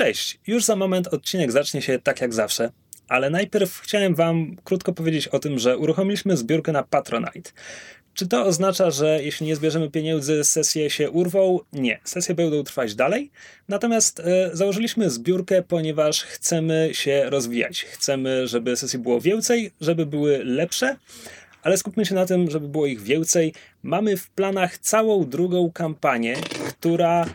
Cześć, już za moment odcinek zacznie się tak jak zawsze, ale najpierw chciałem Wam krótko powiedzieć o tym, że uruchomiliśmy zbiórkę na Patronite. Czy to oznacza, że jeśli nie zbierzemy pieniędzy, sesje się urwą? Nie, sesje będą trwać dalej. Natomiast e, założyliśmy zbiórkę, ponieważ chcemy się rozwijać. Chcemy, żeby sesji było więcej, żeby były lepsze, ale skupmy się na tym, żeby było ich więcej. Mamy w planach całą drugą kampanię, która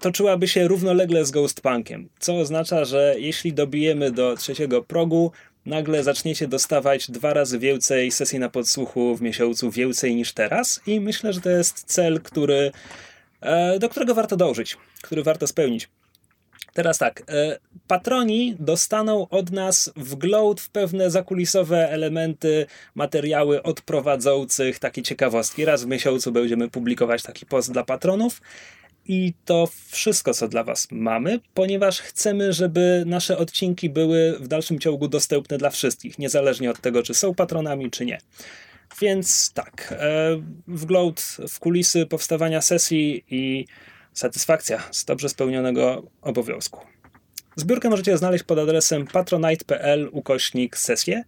toczyłaby się równolegle z Ghostpunkiem, co oznacza, że jeśli dobijemy do trzeciego progu, nagle zaczniecie dostawać dwa razy więcej sesji na podsłuchu w miesiącu, więcej niż teraz i myślę, że to jest cel, który, e, do którego warto dążyć, który warto spełnić. Teraz tak, e, patroni dostaną od nas wgląd w pewne zakulisowe elementy, materiały od prowadzących, takie ciekawostki. Raz w miesiącu będziemy publikować taki post dla patronów. I to wszystko, co dla Was mamy, ponieważ chcemy, żeby nasze odcinki były w dalszym ciągu dostępne dla wszystkich, niezależnie od tego, czy są patronami, czy nie. Więc tak, e, wgląd w kulisy powstawania sesji i satysfakcja z dobrze spełnionego obowiązku. Zbiórkę możecie znaleźć pod adresem patronite.pl ukośnik sesję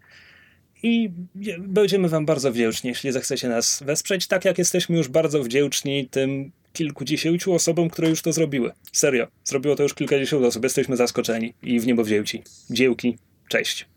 i będziemy Wam bardzo wdzięczni, jeśli zechcecie nas wesprzeć, tak jak jesteśmy już bardzo wdzięczni tym kilkudziesięciu osobom, które już to zrobiły. Serio, zrobiło to już kilkadziesiąt osób, jesteśmy zaskoczeni i w niebo wzięci. Dziełki, cześć.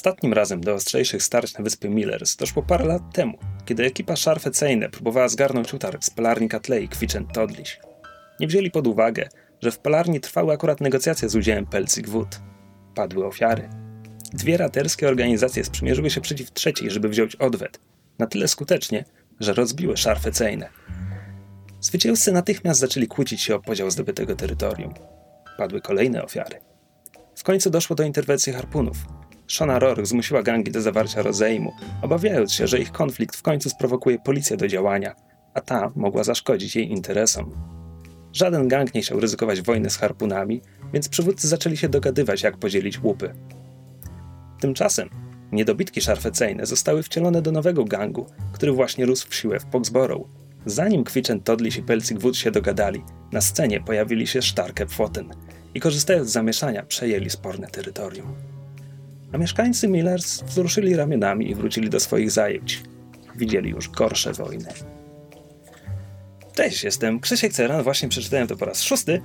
Ostatnim razem do ostrzejszych starć na wyspie Millers doszło parę lat temu, kiedy ekipa Scharfecejne próbowała zgarnąć utarg z palarni Catley Kwicent Todliś. Nie wzięli pod uwagę, że w palarni trwały akurat negocjacje z udziałem Pelcik Wood. Padły ofiary. Dwie raterskie organizacje sprzymierzyły się przeciw trzeciej, żeby wziąć odwet. Na tyle skutecznie, że rozbiły Scharfecejne. Zwycięzcy natychmiast zaczęli kłócić się o podział zdobytego terytorium. Padły kolejne ofiary. W końcu doszło do interwencji harpunów, Shona Rourke zmusiła gangi do zawarcia rozejmu, obawiając się, że ich konflikt w końcu sprowokuje policję do działania, a ta mogła zaszkodzić jej interesom. Żaden gang nie chciał ryzykować wojny z harpunami, więc przywódcy zaczęli się dogadywać, jak podzielić łupy. Tymczasem niedobitki szarfecejne zostały wcielone do nowego gangu, który właśnie rósł w siłę w Foxborough. Zanim Kwiczen Todlish i Pelcik Wood się dogadali, na scenie pojawili się Sztarkę Pfoten i korzystając z zamieszania przejęli sporne terytorium a mieszkańcy Millers wzruszyli ramionami i wrócili do swoich zajęć. Widzieli już gorsze wojny. Cześć, jestem Krzysiek Ceran, właśnie przeczytałem to po raz szósty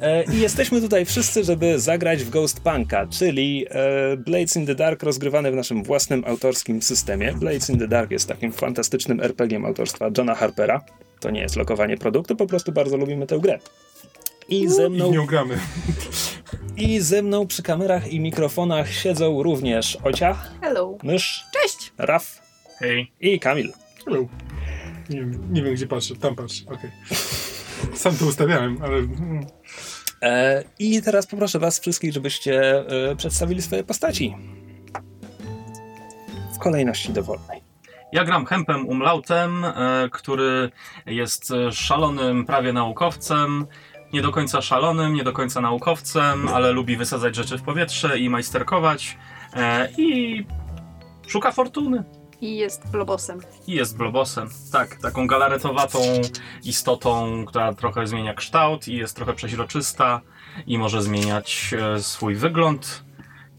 e, i jesteśmy tutaj wszyscy, żeby zagrać w Ghost Punka, czyli e, Blades in the Dark rozgrywany w naszym własnym autorskim systemie. Blades in the Dark jest takim fantastycznym RPG autorstwa Johna Harpera. To nie jest lokowanie produktu, po prostu bardzo lubimy tę grę. I ze mną. I nie gramy. I ze mną przy kamerach i mikrofonach siedzą również Ocia. Hello. Mysz. Cześć. Raf. Hej. I Kamil. Hello. Nie, nie wiem, gdzie patrzę. Tam patrzę. Okej. Okay. Sam to ustawiałem, ale. Mm. E, I teraz poproszę Was wszystkich, żebyście e, przedstawili swoje postaci. W kolejności dowolnej. Ja gram Hempem Umlautem, e, który jest szalonym prawie naukowcem nie do końca szalonym, nie do końca naukowcem, ale lubi wysadzać rzeczy w powietrze i majsterkować e, i szuka fortuny. I jest blobosem. I jest blobosem. Tak, taką galaretowatą istotą, która trochę zmienia kształt i jest trochę przeźroczysta i może zmieniać e, swój wygląd.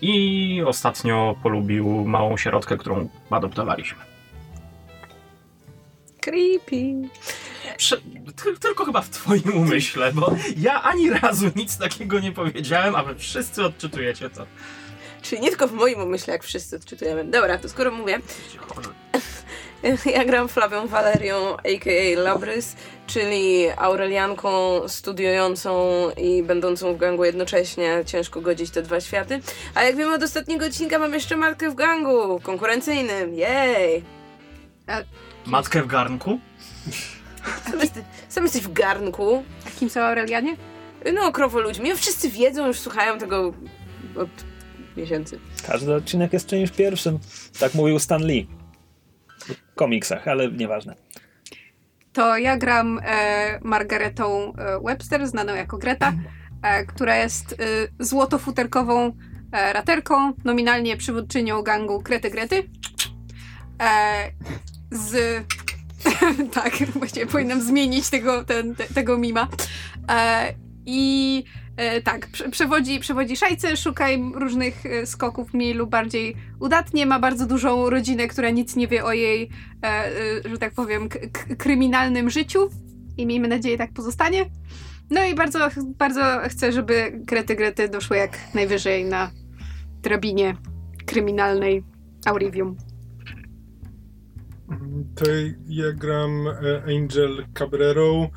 I ostatnio polubił małą sierotkę, którą adoptowaliśmy. Creepy. Prze tylko chyba w twoim umyśle, bo ja ani razu nic takiego nie powiedziałem, a wy wszyscy odczytujecie to. Czyli nie tylko w moim umyśle, jak wszyscy odczytujemy. Dobra, to skoro mówię. Ja gram Flawią Valerią, a.k.a. Labrys, czyli Aurelianką studiującą i będącą w gangu jednocześnie. Ciężko godzić te dwa światy. A jak wiemy od ostatniego odcinka, mam jeszcze matkę w gangu konkurencyjnym. Jej! Matkę w garnku? Sam, jesteś, sam jesteś w garnku. A kim są Aurelianie? No, krowo ludźmi. Wszyscy wiedzą, już słuchają tego od miesięcy. Każdy odcinek jest czymś pierwszym. Tak mówił Stan Lee. W komiksach, ale nieważne. To ja gram e, Margaretą e, Webster, znaną jako Greta, e, która jest e, złotofuterkową e, raterką, nominalnie przywódczynią gangu Krety Grety. Z... tak, właściwie powinnam zmienić tego, ten, te, tego mima. E, I e, tak, prze, przewodzi, przewodzi szajce, szuka im różnych e, skoków mniej lub bardziej udatnie. Ma bardzo dużą rodzinę, która nic nie wie o jej, e, e, że tak powiem, kryminalnym życiu. I miejmy nadzieję, tak pozostanie. No i bardzo, bardzo chcę, żeby Krety Grety doszły jak najwyżej na drabinie kryminalnej Aurivium. To ja gram e, Angel Cabrero,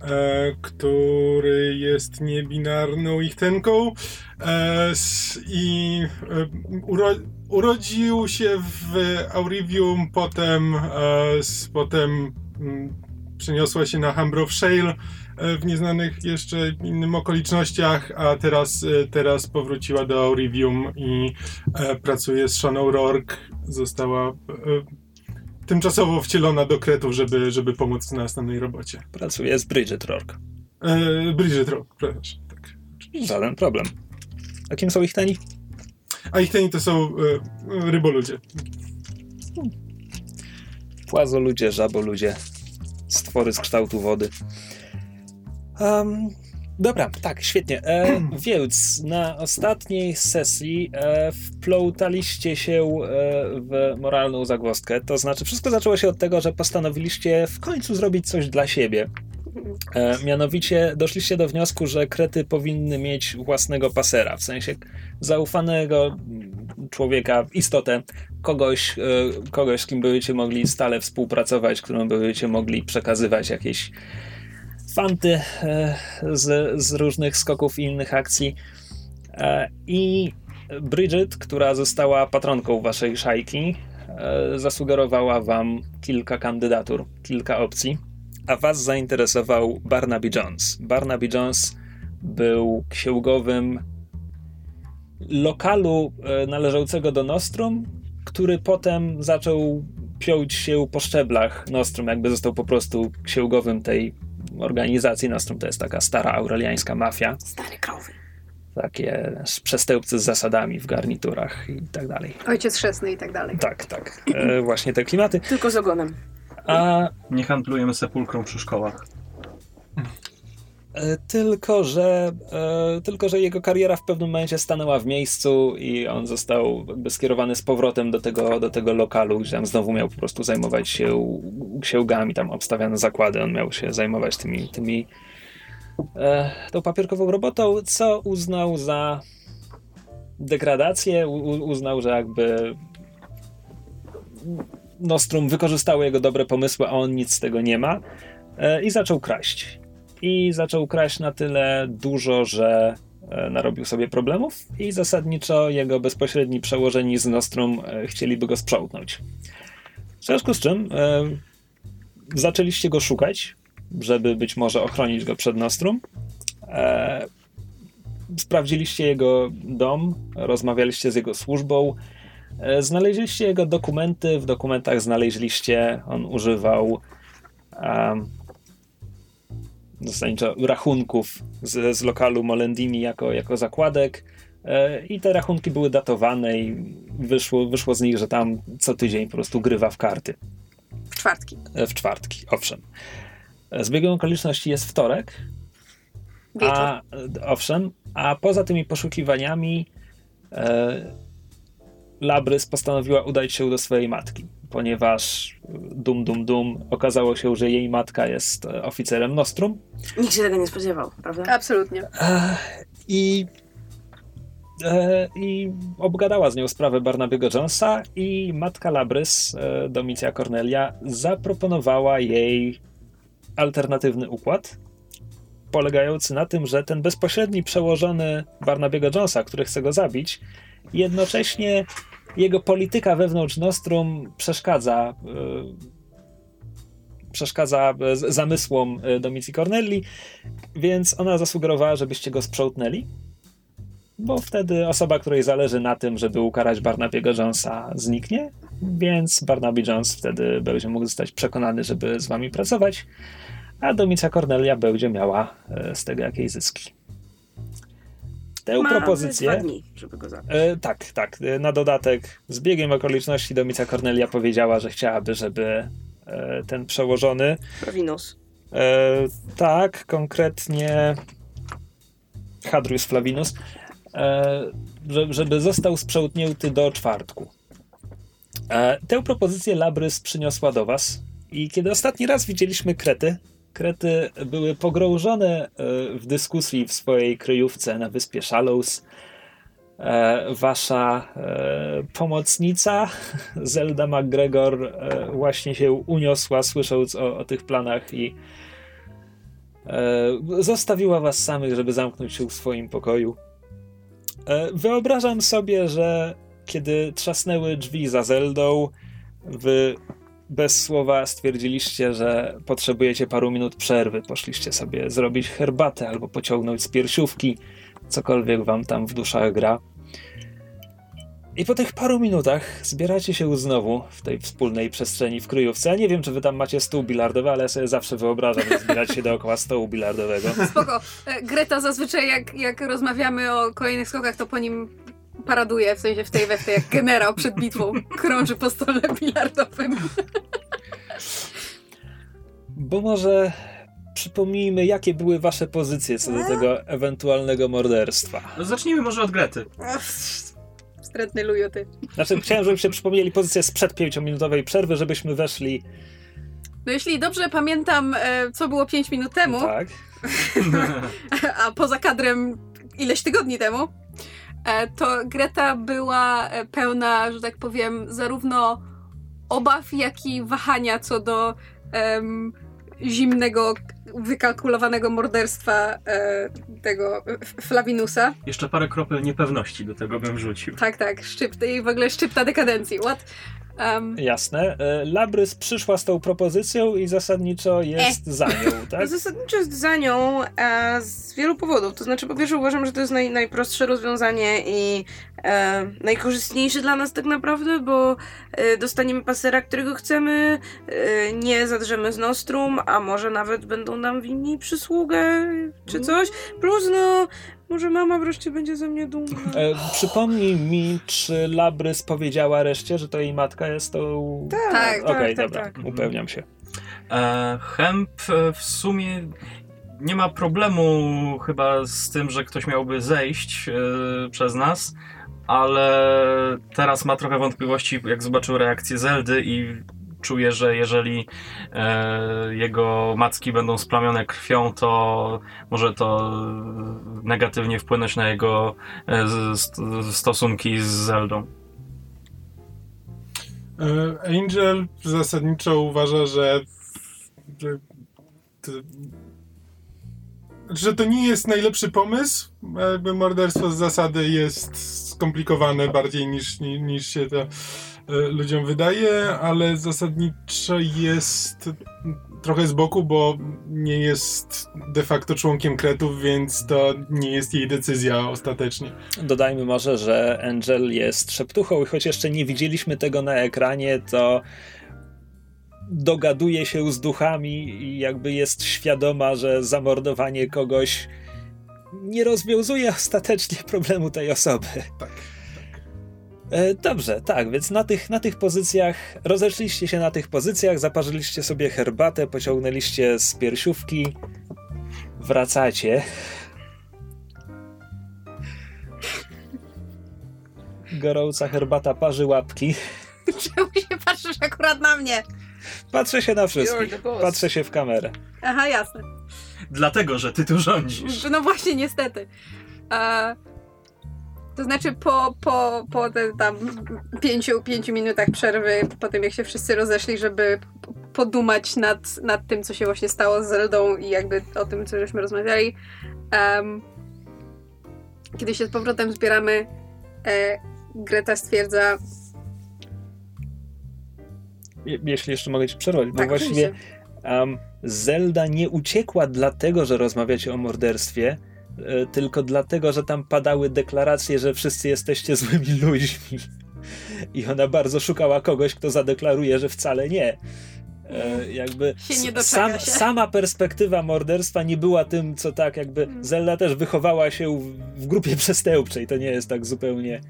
e, który jest niebinarną ichtenką e, s- i e, uro, urodził się w Aurivium, potem, potem mm, przeniosła się na Hambrow Shale w nieznanych jeszcze innym okolicznościach, a teraz, teraz powróciła do Aurivium i pracuje z Shannon Rourke. Została tymczasowo wcielona do kretów, żeby, żeby pomóc na następnej robocie. Pracuję z Bridget Rourke. E, Bridget Rock, przepraszam. Tak. Żaden problem. A kim są ich tani? A ich teni to są e, ryboludzie. Płazoludzie, żaboludzie, stwory z kształtu wody. Um, dobra, tak, świetnie. E, więc na ostatniej sesji e, wplątaliście się e, w moralną zagwozdkę. To znaczy, wszystko zaczęło się od tego, że postanowiliście w końcu zrobić coś dla siebie. E, mianowicie doszliście do wniosku, że krety powinny mieć własnego pasera, w sensie zaufanego człowieka, istotę, kogoś, e, kogoś, z kim będziecie mogli stale współpracować, któremu będziecie mogli przekazywać jakieś fanty e, z, z różnych skoków i innych akcji. E, I Bridget, która została patronką waszej szajki, e, zasugerowała wam kilka kandydatur, kilka opcji, a was zainteresował Barnaby Jones. Barnaby Jones był księgowym lokalu należącego do Nostrum, który potem zaczął piąć się po szczeblach Nostrum, jakby został po prostu księgowym tej organizacji. Nostrum to jest taka stara aureliańska mafia, Stary krowy. takie przestępcy z zasadami w garniturach i tak dalej. Ojciec chrzestny i tak dalej. Tak, tak. E, właśnie te klimaty. Tylko z ogonem. A Nie handlujemy sepulkrą przy szkołach. E, Tylko że, e, tylko, że jego kariera w pewnym momencie stanęła w miejscu i on został jakby skierowany z powrotem do tego, do tego lokalu, gdzie tam znowu miał po prostu zajmować się księgami, tam obstawiano zakłady, on miał się zajmować tymi, tymi e, tą papierkową robotą, co uznał za degradację, uznał, że jakby Nostrum wykorzystało jego dobre pomysły, a on nic z tego nie ma i zaczął kraść i zaczął kraść na tyle dużo, że e, narobił sobie problemów i zasadniczo jego bezpośredni przełożeni z Nostrum e, chcieliby go sprzątnąć. W związku z czym e, zaczęliście go szukać, żeby być może ochronić go przed Nostrum. Sprawdziliście jego dom, rozmawialiście z jego służbą, znaleźliście jego dokumenty, w dokumentach znaleźliście, on używał zasadniczo rachunków z, z lokalu Molendini jako, jako zakładek e, i te rachunki były datowane i wyszło, wyszło z nich, że tam co tydzień po prostu grywa w karty. W czwartki. E, W czwartki, owszem. E, Zbiegiem okoliczności jest wtorek, Wieczór. a, owszem, a poza tymi poszukiwaniami e, Labrys postanowiła udać się do swojej matki, ponieważ e, dum dum dum okazało się, że jej matka jest e, oficerem Nostrum Nikt się tego nie spodziewał, prawda? Absolutnie. I e, i obgadała z nią sprawę Barnaby'ego Jonesa i matka Labrys, Domicja Cornelia, zaproponowała jej alternatywny układ, polegający na tym, że ten bezpośredni przełożony Barnaby'ego Jonesa, który chce go zabić, jednocześnie jego polityka wewnątrz Nostrum przeszkadza e, przeszkadza z- zamysłom e, Domicji Corneli, więc ona zasugerowała, żebyście go sprzątnęli, bo wtedy osoba, której zależy na tym, żeby ukarać Barnaby'ego Jonesa zniknie, więc Barnaby Jones wtedy będzie mógł zostać przekonany, żeby z wami pracować, a Domicja Cornelia będzie miała e, z tego jakieś zyski. Tę Ma propozycję... dwa dni, żeby go zabić. E, tak, tak. E, Na dodatek, z biegiem okoliczności Domicja Cornelia powiedziała, że chciałaby, żeby e, ten przełożony. Prawinus. E, tak, konkretnie. Hadrius Flavinus. E, że- żeby został sprzątnięty do czwartku. E, tę propozycję Labrys przyniosła do was. I kiedy ostatni raz widzieliśmy krety, krety były pogrążone e, w dyskusji w swojej kryjówce na wyspie Shallows e, wasza e, pomocnica Zelda McGregor właśnie się uniosła, słysząc o, o tych planach i zostawiła was samych, żeby zamknąć się w swoim pokoju. Wyobrażam sobie, że kiedy trzasnęły drzwi za Zeldą, wy bez słowa stwierdziliście, że potrzebujecie paru minut przerwy. Poszliście sobie zrobić herbatę albo pociągnąć z piersiówki, cokolwiek wam tam w duszach gra. I po tych paru minutach zbieracie się znowu w tej wspólnej przestrzeni w kryjówce. Ja nie wiem, czy wy tam macie stół bilardowy, ale ja sobie zawsze wyobrażam, że zbierać się dookoła stołu bilardowego. Spoko. E, Greta zazwyczaj jak, jak rozmawiamy o kolejnych skokach, to po nim paraduje, w sensie w tej we w tej jak generał przed bitwą. Krąży po stole bilardowym. Bo może przypomnijmy, jakie były wasze pozycje co do tego ewentualnego morderstwa. No zacznijmy może od Grety. Wstrętny luju ty. Znaczy, chciałem, żebyście przypomnieli pozycję sprzed pięciominutowej przerwy, żebyśmy weszli. No jeśli dobrze pamiętam, e, co było 5 minut temu, Tak. a poza kadrem ileś tygodni temu, to Greta była e, pełna, że tak powiem, zarówno obaw, jak i wahania co do em, zimnego, wykalkulowanego morderstwa e, tego e, Flavinusa. Jeszcze parę kropel niepewności do tego bym rzucił. Tak, tak, szczypt, i w ogóle szczypta dekadencji. What? Um, Jasne. E, Labrys przyszła z tą propozycją i zasadniczo jest za nią, tak? Zasadniczo jest za nią e, z wielu powodów. To znaczy, po pierwsze, uważam, że to jest naj, najprostsze rozwiązanie i e, najkorzystniejsze dla nas tak naprawdę, bo e, dostaniemy pasera, którego chcemy, e, nie zadrzemy z Nostrum, a może nawet będą nam winni przysługę czy coś. Plus, no, może mama wreszcie będzie ze mnie dumna. E, przypomnij mi, czy Labrys powiedziała reszcie, że to jej matka jest tą... Tak, Okej, tak, dobra, tak. upewniam się. E, Hemp e, w sumie nie ma problemu chyba z tym, że ktoś miałby zejść e, przez nas, ale teraz ma trochę wątpliwości, jak zobaczył reakcję Zeldy i czuje, że jeżeli e, jego macki będą splamione krwią, to może to negatywnie wpłynąć na jego e, st- stosunki z Zeldą. E, Angel zasadniczo uważa, że, że, że to nie jest najlepszy pomysł. Jakby morderstwo z zasady jest skomplikowane bardziej niż, ni- niż się to e, ludziom wydaje, ale zasadniczo jest trochę z boku, bo nie jest de facto członkiem kretów, więc to nie jest jej decyzja ostatecznie. Dodajmy może, że Angel jest szeptuchą i choć jeszcze nie widzieliśmy tego na ekranie, to dogaduje się z duchami i jakby jest świadoma, że zamordowanie kogoś nie rozwiązuje ostatecznie problemu tej osoby. Tak. E, Dobrze, tak, więc na tych, na tych pozycjach, rozeszliście się na tych pozycjach, zaparzyliście sobie herbatę, pociągnęliście z piersiówki, wracacie. Gorąca herbata parzy łapki. czemu się patrzysz akurat na mnie? Patrzę się na wszystkich. Patrzę się w kamerę. Aha, jasne. Dlatego, że ty tu rządzisz. No właśnie, niestety. E, To znaczy po, po, po te tam pięciu, pięciu minutach przerwy, po tym jak się wszyscy rozeszli, żeby podumać nad, nad tym, co się właśnie stało z Zeldą i jakby o tym, co żeśmy rozmawiali. em, kiedy się z powrotem zbieramy, e, Greta stwierdza, Je- Jeśli jeszcze mogę ci przerwać, bo tak, właściwie um, Zelda nie uciekła dlatego, że rozmawiacie o morderstwie, tylko dlatego, że tam padały deklaracje, że wszyscy jesteście złymi ludźmi. I ona bardzo szukała kogoś, kto zadeklaruje, że wcale nie. E, jakby sam, sama perspektywa morderstwa nie była tym, co tak jakby Mm. Zelda też wychowała się w, w grupie przestępczej. To nie jest tak zupełnie.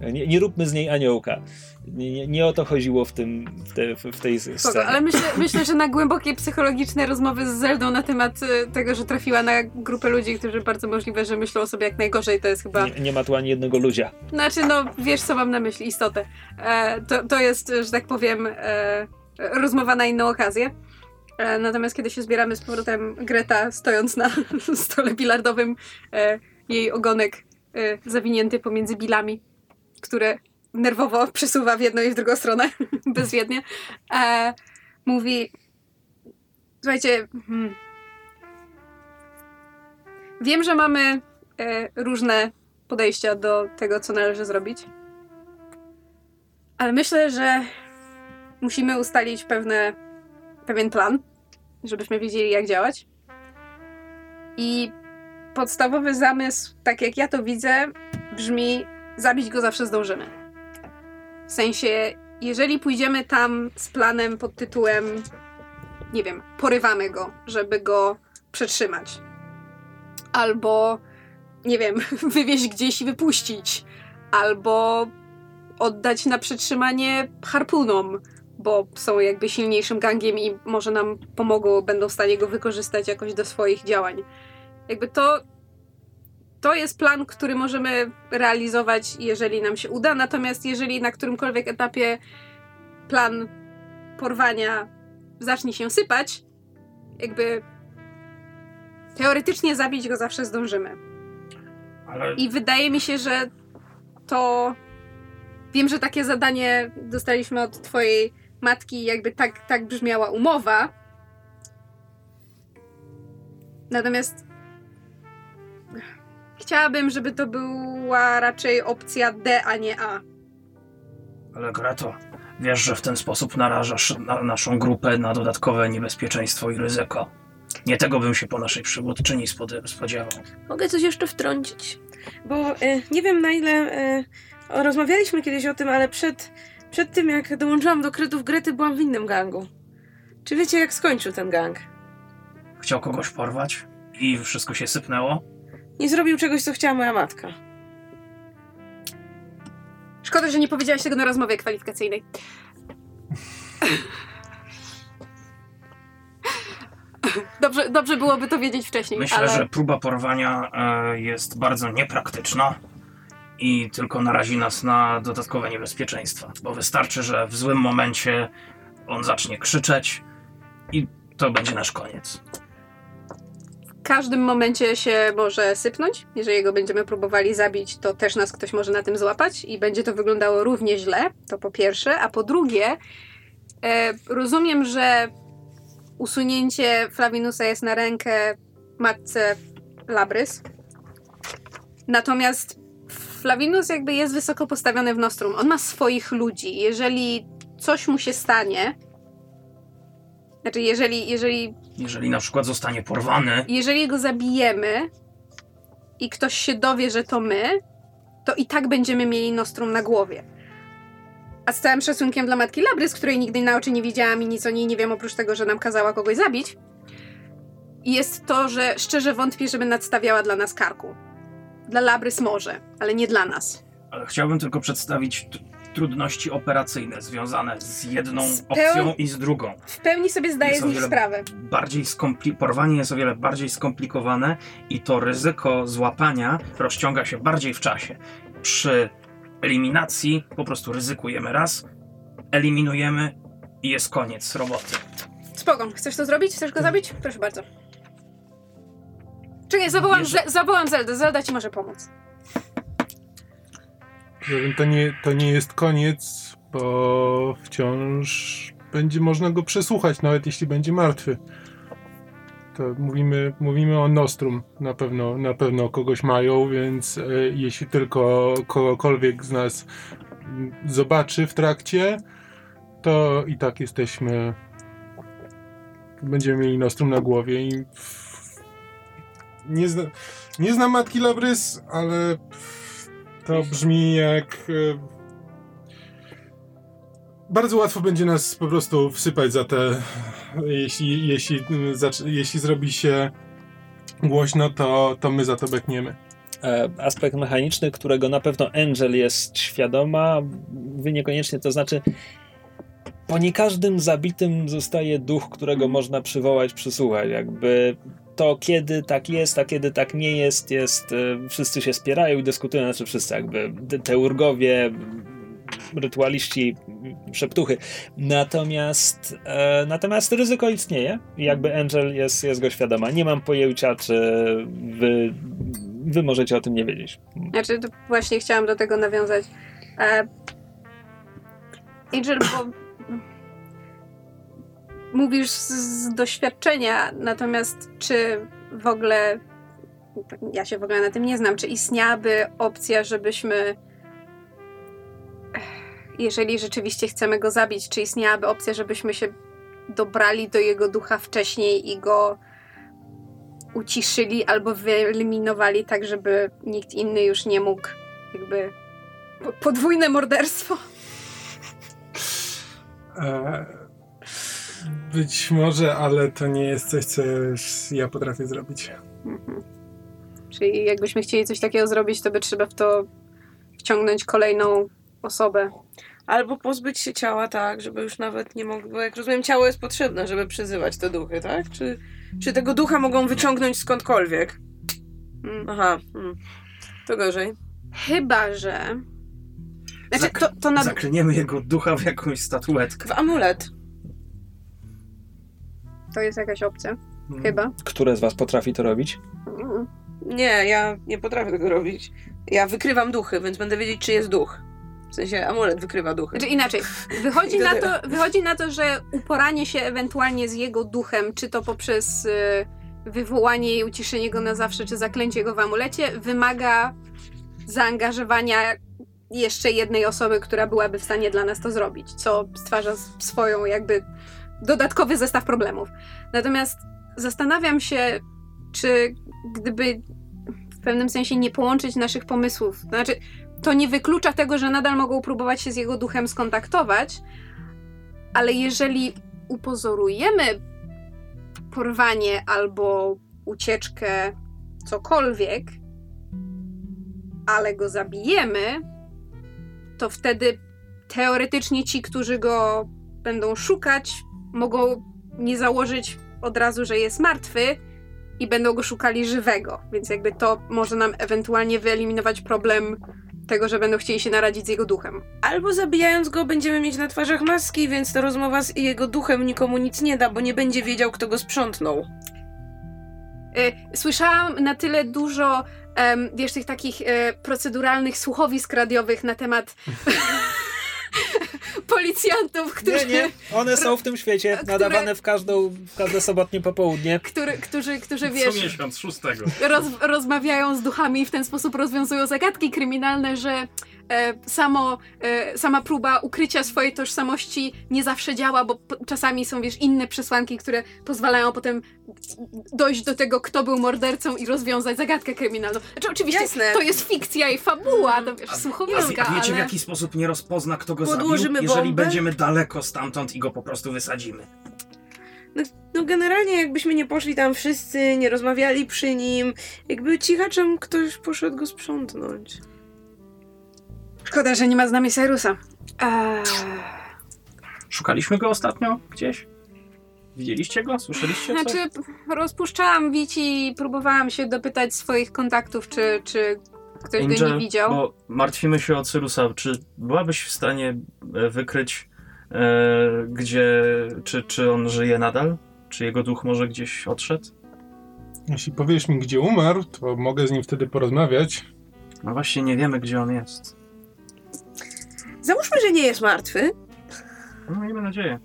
Nie, nie róbmy z niej aniołka. Nie, nie, nie o to chodziło w, tym, w, te, w tej Spoko, scenie. ale myślę, myślę, że na głębokie psychologiczne rozmowy z Zeldą na temat e, tego, że trafiła na grupę ludzi, którzy bardzo możliwe, że myślą o sobie jak najgorzej, to jest chyba... Nie, nie ma tu ani jednego ludzia. Znaczy, no wiesz, co mam na myśli, istotę. E, to, to jest, że tak powiem, e, rozmowa na inną okazję. E, natomiast kiedy się zbieramy z powrotem, Greta stojąc na stole bilardowym, e, jej ogonek e, zawinięty pomiędzy bilami, które nerwowo przesuwa w jedną i w drugą stronę, bezwiednie, e, mówi słuchajcie, hmm, wiem, że mamy e, różne podejścia do tego, co należy zrobić. Ale myślę, że musimy ustalić pewne, pewien plan, żebyśmy wiedzieli, jak działać. I podstawowy zamysł, tak jak ja to widzę, brzmi: zabić go zawsze zdążymy. W sensie, jeżeli pójdziemy tam z planem pod tytułem, nie wiem, porywamy go, żeby go przetrzymać, albo nie wiem, wywieźć gdzieś i wypuścić. Albo oddać na przetrzymanie harpunom, bo są jakby silniejszym gangiem i może nam pomogą, będą w stanie go wykorzystać jakoś do swoich działań. Jakby to. To jest plan, który możemy realizować, jeżeli nam się uda. Natomiast jeżeli na którymkolwiek etapie plan porwania zacznie się sypać, jakby teoretycznie zabić go zawsze zdążymy. Ale I wydaje mi się, że to. Wiem, że takie zadanie dostaliśmy od Twojej matki, jakby tak, tak brzmiała umowa. Natomiast chciałabym, żeby to była raczej opcja D, a nie A. Ale Greto, wiesz, że w ten sposób narażasz na naszą grupę na dodatkowe niebezpieczeństwo i ryzyko. Nie tego bym się po naszej przywódczyni spod- spodziewał. Mogę coś jeszcze wtrącić? Bo e, nie wiem na ile o, rozmawialiśmy kiedyś o tym, ale przed, przed tym jak dołączyłam do krytów Grety byłam w innym gangu. Czy wiecie jak skończył ten gang? Chciał kogoś porwać i wszystko się sypnęło? Nie zrobił czegoś, co chciała moja matka. Szkoda, że nie powiedziałaś tego na rozmowie kwalifikacyjnej. Dobrze, dobrze byłoby to wiedzieć wcześniej, Myślę, ale... że próba porwania e, jest bardzo niepraktyczna i tylko narazi nas na dodatkowe niebezpieczeństwa. Bo wystarczy, że w złym momencie on zacznie krzyczeć i to będzie nasz koniec. Każdym momencie się może sypnąć. Jeżeli go będziemy próbowali zabić, to też nas ktoś może na tym złapać i będzie to wyglądało równie źle. To po pierwsze. A po drugie, e, rozumiem, że usunięcie Flavinusa jest na rękę matce Labrys. Natomiast Flavinus jakby jest wysoko postawiony w Nostrum. On ma swoich ludzi. Jeżeli coś mu się stanie, znaczy jeżeli, jeżeli Jeżeli na przykład zostanie porwany, jeżeli go zabijemy i ktoś się dowie, że to my, to i tak będziemy mieli Nostrum na głowie. A z całym szacunkiem dla matki Labrys, której nigdy na oczy nie widziałam i nic o niej nie wiem, oprócz tego, że nam kazała kogoś zabić, jest to, że szczerze wątpię, żeby nadstawiała dla nas karku. Dla Labrys może, ale nie dla nas. ale chciałbym tylko przedstawić trudności operacyjne związane z jedną Z opcją i z drugą. W pełni sobie zdaję z nich sprawę. bardziej skompli- porwanie jest o wiele bardziej skomplikowane i to ryzyko złapania rozciąga się bardziej w czasie. Przy eliminacji po prostu ryzykujemy raz, eliminujemy i jest koniec roboty. Spoko, chcesz to zrobić? Chcesz go zabić? Proszę bardzo. Czekaj, zawołam, Jeżeli- Ze- zawołam Zeldę. Zelda ci może pomóc. To nie, to nie jest koniec, bo wciąż będzie można go przesłuchać, nawet jeśli będzie martwy. To mówimy, mówimy o Nostrum. Na pewno, na pewno kogoś mają, więc e, jeśli tylko kogokolwiek z nas mm, zobaczy w trakcie, to i tak jesteśmy. Będziemy mieli Nostrum na głowie i. Nie, zna, nie znam matki Labrys, ale to brzmi jak. e, Bardzo łatwo będzie nas po prostu wsypać za te. Jeśli, jeśli, jeśli zrobi się głośno, to, to my za to bekniemy. E, aspekt mechaniczny, którego na pewno Angel jest świadoma, wy niekoniecznie, to znaczy po nie każdym zabitym zostaje duch, którego można przywołać, przysłuchać. Jakby to, kiedy tak jest, a kiedy tak nie jest, jest, e, wszyscy się spierają i dyskutują, znaczy wszyscy jakby, te- teurgowie, rytualiści, szeptuchy. Natomiast, e, natomiast ryzyko istnieje jakby Angel jest, jest go świadoma. Nie mam pojęcia, czy wy, wy możecie o tym nie wiedzieć. Znaczy, właśnie chciałam do tego nawiązać. E, Angel, bo mówisz z, z doświadczenia, natomiast czy w ogóle, ja się w ogóle na tym nie znam, czy istniałaby opcja, żebyśmy, jeżeli rzeczywiście chcemy go zabić, czy istniałaby opcja, żebyśmy się dobrali do jego ducha wcześniej i go uciszyli albo wyeliminowali tak, żeby nikt inny już nie mógł jakby po- podwójne morderstwo. E, być może, ale to nie jest coś, co ja potrafię zrobić. Mhm. Czyli jakbyśmy chcieli coś takiego zrobić, to by trzeba w to wciągnąć kolejną osobę. Albo pozbyć się ciała tak, żeby już nawet nie mogło. Bo jak rozumiem, ciało jest potrzebne, żeby przyzywać te duchy, tak? Czy, czy tego ducha mogą wyciągnąć skądkolwiek? Mm. Aha, mm. to gorzej. Chyba, że. Znaczy, Zak- to, to na. Zakliniemy jego ducha w jakąś statuetkę. W amulet. To jest jakaś opcja. Mm. Chyba. Które z was potrafi to robić? Nie, ja nie potrafię tego robić. Ja wykrywam duchy, więc będę wiedzieć, czy jest duch. W sensie amulet wykrywa duchy. Znaczy inaczej, wychodzi na, to, wychodzi na to, że uporanie się ewentualnie z jego duchem, czy to poprzez y, wywołanie i uciszenie go na zawsze, czy zaklęcie go w amulecie, wymaga zaangażowania jeszcze jednej osoby, która byłaby w stanie dla nas to zrobić, co stwarza swoją jakby dodatkowy zestaw problemów. Natomiast zastanawiam się, czy gdyby w pewnym sensie nie połączyć naszych pomysłów, to znaczy to nie wyklucza tego, że nadal mogą próbować się z jego duchem skontaktować, ale jeżeli upozorujemy porwanie albo ucieczkę, cokolwiek, ale go zabijemy, to wtedy teoretycznie ci, którzy go będą szukać, mogą nie założyć od razu, że jest martwy i będą go szukali żywego. Więc jakby to może nam ewentualnie wyeliminować problem tego, że będą chcieli się naradzić z jego duchem. Albo zabijając go będziemy mieć na twarzach maski, więc ta rozmowa z jego duchem nikomu nic nie da, bo nie będzie wiedział, kto go sprzątnął. Y, Słyszałam na tyle dużo, em, wiesz, tych takich e, proceduralnych słuchowisk radiowych na temat policjantów, którzy, Nie, nie. One są w tym świecie, Które- nadawane w, każdą, w każde sobotnie popołudnie. Który, którzy, którzy, Co wiesz, miesiąc, szóstego. roz, rozmawiają z duchami i w ten sposób rozwiązują zagadki kryminalne, że samo, e, sama próba ukrycia swojej tożsamości nie zawsze działa, bo czasami są, wiesz, inne przesłanki, które pozwalają potem dojść do tego, kto był mordercą i rozwiązać zagadkę kryminalną. Znaczy, oczywiście Jasne. to jest fikcja i fabuła, to wiesz, A, słuchowiska, a wiecie w ale... jaki sposób nie rozpozna, kto go Podłożymy zabił? Jeżeli bombę? będziemy daleko stamtąd i go po prostu wysadzimy. No generalnie jakbyśmy nie poszli tam wszyscy, nie rozmawiali przy nim, jakby cichaczem ktoś poszedł go sprzątnąć. Szkoda, że nie ma z nami Cyrusa. Eee... Szukaliśmy go ostatnio gdzieś? Widzieliście go? Słyszeliście coś? Znaczy, rozpuszczałam wici i próbowałam się dopytać swoich kontaktów, czy, czy ktoś go Angel, nie widział. Bo martwimy się o Cyrusa. Czy byłabyś w stanie e, wykryć, e, gdzie, czy, czy on żyje nadal? Czy jego duch może gdzieś odszedł? Jeśli powiesz mi, gdzie umarł, to mogę z nim wtedy porozmawiać. No właśnie nie wiemy, gdzie on jest. Załóżmy, że nie jest martwy. No, miejmy nadzieję.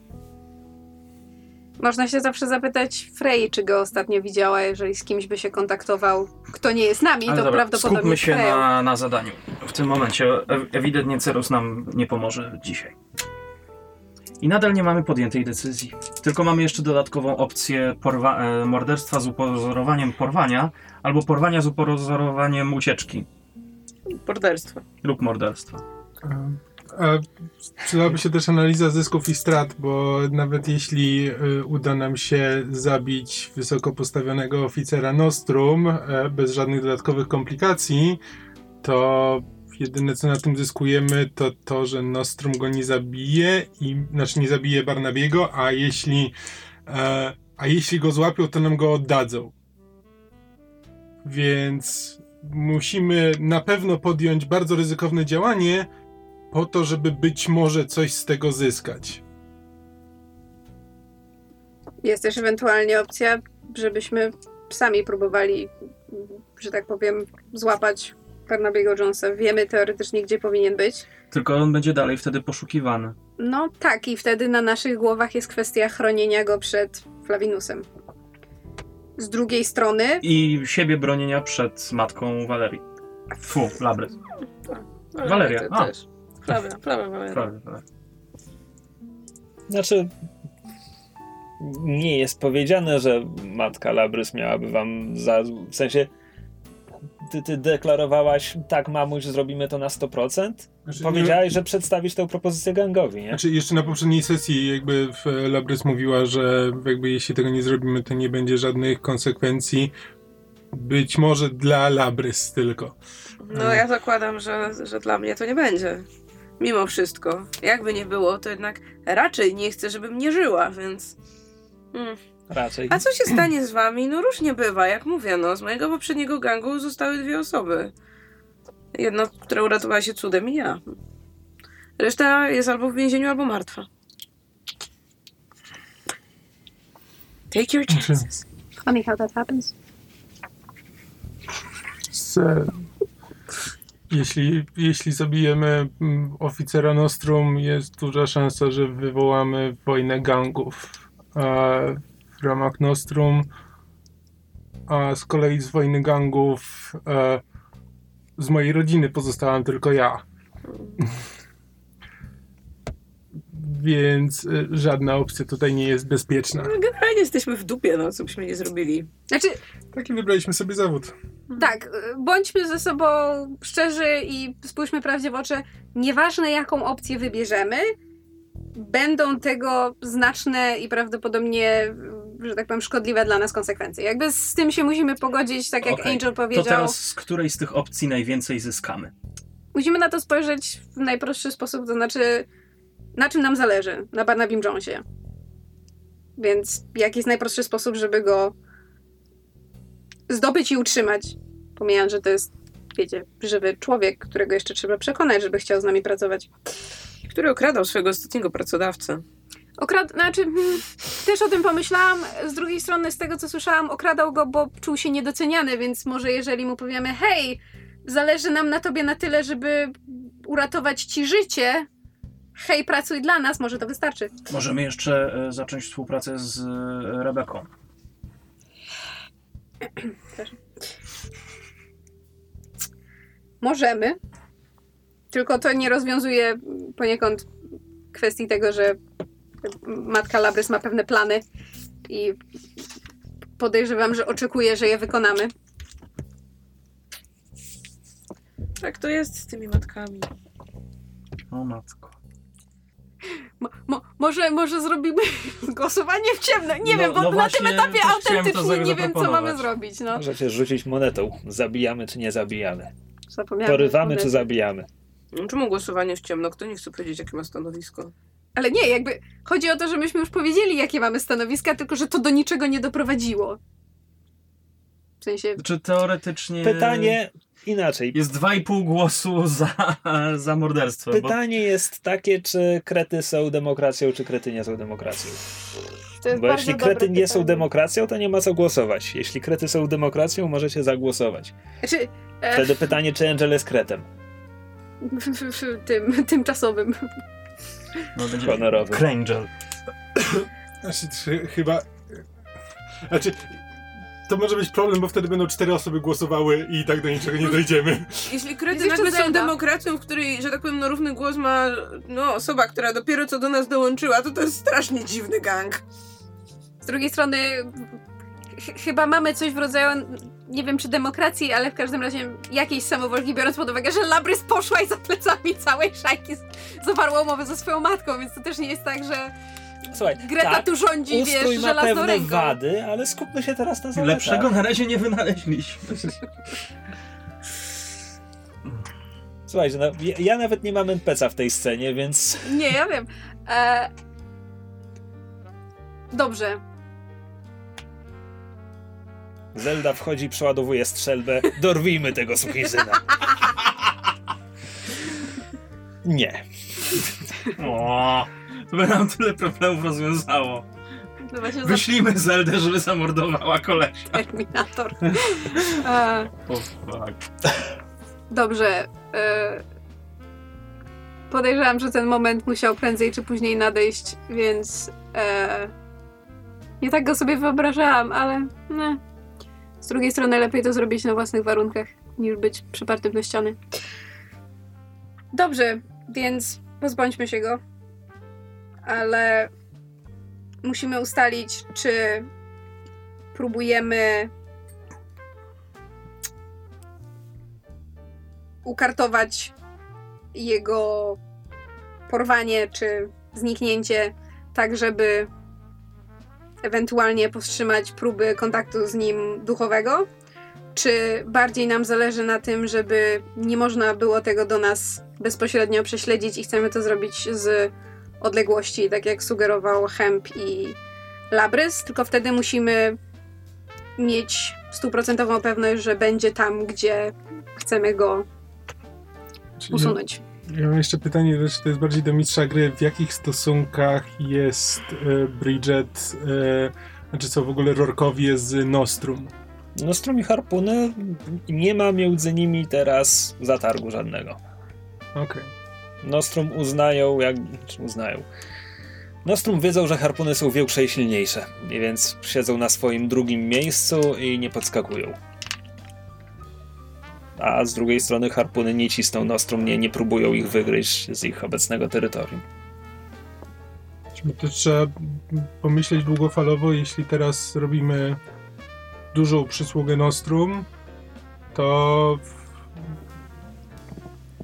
Można się zawsze zapytać Frey, czy go ostatnio widziała, jeżeli z kimś by się kontaktował, kto nie jest nami, Ale to dobra, prawdopodobnie skupmy się Freya. na, na zadaniu. W tym momencie ewidentnie Cerus nam nie pomoże dzisiaj. I nadal nie mamy podjętej decyzji. Tylko mamy jeszcze dodatkową opcję porwa- e, morderstwa z upozorowaniem porwania albo porwania z upozorowaniem ucieczki Morderstwo. lub morderstwa. A przydałaby się też analiza zysków i strat, bo nawet jeśli y, uda nam się zabić wysoko postawionego oficera Nostrum e, bez żadnych dodatkowych komplikacji, to jedyne co na tym zyskujemy to to, że Nostrum go nie zabije i znaczy nie zabije Barnabiego, a jeśli e, a jeśli go złapią, to nam go oddadzą. Więc musimy na pewno podjąć bardzo ryzykowne działanie, po to, żeby być może coś z tego zyskać. Jest też ewentualnie opcja, żebyśmy sami próbowali, że tak powiem, złapać Barnabiego Jonesa. Wiemy teoretycznie, gdzie powinien być. Tylko on będzie dalej wtedy poszukiwany. No tak, i wtedy na naszych głowach jest kwestia chronienia go przed Flavinusem. Z drugiej strony, I siebie bronienia przed matką Walerii. Fu, Labrys. Ale Waleria, a. też. Prawa, prawa Waleria. Prawie, prawie. Znaczy, nie jest powiedziane, że matka Labrys miałaby wam za. W sensie, ty, ty deklarowałaś, tak, mamuś, zrobimy to na 100%. Znaczy, Powiedziałeś, że przedstawisz tę propozycję gangowi, nie? Znaczy, jeszcze na poprzedniej sesji jakby w Labrys mówiła, że jakby jeśli tego nie zrobimy, to nie będzie żadnych konsekwencji. Być może dla Labrys tylko. No ja zakładam, że, że dla mnie to nie będzie. Mimo wszystko. Jakby nie było, to jednak raczej nie chcę, żebym nie żyła, więc... Mm. Raczej. A co się stanie z wami? No różnie bywa, jak mówię, no. Z mojego poprzedniego gangu zostały dwie osoby. Jedna, która uratowała się cudem i ja. Reszta jest albo w więzieniu, albo martwa. Take your chances. funny how that happens. Z, jeśli, jeśli zabijemy mm, oficera Nostrum, jest duża szansa, że wywołamy wojnę gangów a w ramach Nostrum. A z kolei z wojny gangów e, z mojej rodziny pozostałam tylko ja. Więc e, żadna opcja tutaj nie jest bezpieczna. No, generalnie jesteśmy w dupie, no, co byśmy nie zrobili. Znaczy, Taki wybraliśmy sobie zawód. Tak, y, bądźmy ze sobą szczerzy i spójrzmy prawdzie w oczy. Nieważne, jaką opcję wybierzemy, będą tego znaczne i prawdopodobnie, y, że tak powiem, szkodliwe dla nas konsekwencje. Jakby z tym się musimy pogodzić, tak jak Okej, Angel To powiedział. teraz z której z tych opcji najwięcej zyskamy? Musimy na to spojrzeć w najprostszy sposób, to znaczy, na czym nam zależy, na Barnabym Jonesie. Więc jaki jest najprostszy sposób, żeby go zdobyć i utrzymać? Pomijając, że to jest, wiecie, żywy człowiek, którego jeszcze trzeba przekonać, żeby chciał z nami pracować. Który okradał swojego ostatniego pracodawcę. Okrad... Znaczy, hmm, też o tym pomyślałam. Z drugiej strony, z tego co słyszałam, okradał go, bo czuł się niedoceniany, więc może jeżeli mu powiemy, hej, zależy nam na tobie na tyle, żeby uratować ci życie, hej, pracuj dla nas, może to wystarczy. Możemy jeszcze e, zacząć współpracę z e, Rebeką. Możemy, tylko to nie rozwiązuje poniekąd kwestii tego, że matka Labrys ma pewne plany i podejrzewam, że oczekuje, że je wykonamy. Tak to jest z tymi matkami. O matko. Mo, mo, może, może zrobimy głosowanie w ciemno. Nie No- wiem, bo no na tym etapie autentycznie nie wiem, co mamy zrobić. No. Możecie rzucić monetą. Zabijamy czy nie zabijamy. Zapomniałam. Porywamy czy zabijamy. No, Czemu głosowanie w ciemno? Kto nie chce powiedzieć, jakie ma stanowisko? Ale nie, jakby chodzi o to, że myśmy już powiedzieli, jakie mamy stanowiska, tylko że to do niczego nie doprowadziło. W sensie, Czy teoretycznie. Pytanie inaczej. Jest 2,5 głosu za, za morderstwo. Bo Pytanie jest takie, czy krety są demokracją, czy krety nie są demokracją. To jest Bo bardzo jeśli krety nie są pytanie. demokracją, to nie ma co głosować. Jeśli krety są demokracją, możecie zagłosować. Znaczy, e, Wtedy pytanie, czy Angel jest kretem. tym tymczasowym. No, będzie Honorowy. Krangel. Znaczy, trzy- chyba... Znaczy, to może być problem, bo wtedy będą cztery osoby głosowały i tak do niczego nie dojdziemy. Jeśli jeszcze nagle są demokracją, w której, że tak powiem, no, równy głos ma no, osoba, która dopiero co do nas dołączyła, to to jest strasznie dziwny gang. Z drugiej strony ch- chyba mamy coś w rodzaju, nie wiem czy demokracji, ale w każdym razie jakiejś samowolki, biorąc pod uwagę, że Labrys poszła i za plecami całej szajki zawarła umowę ze swoją matką, więc to też nie jest tak, że Słuchaj, Greta tak, tu rządzi, ustrój wiesz, ma żelazną pewne ręką. wady, ale skupmy się teraz na zaletach. Lepszego na razie nie wynaleźliśmy. Słuchajcie, no, ja, ja nawet nie mam NPC-a w tej scenie, więc Nie, ja wiem. E... Dobrze. Zelda wchodzi, przeładowuje strzelbę. Dorwijmy tego sukinsyna. Nie. O, to by nam tyle problemów rozwiązało. No Wyślijmy Zeldę, żeby zamordowała kolesia. Terminator. E... O, fuck. Dobrze. E... Podejrzewam, że ten moment musiał prędzej czy później nadejść, więc e... nie tak go sobie wyobrażałam, ale ne. Z drugiej strony lepiej to zrobić na własnych warunkach, niż być przypartym do ściany. Dobrze, więc pozbądźmy się go. Ale musimy ustalić, czy próbujemy ukartować jego porwanie czy zniknięcie, tak żeby ewentualnie powstrzymać próby kontaktu z nim duchowego? Czy bardziej nam zależy na tym, żeby nie można było tego do nas bezpośrednio prześledzić i chcemy to zrobić z odległości, tak jak sugerował Hemp i Labrys, tylko wtedy musimy mieć stuprocentową pewność, że będzie tam, gdzie chcemy go usunąć. Ja mam jeszcze pytanie, to jest bardziej do mistrza gry. W jakich stosunkach jest e, Bridget, e, znaczy co w ogóle Rorkowie z Nostrum? Nostrum i harpuny nie ma między nimi teraz zatargu żadnego. Okej. Nostrum uznają, jak. czy uznają. Nostrum wiedzą, że harpuny są większe i silniejsze, więc siedzą na swoim drugim miejscu i nie podskakują. A z drugiej strony harpuny nie cisną Nostrum, nie, nie próbują ich wygryźć z ich obecnego terytorium. To trzeba pomyśleć długofalowo, jeśli teraz robimy dużą przysługę Nostrum, to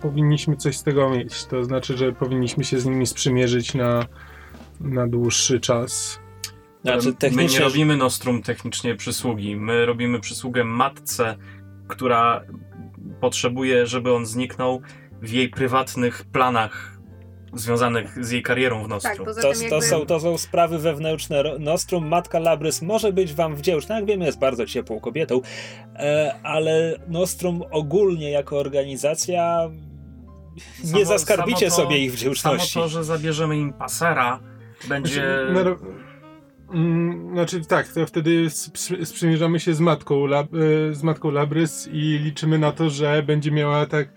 powinniśmy coś z tego mieć. To znaczy, że powinniśmy się z nimi sprzymierzyć na, na dłuższy czas. Znaczy, My nie technicznie. robimy Nostrum technicznie przysługi. My robimy przysługę matce, która potrzebuje, żeby on zniknął w jej prywatnych planach związanych z jej karierą w Tak, Nostrum. poza To, tym to, jakby... są, to są sprawy wewnętrzne. Nostrum, matka Labrys może być wam wdzięczna, jak wiemy, jest bardzo ciepłą kobietą, e, ale Nostrum ogólnie jako organizacja nie Samo- zaskarbicie samo to- sobie ich Samo wdzięczności. to, że zabierzemy im pasera, będzie... Znaczy, Mm, Znaczy tak, to wtedy sprzy- sprzymierzamy się z matką, lab, e, z matką Labrys i liczymy na to, że będzie miała tak.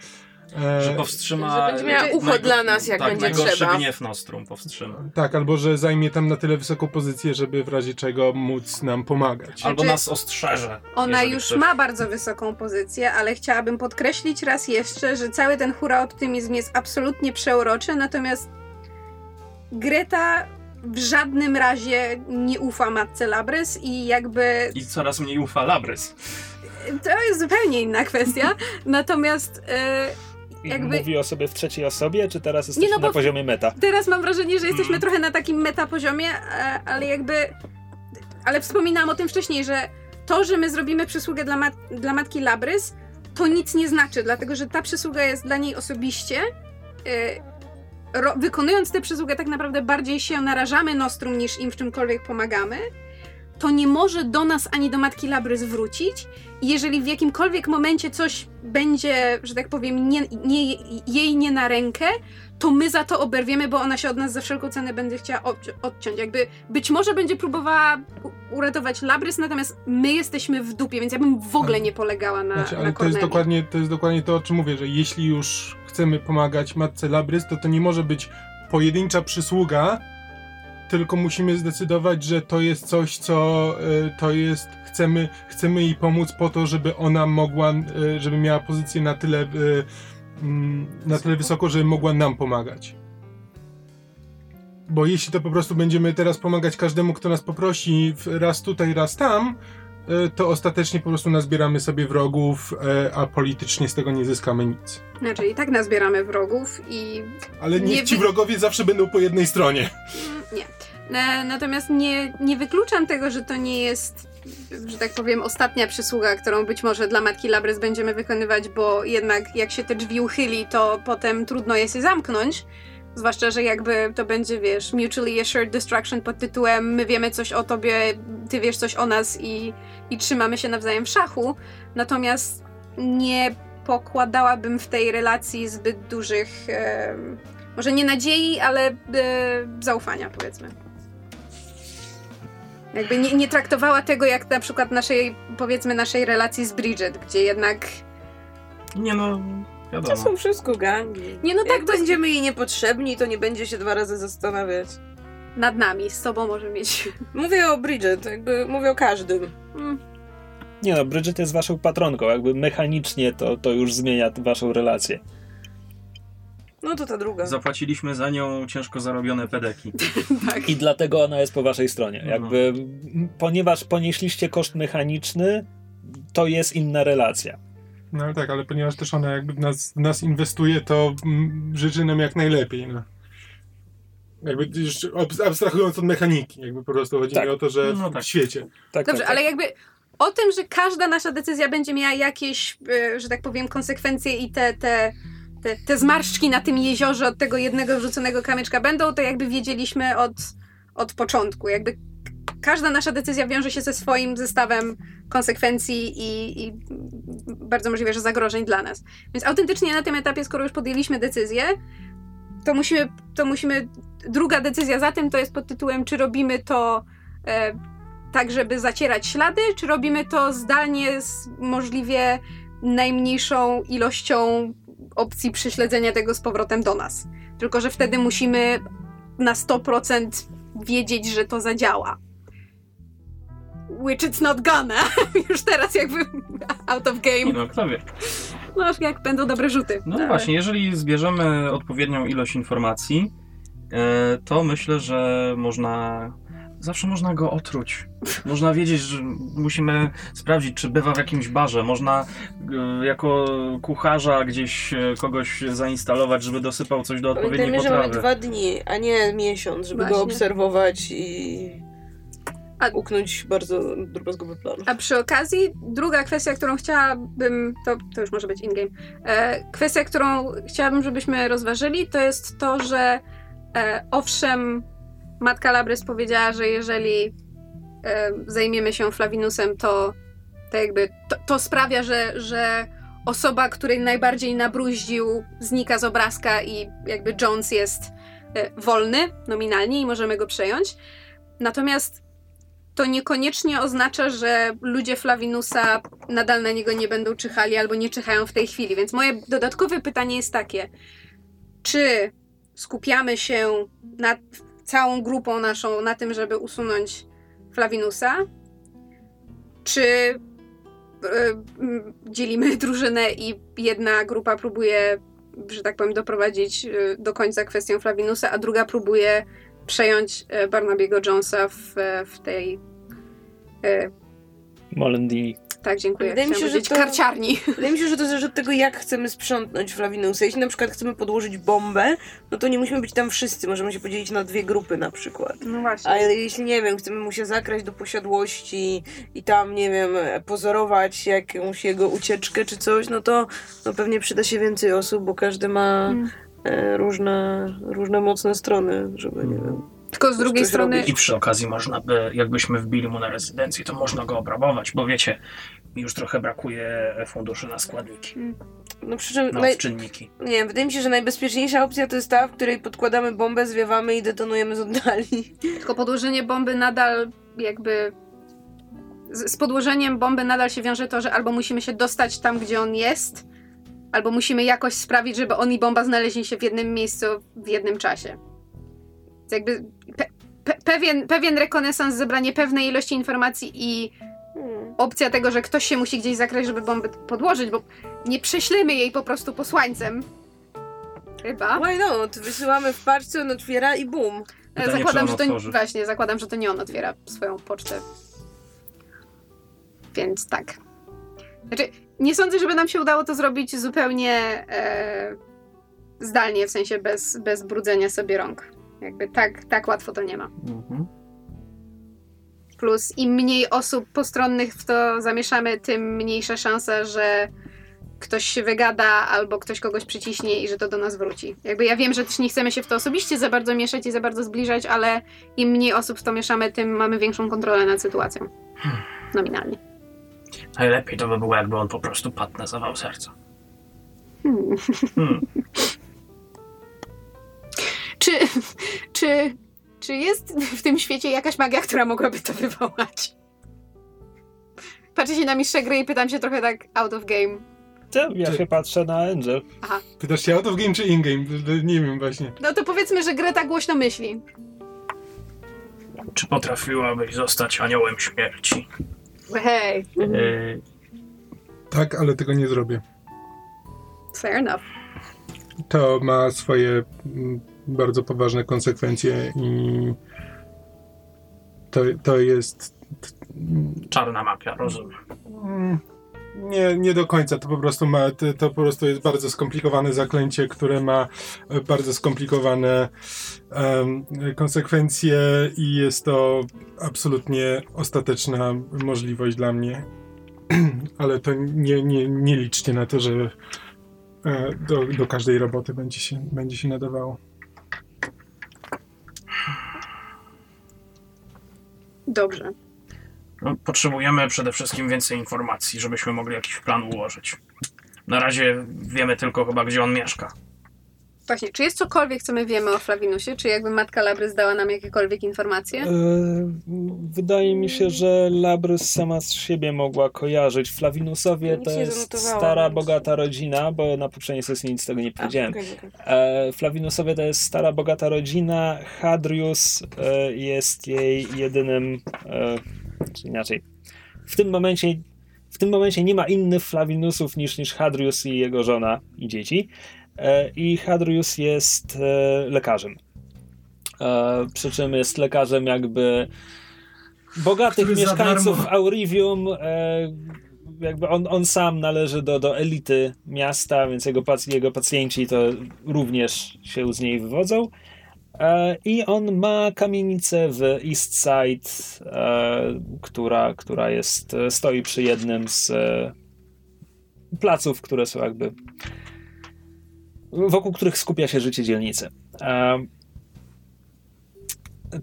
e, Że powstrzyma... Że będzie miała ucho dla nas, jak tak, będzie najgorszy trzeba. gniew Nostrum powstrzyma. Tak, albo że zajmie tam na tyle wysoką pozycję, żeby w razie czego móc nam pomagać. Albo Znaczy, nas ostrzeże. Ona już ktoś- ma bardzo wysoką pozycję, ale chciałabym podkreślić raz jeszcze, że cały ten hura optymizm jest absolutnie przeuroczy, natomiast Greta w żadnym razie nie ufa matce Labrys i jakby I coraz mniej ufa Labrys. to jest zupełnie inna kwestia. Natomiast I jakby- Mówi o sobie w trzeciej osobie, czy teraz jesteśmy no na poziomie meta? teraz mam wrażenie, że jesteśmy Mhm. trochę na takim metapoziomie, e, ale jakby. Ale wspominałam o tym wcześniej, że to, że my zrobimy przysługę dla, mat- dla matki Labrys, to nic nie znaczy, dlatego że ta przysługa jest dla niej osobiście. e, Ro- wykonując tę przysługę, tak naprawdę bardziej się narażamy Nostrum niż im w czymkolwiek pomagamy. to nie może do nas ani do matki Labrys wrócić. Jeżeli w jakimkolwiek momencie coś będzie, że tak powiem, nie, nie, jej nie na rękę, to my za to oberwiemy, bo ona się od nas za wszelką cenę będzie chciała odci- odciąć. Jakby być może będzie próbowała uratować Labrys, natomiast my jesteśmy w dupie, więc ja bym w ogóle nie polegała na, Znaczy, na ale to jest, dokładnie, to jest dokładnie to, o czym mówię, że jeśli już chcemy pomagać matce Labrys, to to nie może być pojedyncza przysługa, tylko musimy zdecydować, że to jest coś, co y, to jest, chcemy, chcemy jej pomóc po to, żeby ona mogła, y, żeby miała pozycję na tyle, y, na tyle wysoko, żeby mogła nam pomagać. Bo jeśli to po prostu będziemy teraz pomagać każdemu, kto nas poprosi raz tutaj, raz tam, y, to ostatecznie po prostu nazbieramy sobie wrogów, y, a politycznie z tego nie zyskamy nic. Znaczy i tak nazbieramy wrogów i Ale niech Nie ci wy- wrogowie zawsze będą po jednej stronie. Mm, Nie. Na- Natomiast nie, nie wykluczam tego, że to nie jest, że tak powiem, ostatnia przysługa, którą być może dla matki Labrys będziemy wykonywać, bo jednak jak się te drzwi uchyli, to potem trudno je się zamknąć. Zwłaszcza, że jakby to będzie, wiesz, mutually assured destruction pod tytułem my wiemy coś o tobie, ty wiesz coś o nas i, i trzymamy się nawzajem w szachu. Natomiast nie pokładałabym w tej relacji zbyt dużych, em, może nie nadziei, ale e, zaufania, powiedzmy. Jakby nie, nie traktowała tego jak na przykład naszej, powiedzmy, naszej relacji z Bridget, gdzie jednak. Nie no, To wiadomo. są wszystko gangi. Nie, no tak, Jak to będziemy jej niepotrzebni, to nie będzie się dwa razy zastanawiać. Nad nami, z sobą może mieć. Mówię o Bridget, jakby mówię o każdym. Mm, Nie no, Bridget jest waszą patronką, jakby mechanicznie to, to już zmienia waszą relację. No to ta druga. Zapłaciliśmy za nią ciężko zarobione pedeki. tak. I dlatego ona jest po waszej stronie. Mhm. Jakby, ponieważ ponieśliście koszt mechaniczny, to jest inna relacja. No ale tak, ale ponieważ też ona jakby w nas, w nas inwestuje, to życzy nam jak najlepiej. No. Jakby już abstrahując od mechaniki, jakby po prostu chodzi Tak. mi o to, że No w tak. świecie. Tak, Dobrze, tak, ale tak. jakby o tym, że każda nasza decyzja będzie miała jakieś, e, że tak powiem, konsekwencje i te, te, te, te zmarszczki na tym jeziorze od tego jednego wrzuconego kamyczka będą, to jakby wiedzieliśmy od, od początku. Jakby każda nasza decyzja wiąże się ze swoim zestawem konsekwencji i, i bardzo możliwe, że zagrożeń dla nas. Więc autentycznie na tym etapie, skoro już podjęliśmy decyzję, to musimy, to musimy. Druga decyzja za tym to jest pod tytułem, czy robimy to e, tak, żeby zacierać ślady, czy robimy to zdalnie z możliwie najmniejszą ilością opcji prześledzenia tego z powrotem do nas. Tylko, że wtedy musimy na 100% wiedzieć, że to zadziała. Which it's not gonna. Już teraz jakby out of game. No, kto wie. No, jak będą dobre rzuty. No Ale- właśnie, jeżeli zbierzemy odpowiednią ilość informacji, e, to myślę, że można. Zawsze można go otruć. Można wiedzieć, że musimy sprawdzić, czy bywa w jakimś barze. Można e, jako kucharza gdzieś e, kogoś zainstalować, żeby dosypał coś do odpowiedniej Pamiętajmy, że mamy potrawy. dwa dni, a nie miesiąc, żeby Właśnie. go obserwować i A- uknąć bardzo drobazgowy plan. A przy okazji, druga kwestia, którą chciałabym, to, to już może być in-game, e, kwestia, którą chciałabym, żebyśmy rozważyli, to jest to, że e, owszem, matka Labrys powiedziała, że jeżeli e, zajmiemy się Flavinusem, to, to jakby to, to sprawia, że, że osoba, której najbardziej nabruździł, znika z obrazka i jakby Jones jest e, wolny nominalnie i możemy go przejąć. Natomiast to niekoniecznie oznacza, że ludzie Flavinusa nadal na niego nie będą czyhali albo nie czyhają w tej chwili. Więc moje dodatkowe pytanie jest takie: czy skupiamy się nad całą grupą naszą na tym, żeby usunąć Flavinusa? Czy mm, dzielimy drużynę i jedna grupa próbuje, że tak powiem, doprowadzić y, do końca kwestię Flavinusa, a druga próbuje przejąć e, Barnabiego Jonesa w, e, w tej. Molendini. tak, dziękuję. Wydaje mi się, że to- karciarni. Wydaje mi się, że to zależy od tego, jak chcemy sprzątnąć Flavinusa. Jeśli na przykład chcemy podłożyć bombę, no to nie musimy być tam wszyscy, możemy się podzielić na dwie grupy na przykład. No właśnie. A jeśli, nie wiem, chcemy mu się zakraść do posiadłości i tam, nie wiem, pozorować jakąś jego ucieczkę czy coś, no to no pewnie przyda się więcej osób, bo każdy ma Mm. e, różne, różne mocne strony, żeby, nie wiem... Tylko z drugiej strony, robić. I przy okazji można by, jakbyśmy wbili mu na rezydencję, to można go obrabować, bo wiecie, mi już trochę brakuje funduszy na składniki, No przy czym, na naj... odczynniki. nie wiem, wydaje mi się, że najbezpieczniejsza opcja to jest ta, w której podkładamy bombę, zwiewamy i detonujemy z oddali. tylko podłożenie bomby nadal jakby... Z z podłożeniem bomby nadal się wiąże to, że albo musimy się dostać tam, gdzie on jest, albo musimy jakoś sprawić, żeby on i bomba znaleźli się w jednym miejscu w jednym czasie. Jakby pe pe pewien, pewien rekonesans, zebranie pewnej ilości informacji i Hmm. opcja tego, że ktoś się musi gdzieś zakrać, żeby bombę podłożyć, bo nie prześlemy jej po prostu posłańcem. Chyba. Why not? Wysyłamy w paczce, on otwiera i bum. Pytanie, zakładam, że to otworzy. właśnie, zakładam, że to nie on otwiera swoją pocztę. Więc tak. Znaczy, nie sądzę, żeby nam się udało to zrobić zupełnie e, zdalnie, w sensie bez, bez brudzenia sobie rąk. Jakby tak, tak łatwo to nie ma. Mhm. Plus im mniej osób postronnych w to zamieszamy, tym mniejsza szansa, że ktoś się wygada albo ktoś kogoś przyciśnie i że to do nas wróci. Jakby ja wiem, że też nie chcemy się w to osobiście za bardzo mieszać i za bardzo zbliżać, ale im mniej osób w to mieszamy, tym mamy większą kontrolę nad sytuacją. Nominalnie. Najlepiej to by było, jakby on po prostu padł na zawał serca. Hmm. Hmm. Czy, czy, czy jest w tym świecie jakaś magia, która mogłaby to wywołać? Patrzę się na mistrza gry i pytam się trochę tak out of game. Ja Czy- się patrzę na Angel. Pytasz się out of game czy in game? Nie wiem właśnie. No to powiedzmy, że Greta głośno myśli. Czy potrafiłabyś zostać aniołem śmierci? Hej, Yy, Tak, ale tego nie zrobię. fair enough. To ma swoje mm, bardzo poważne konsekwencje i to, to jest czarna magia, rozumiem. Mm, Nie, nie do końca. To po prostu ma, to, po prostu jest bardzo skomplikowane zaklęcie, które ma e, bardzo skomplikowane em, konsekwencje i jest to absolutnie ostateczna możliwość dla mnie. Ale to nie, nie, nie liczcie na to, że e, do, do każdej roboty będzie się, będzie się nadawało. Dobrze. No, potrzebujemy przede wszystkim więcej informacji, żebyśmy mogli jakiś plan ułożyć. Na razie wiemy tylko chyba, gdzie on mieszka. Właśnie, czy jest cokolwiek, co my wiemy o Flavinusie? Czy jakby matka Labrys dała nam jakiekolwiek informacje? E, Wydaje mi się, że Labrys sama z siebie mogła kojarzyć. Flavinusowie Nic to jest stara, więc- bogata rodzina, bo na poprzedniej sesji nic tego nie A, powiedziałem. okej, okej. E, Flavinusowie to jest stara, bogata rodzina. Hadrius e, jest jej jedynym, e, czy inaczej. W tym momencie, w tym momencie nie ma innych Flavinusów niż, niż Hadrius i jego żona i dzieci. E, I Hadrius jest lekarzem. Przy czym jest lekarzem jakby bogatych mieszkańców darmo- Aurivium. E, jakby on, on sam należy do, do elity miasta, więc jego, jego pacjenci to również się z niej wywodzą. E, I on ma kamienicę w East Side, e, która, która jest, e, stoi przy jednym z e, placów, które są jakby wokół których skupia się życie dzielnicy.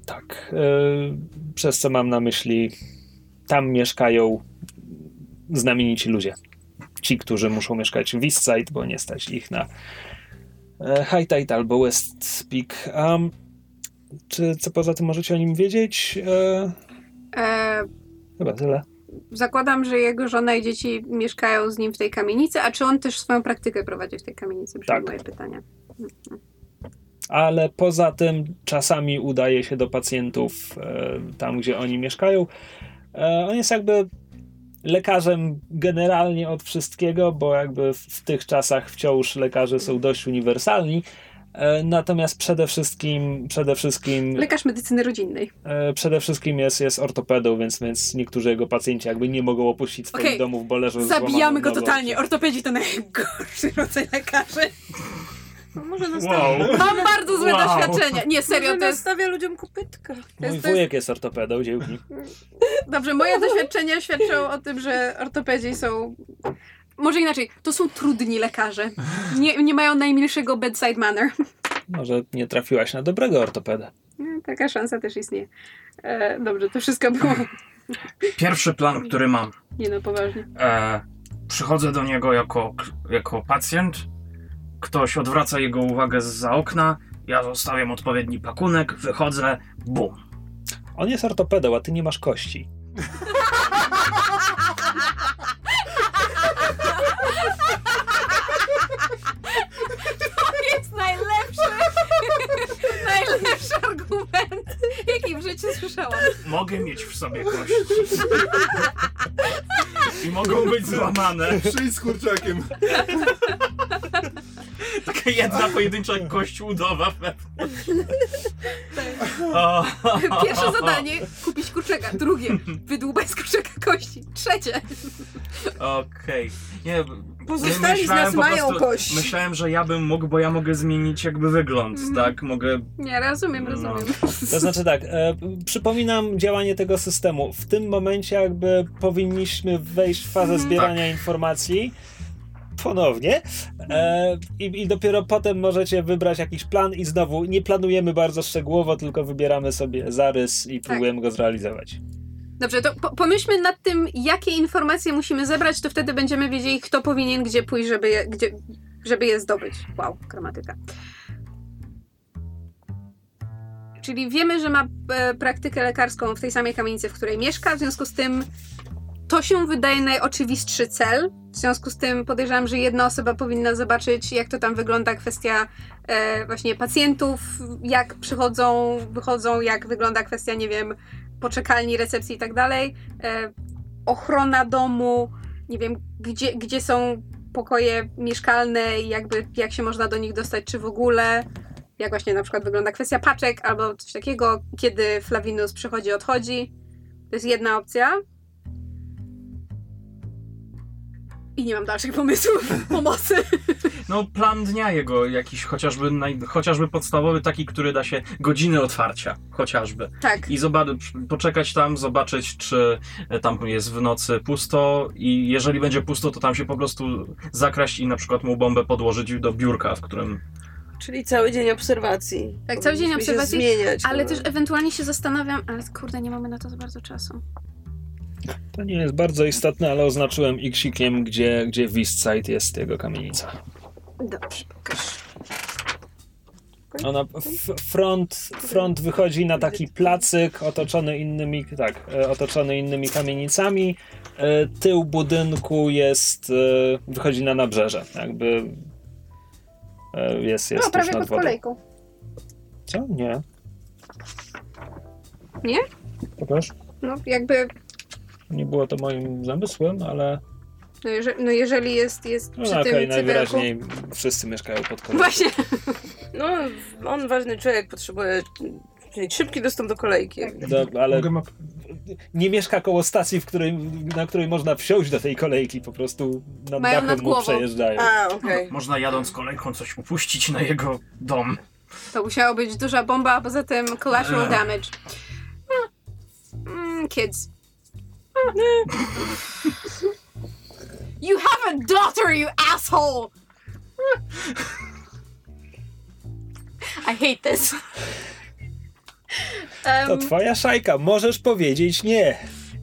Tak, e, przez co mam na myśli, tam mieszkają znamienici ludzie. Ci, którzy muszą mieszkać w East Side, bo nie stać ich na e, High Tide albo West Peak. Um, czy co poza tym możecie o nim wiedzieć? E, E, chyba tyle. zakładam, że jego żona i dzieci mieszkają z nim w tej kamienicy, a czy on też swoją praktykę prowadzi w tej kamienicy? Brzmi Tak. moje pytanie. Ale poza tym czasami udaje się do pacjentów e, tam, gdzie oni mieszkają. E, on jest jakby lekarzem generalnie od wszystkiego, bo jakby w, tych czasach wciąż lekarze są dość uniwersalni. E, natomiast przede wszystkim, przede wszystkim, Lekarz medycyny rodzinnej. przede wszystkim jest, jest ortopedą, więc, więc niektórzy jego pacjenci jakby nie mogą opuścić swoich Okej, domów, bo leżą Zabijamy go totalnie. Ortopedzi to najgorszy rodzaj lekarzy. No może nastawia, Wow. Mam bardzo złe Wow. doświadczenia. Nie, serio, może to jest... nastawia ludziom kopytka. Mój jest, wujek jest ortopedą, dziełki. Dobrze, moje doświadczenia świadczą o tym, że ortopedzi są... Może inaczej, to są trudni lekarze. Nie, nie mają najmilszego bedside manner. Może nie trafiłaś na dobrego ortopeda. No, taka szansa też istnieje. E, dobrze, to wszystko było. Pierwszy plan, który mam. Nie no, poważnie. E, przychodzę do niego jako, jako pacjent. Ktoś odwraca jego uwagę za okna. Ja zostawiam odpowiedni pakunek, wychodzę, bum. On jest ortopedą, a ty nie masz kości. To jest najlepszy, najlepszy argument, jaki w życiu słyszałam. Mogę mieć w sobie kości. I mogą być złamane. Przyjdź z kurczakiem. Jedna pojedyncza kość udowa. O, Pierwsze zadanie, kupić kurczaka. Drugie, wydłubać z kurczaka kości. Trzecie, Okej. Nie, Pozostali z myślałem nas po mają prostu- kość. Myślałem, że ja bym mógł, bo ja mogę zmienić jakby wygląd, Mhm. tak? Mogę... nie, rozumiem, No. rozumiem. To znaczy tak, e, przypominam działanie tego systemu. W tym momencie jakby powinniśmy wejść w fazę Mhm. zbierania informacji ponownie e, i, i dopiero potem możecie wybrać jakiś plan i znowu nie planujemy bardzo szczegółowo, tylko wybieramy sobie zarys i próbujemy go zrealizować. Dobrze, to po pomyślmy nad tym, jakie informacje musimy zebrać, to wtedy będziemy wiedzieli, kto powinien gdzie pójść, żeby je, gdzie, żeby je zdobyć. Wow, gramatyka. Czyli wiemy, że ma e, praktykę lekarską w tej samej kamienicy, w której mieszka, w związku z tym to się wydaje najoczywistszy cel. W związku z tym podejrzewam, że jedna osoba powinna zobaczyć, jak to tam wygląda kwestia e, właśnie pacjentów, jak przychodzą, wychodzą, jak wygląda kwestia, nie wiem, poczekalni, recepcji i tak dalej. E, ochrona domu, nie wiem, gdzie, gdzie są pokoje mieszkalne i jakby jak się można do nich dostać, czy w ogóle. Jak właśnie na przykład wygląda kwestia paczek albo coś takiego, kiedy Flavinus przychodzi, odchodzi. To jest jedna opcja. I nie mam dalszych pomysłów pomocy. No, plan dnia jego jakiś, chociażby, naj, chociażby podstawowy, taki, który da się godziny otwarcia, chociażby. Tak. I poczekać tam, zobaczyć, czy tam jest w nocy pusto i jeżeli będzie pusto, to tam się po prostu zakraść i na przykład mu bombę podłożyć do biurka, w którym... Czyli cały dzień obserwacji. Tak, cały dzień obserwacji, Zmieniać, Ale no. też ewentualnie się zastanawiam, ale kurde, nie mamy na to za bardzo czasu. To nie jest bardzo istotne, ale oznaczyłem X-ikiem, gdzie, gdzie w East Side jest jego kamienica. Dobrze, pokaż. Ona, front, front wychodzi na taki placyk otoczony innymi, tak, e, otoczony innymi kamienicami. E, Tył budynku jest, e, wychodzi na nabrzeże, jakby jest, jest No, prawie pod wodą. kolejką. Co? Nie. Nie? Pokaż. No, jakby, Nie było to moim zamysłem, ale no, jeżeli, no jeżeli jest, jest no, przy okej, tym cyberku... najwyraźniej wszyscy mieszkają pod kolejką. Właśnie, No, on ważny człowiek, potrzebuje mieć szybki dostęp do kolejki. Do, ale nie mieszka koło stacji, w której, na której można wsiąść do tej kolejki, po prostu nad Mają dachem nad mu przejeżdżają. A, okej. Można jadąc kolejką coś upuścić na jego dom. to musiało być duża bomba, a poza tym collateral Eee. damage. Mm, kids. You have a daughter, you asshole! I hate this. To Um, twoja szajka, możesz powiedzieć nie.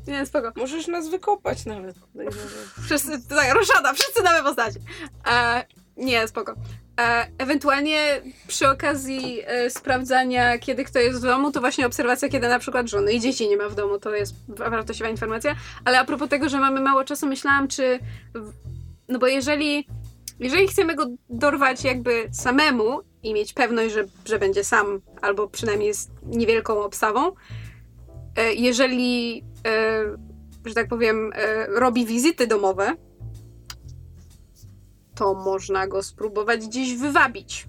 nie, spoko. Możesz nas wykopać nawet. Wszyscy, tak, roszada, wszyscy nowe postacie. E, nie, spoko. Ewentualnie przy okazji e, sprawdzania, kiedy kto jest w domu, to właśnie obserwacja, kiedy na przykład żony i dzieci nie ma w domu, to jest wartościowa informacja. Ale a propos tego, że mamy mało czasu, myślałam, czy... No bo jeżeli, jeżeli chcemy go dorwać jakby samemu i mieć pewność, że, że będzie sam, albo przynajmniej z niewielką obstawą, e, jeżeli, e, że tak powiem, robi wizyty domowe, to można go spróbować gdzieś wywabić.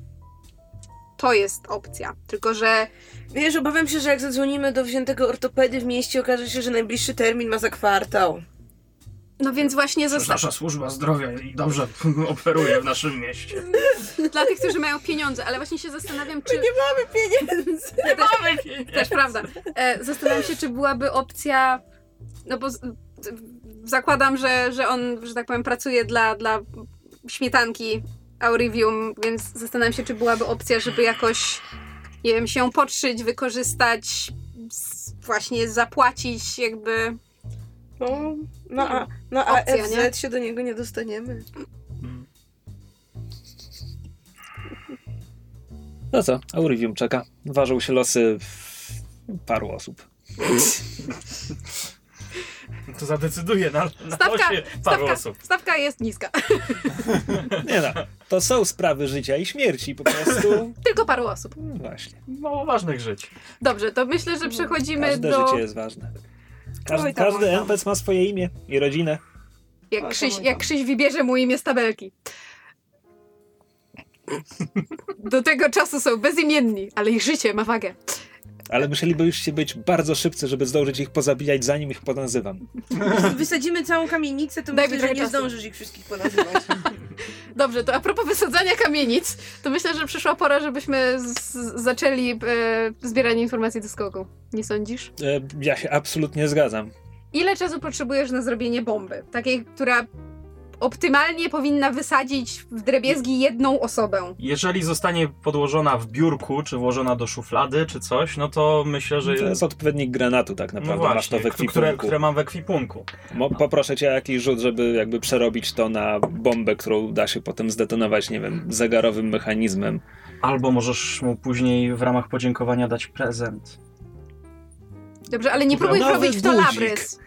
To jest opcja. Tylko, że Wiesz, obawiam się, że jak zadzwonimy do wziętego ortopedy w mieście, okaże się, że najbliższy termin ma za kwartał. no więc właśnie Przecież zosta- nasza służba zdrowia i dobrze operuje w naszym mieście. dla tych, którzy mają pieniądze, ale właśnie się zastanawiam, czy... My nie mamy pieniędzy. Ja też, też prawda. E, zastanawiam się, czy byłaby opcja, no bo z, zakładam, że, że on, że tak powiem, pracuje dla, dla śmietanki Aurivium, więc zastanawiam się, czy byłaby opcja, żeby jakoś, nie wiem, się podszyć, wykorzystać, właśnie zapłacić jakby... No, no, a, no a Opcja, FZ nie? się do niego nie dostaniemy. No co, Aurivium czeka. Ważą się losy paru osób. To zadecyduje na, na Stawka, paru stawka, osób. stawka jest niska. Nie no, to są sprawy życia i śmierci po prostu. Tylko paru osób. No właśnie. Mało ważnych żyć. Dobrze, to myślę, że przechodzimy Każde do... życie jest ważne. Każdy, każdy. NPC ma swoje imię i rodzinę. Jak Krzyś, jak. Krzyś wybierze mu imię z tabelki. Do tego czasu są bezimienni, ale ich życie ma wagę. Ale musielibyście być bardzo szybcy, żeby zdążyć ich pozabijać, zanim ich ponazywam. Wysadzimy całą kamienicę, to Daj myślę, że nie czasu. zdążysz ich wszystkich ponazywać. Dobrze, to a propos wysadzania kamienic, to myślę, że przyszła pora, żebyśmy zaczęli e, zbieranie informacji do skoku. Nie sądzisz? E, Ja się absolutnie zgadzam. Ile czasu potrzebujesz na zrobienie bomby? Takiej, która optymalnie powinna wysadzić w drebiezgi jedną osobę. Jeżeli zostanie podłożona w biurku, czy włożona do szuflady, czy coś, no to myślę, że... To jest odpowiednik granatu tak no naprawdę, masz to w które, ekwipunku. które mam w ekwipunku. Mo- Poproszę cię o jakiś rzut, żeby jakby przerobić to na bombę, którą da się potem zdetonować, nie wiem, zegarowym mechanizmem. Albo możesz mu później w ramach podziękowania dać prezent. Dobrze, ale nie próbuj robić w to labrys.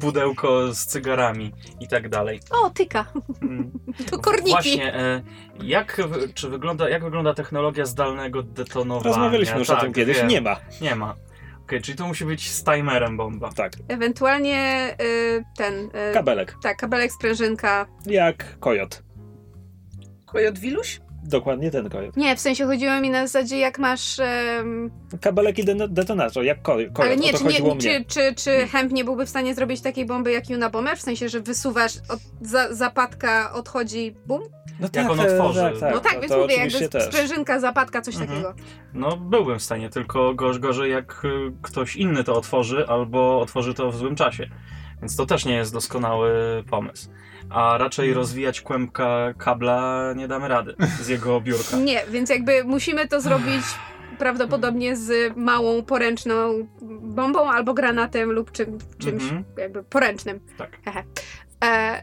Pudełko z cygarami i tak dalej. O, tyka. Mm. To korniki. Właśnie, e, jak, czy wygląda, jak wygląda technologia zdalnego detonowania? Rozmawialiśmy już o Tak, tym kiedyś, wiem. nie ma. Nie ma. Okej, czyli to musi być z timerem bomba. Tak, Ewentualnie y, ten... Y, kabelek. tak, kabelek, sprężynka. Jak kojot. Kojot Wiluś? Dokładnie ten kojot. Nie, w sensie chodziło mi na zasadzie, jak masz... em, Kabelek i detonator, jak ko- kojot, ale nie, o to czy, nie mnie. czy, czy, czy Hemp nie byłby w stanie zrobić takiej bomby jak Unabomber? W sensie, że wysuwasz, od, za, zapadka odchodzi, bum? No Jak on e, otworzy. no tak, to, więc to mówię, jakby też. sprężynka, zapadka, coś Mhm. takiego. No, byłbym w stanie, tylko gorz, gorzej jak y, ktoś inny to otworzy, albo otworzy to w złym czasie. Więc to też nie jest doskonały pomysł. A raczej rozwijać kłębka kabla nie damy rady z jego biurka. Nie, więc jakby musimy to zrobić prawdopodobnie z małą poręczną bombą albo granatem lub czym, czymś Mhm. jakby poręcznym. Tak. E,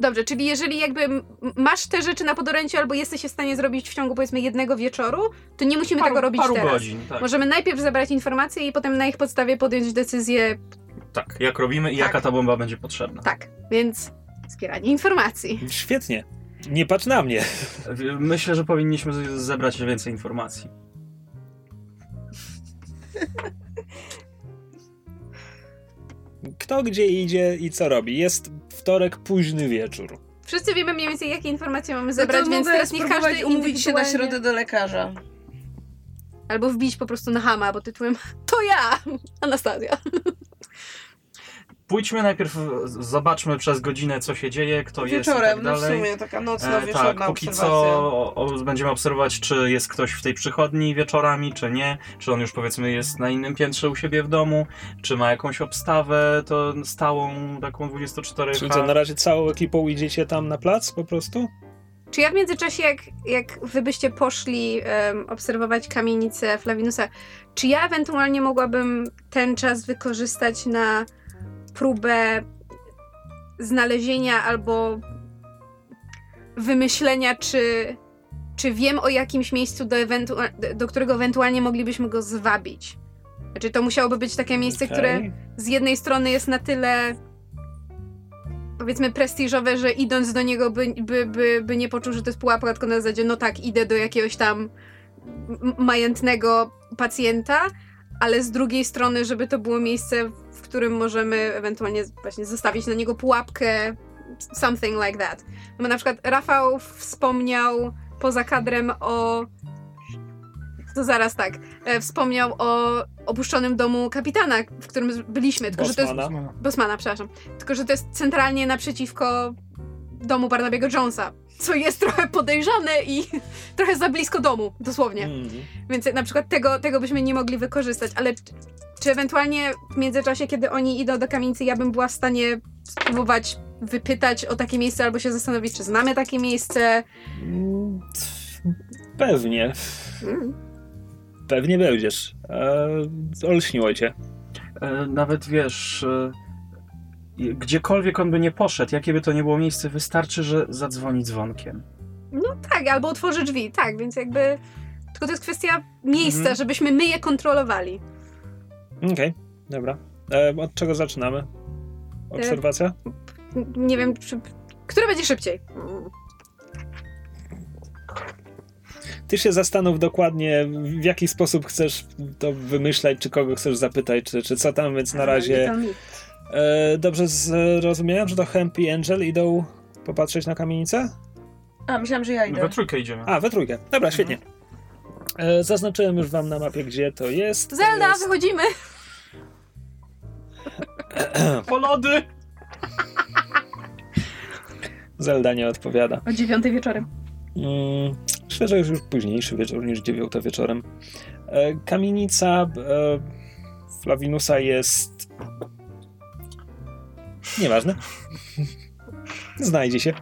dobrze, czyli jeżeli jakby masz te rzeczy na podoręciu albo jesteś w stanie zrobić w ciągu powiedzmy jednego wieczoru, to nie musimy tego robić paru teraz. godzin, tak. Możemy najpierw zebrać informacje i potem na ich podstawie podjąć decyzję. Tak, jak robimy i Tak. jaka ta bomba będzie potrzebna. Tak, więc zbieranie informacji. Świetnie. Nie patrz na mnie. Myślę, że powinniśmy zebrać więcej informacji. Kto gdzie idzie i co robi? Jest wtorek, późny wieczór. Wszyscy wiemy mniej więcej, jakie informacje mamy No zebrać, to więc teraz niech każdy umówić się na środę do lekarza. Albo wbić po prostu na hama, bo tytułem To ja! Anastazja. Pójdźmy najpierw, zobaczmy przez godzinę, co się dzieje, kto jest i Wieczorem, tak no w sumie taka nocna, E, tak, wieczorna póki obserwacja. co o, będziemy obserwować, czy jest ktoś w tej przychodni wieczorami, czy nie. Czy on już powiedzmy jest na innym piętrze u siebie w domu, czy ma jakąś obstawę to stałą, taką 24 Czyli co, na razie całą ekipą idziecie tam na plac po prostu? Czy ja w międzyczasie, jak, jak wy byście poszli em, obserwować kamienicę Flavinusa, czy ja ewentualnie mogłabym ten czas wykorzystać na próbę znalezienia albo wymyślenia, czy, czy wiem o jakimś miejscu, do, do którego ewentualnie moglibyśmy go zwabić? Znaczy, to musiałoby być takie miejsce, które Okej. z jednej strony jest na tyle powiedzmy prestiżowe, że idąc do niego by, by, by, by nie poczuł, że to jest pułapka, tylko na zasadzie, no tak, idę do jakiegoś tam majętnego pacjenta, ale z drugiej strony, żeby to było miejsce, którym możemy ewentualnie właśnie zostawić na niego pułapkę, something like that. No bo na przykład Rafał wspomniał poza kadrem o to zaraz tak. E, wspomniał o opuszczonym domu kapitana, w którym byliśmy. Tylko, że to jest Bosmana. Bosmana, przepraszam. Tylko, że to jest centralnie naprzeciwko domu Barnabiego Jonesa, co jest trochę podejrzane i trochę za blisko domu, dosłownie. Mhm. Więc na przykład tego, tego byśmy nie mogli wykorzystać, ale czy, czy ewentualnie w międzyczasie, kiedy oni idą do kamienicy, ja bym była w stanie spróbować wypytać o takie miejsce albo się zastanowić, czy znamy takie miejsce. Mm, Pewnie. Mm. Pewnie będziesz. E, olśniło cię. E, nawet wiesz, e, gdziekolwiek on by nie poszedł, jakie by to nie było miejsce, wystarczy, że zadzwoni dzwonkiem. No tak, albo otworzy drzwi, tak, więc jakby... Tylko to jest kwestia miejsca, Mhm. żebyśmy my je kontrolowali. Okej, dobra. E, od czego zaczynamy? Obserwacja? N- Nie wiem, czy... Które będzie szybciej? Ty się zastanów dokładnie, w jaki sposób chcesz to wymyślać, czy kogo chcesz zapytać, czy, czy co tam, więc na razie... E, dobrze zrozumiałem, że to Hemp i Angel idą popatrzeć na kamienicę? A, myślałam, że ja idę. We trójkę idziemy. A, we trójkę. Dobra, świetnie. E, zaznaczyłem już wam na mapie, gdzie to jest. To Zelda, jest... wychodzimy! Po lody! Zelda nie odpowiada. O dziewiątej wieczorem. Mm, myślę, że jest już późniejszy wieczór niż dziewiąta wieczorem. E, kamienica e, Flavinusa jest... Nieważne. Znajdzie się.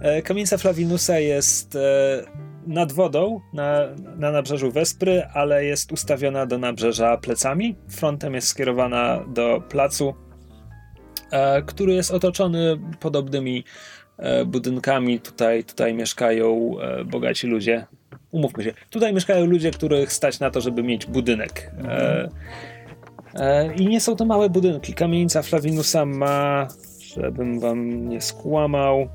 E, kamienica Flavinusa jest e, nad wodą, na, na nabrzeżu Wespry, ale jest ustawiona do nabrzeża plecami. Frontem jest skierowana do placu, e, który jest otoczony podobnymi budynkami. Tutaj, tutaj mieszkają bogaci ludzie. Umówmy się, tutaj mieszkają ludzie, których stać na to, żeby mieć budynek. E, I nie są to małe budynki. Kamienica Flavinusa ma, żebym wam nie skłamał,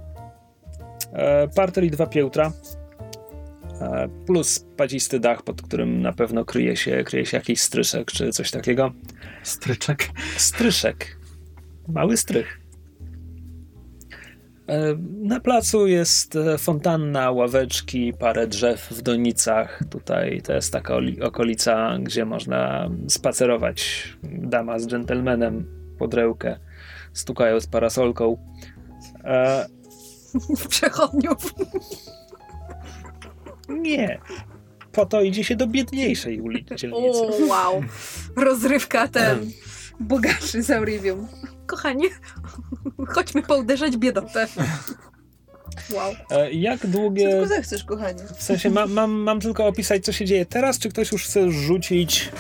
e, parter i dwa piętra. E, plus spadzisty dach, pod którym na pewno kryje się, kryje się jakiś stryszek czy coś takiego. Stryczek. Stryszek. Mały strych. Na placu jest e, fontanna, ławeczki, parę drzew w donicach. Tutaj to jest taka oli- okolica, gdzie można spacerować. Dama z dżentelmenem pod rękę, stukają z parasolką. E, W przechodniów. nie. Po to idzie się do biedniejszej ulicy. O, wow. Rozrywka ten. Bogaczy z Aurivium. Kochanie, chodźmy pouderzać biedotę. Wow. E, Jak Co długie... tylko zechcesz, kochanie. W sensie mam, mam, mam tylko opisać, co się dzieje teraz, czy ktoś już chce rzucić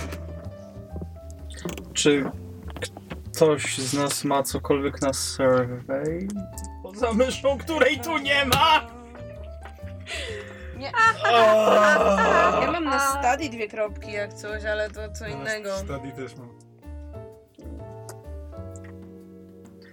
Czy ktoś z nas ma cokolwiek na survey? Poza myszą, której tu nie ma! Nie. Ja mam na study dwie kropki jak coś, ale to co innego. Study też mam.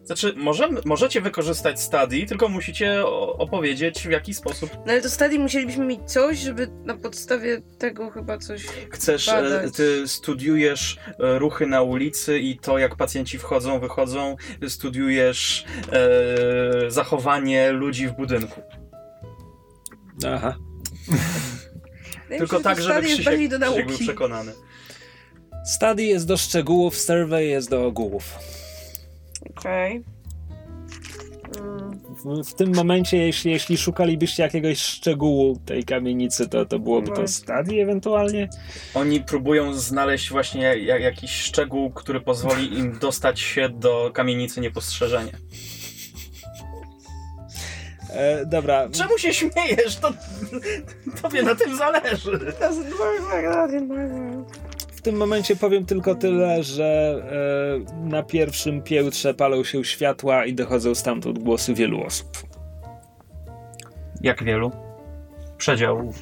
Znaczy, możemy, możecie wykorzystać study, tylko musicie opowiedzieć w jaki sposób No ale to study musielibyśmy mieć coś, żeby na podstawie tego chyba coś... chcesz. e, Badać. Ty studiujesz e, ruchy na ulicy i to, jak pacjenci wchodzą, wychodzą. Studiujesz e, zachowanie ludzi w budynku. Aha. Mi Tylko że tak, to żeby study jest Krzysiek, bardziej do Krzysiek był nauki. przekonany. Study jest do szczegółów, survey jest do ogółów. Okej. Mm. W, w tym momencie, jeśli, jeśli szukalibyście jakiegoś szczegółu tej kamienicy, to, to byłoby to study ewentualnie. Oni próbują znaleźć właśnie ja- jakiś szczegół, który pozwoli im dostać się do kamienicy niepostrzeżenie. E, dobra, Czemu się śmiejesz? To tobie na tym zależy. W tym momencie powiem tylko tyle, że e, na pierwszym piętrze palą się światła i dochodzą stamtąd głosy wielu osób. Jak wielu? Przedział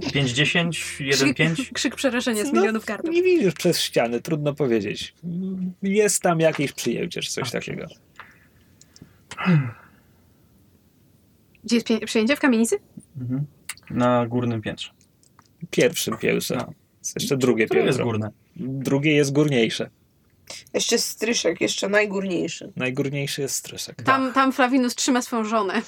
5-10, 1-5? Krzyk, krzyk przerażenia z No, milionów kartów. Nie widzisz przez ściany, trudno powiedzieć. Jest tam jakieś przyjęcie czy coś takiego. Gdzie jest przyjęcie? W kamienicy? Mhm. Na górnym piętrze. Pierwszym piętrze. No. Jest jeszcze drugie Które jest piętro. górne? Drugie jest górniejsze. Jeszcze stryszek, jeszcze najgórniejszy. Najgórniejszy jest stryszek. Tam, tam Flavinus trzyma swoją żonę.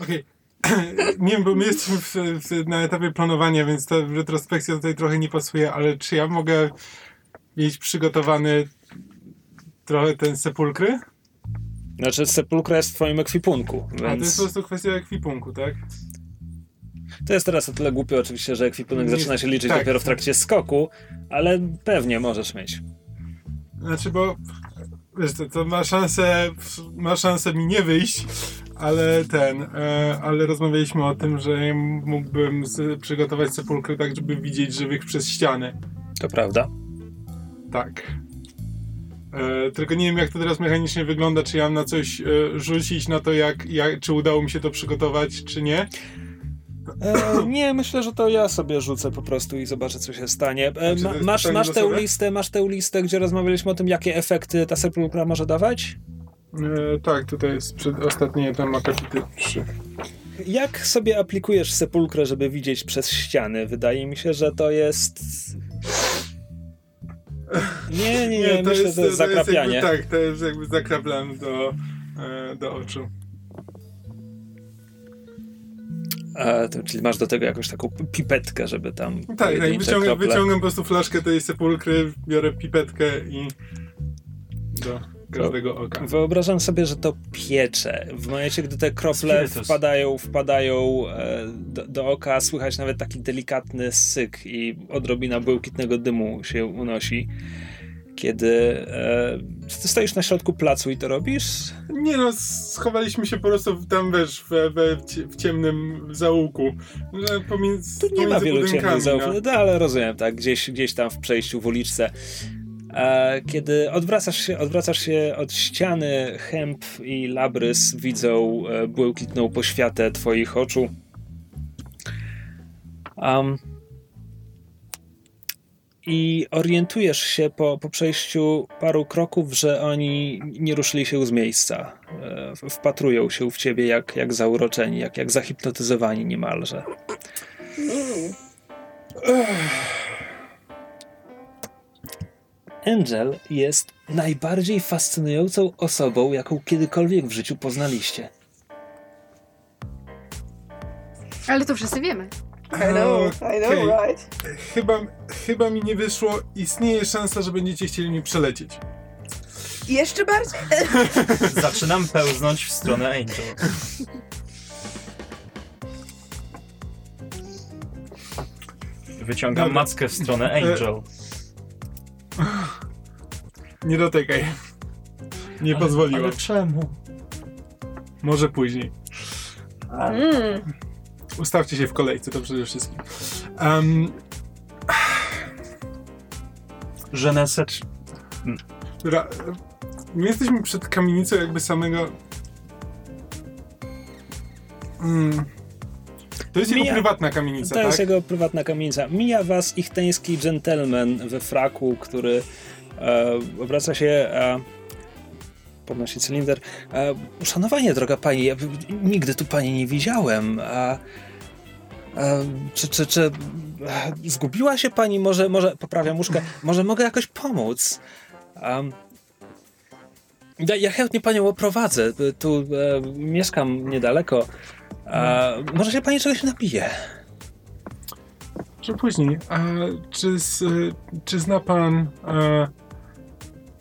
Okej. Nie wiem, bo my jesteśmy w, w, na etapie planowania, więc ta retrospekcja tutaj trochę nie pasuje, ale czy ja mogę mieć przygotowany trochę ten sepulkry? Znaczy sepulkra jest w twoim ekwipunku, A to jest więc po prostu kwestia ekwipunku, tak? To jest teraz o tyle głupie oczywiście, że ekwipunek zaczyna się liczyć tak. dopiero w trakcie skoku, ale pewnie możesz mieć. Znaczy, bo wiesz, to, to ma szansę, ma szansę mi nie wyjść, ale ten, e, ale rozmawialiśmy o tym, że mógłbym z, przygotować sepulkrę tak, żeby widzieć żywych przez ścianę. To prawda. Tak. E, tylko nie wiem, jak to teraz mechanicznie wygląda, czy ja mam na coś e, rzucić, na to, jak, jak, czy udało mi się to przygotować, czy nie. E, nie, myślę, że to ja sobie rzucę po prostu i zobaczę, co się stanie. E, to ma, jest masz, masz tę listę, masz tę listę, gdzie rozmawialiśmy o tym, jakie efekty ta sepulkra może dawać? E, tak, tutaj jest przed, ostatnie tam akapity 3. Jak sobie aplikujesz sepulkrę, żeby widzieć przez ściany? Wydaje mi się, że to jest... Nie, nie, nie, myślę, że to jest zakrapianie. jakby, tak, to jest jakby zakraplam do, e, do oczu. A, to, czyli masz do tego jakąś taką pipetkę, żeby tam Tak, tak wyciągam, krople- wyciągam po prostu flaszkę tej sepulkry, biorę pipetkę i do każdego oka. Wyobrażam sobie, że to piecze. W momencie, gdy te krople Spirytus. wpadają, wpadają e, do, do oka, słychać nawet taki delikatny syk i odrobina błękitnego dymu się unosi. Kiedy e, stoisz na środku placu i to robisz? Nie no, schowaliśmy się po prostu w- tam, wiesz, w w ciemnym zaułku. Pomiędzy, Tu nie ma wielu ciemnych zaufów, no. no, ale rozumiem, tak, gdzieś, gdzieś tam w przejściu, w uliczce. E, kiedy odwracasz się, odwracasz się od ściany, Hemp i Labrys widzą e, błękitną poświatę twoich oczu. Um, I orientujesz się po, po przejściu paru kroków, że oni nie ruszyli się z miejsca. E, wpatrują się w ciebie jak, jak zauroczeni, jak, jak zahipnotyzowani niemalże. Angel jest najbardziej fascynującą osobą, jaką kiedykolwiek w życiu poznaliście. Ale to wszyscy wiemy. I know, I know, right? Chyba, chyba mi nie wyszło. Istnieje szansa, że będziecie chcieli mi przelecieć. Jeszcze bardziej. Zaczynam pełznąć w stronę Angel. Wyciągam Dobra. mackę w stronę Angel. Nie dotykaj. Nie Ale- pozwoliło. Ale czemu? Może później. Mm. Ustawcie się w kolejce, to przede wszystkim. Um, Żeneset. ra, my jesteśmy przed kamienicą jakby samego... Mm. To jest jego Mija- prywatna kamienica, To tak? jest jego prywatna kamienica. Mija was ichteński gentleman we fraku, który e, obraca się, e, podnosi cylinder. E, uszanowanie, droga pani, ja nigdy tu pani nie widziałem. A, e, czy, czy, czy e, zgubiła się pani? Może, może poprawiam łóżkę, może mogę jakoś pomóc? Um, ja, ja chętnie panią oprowadzę. Tu e, mieszkam niedaleko. E, może się pani czegoś napije? Że później. A czy, z, czy zna pan... E,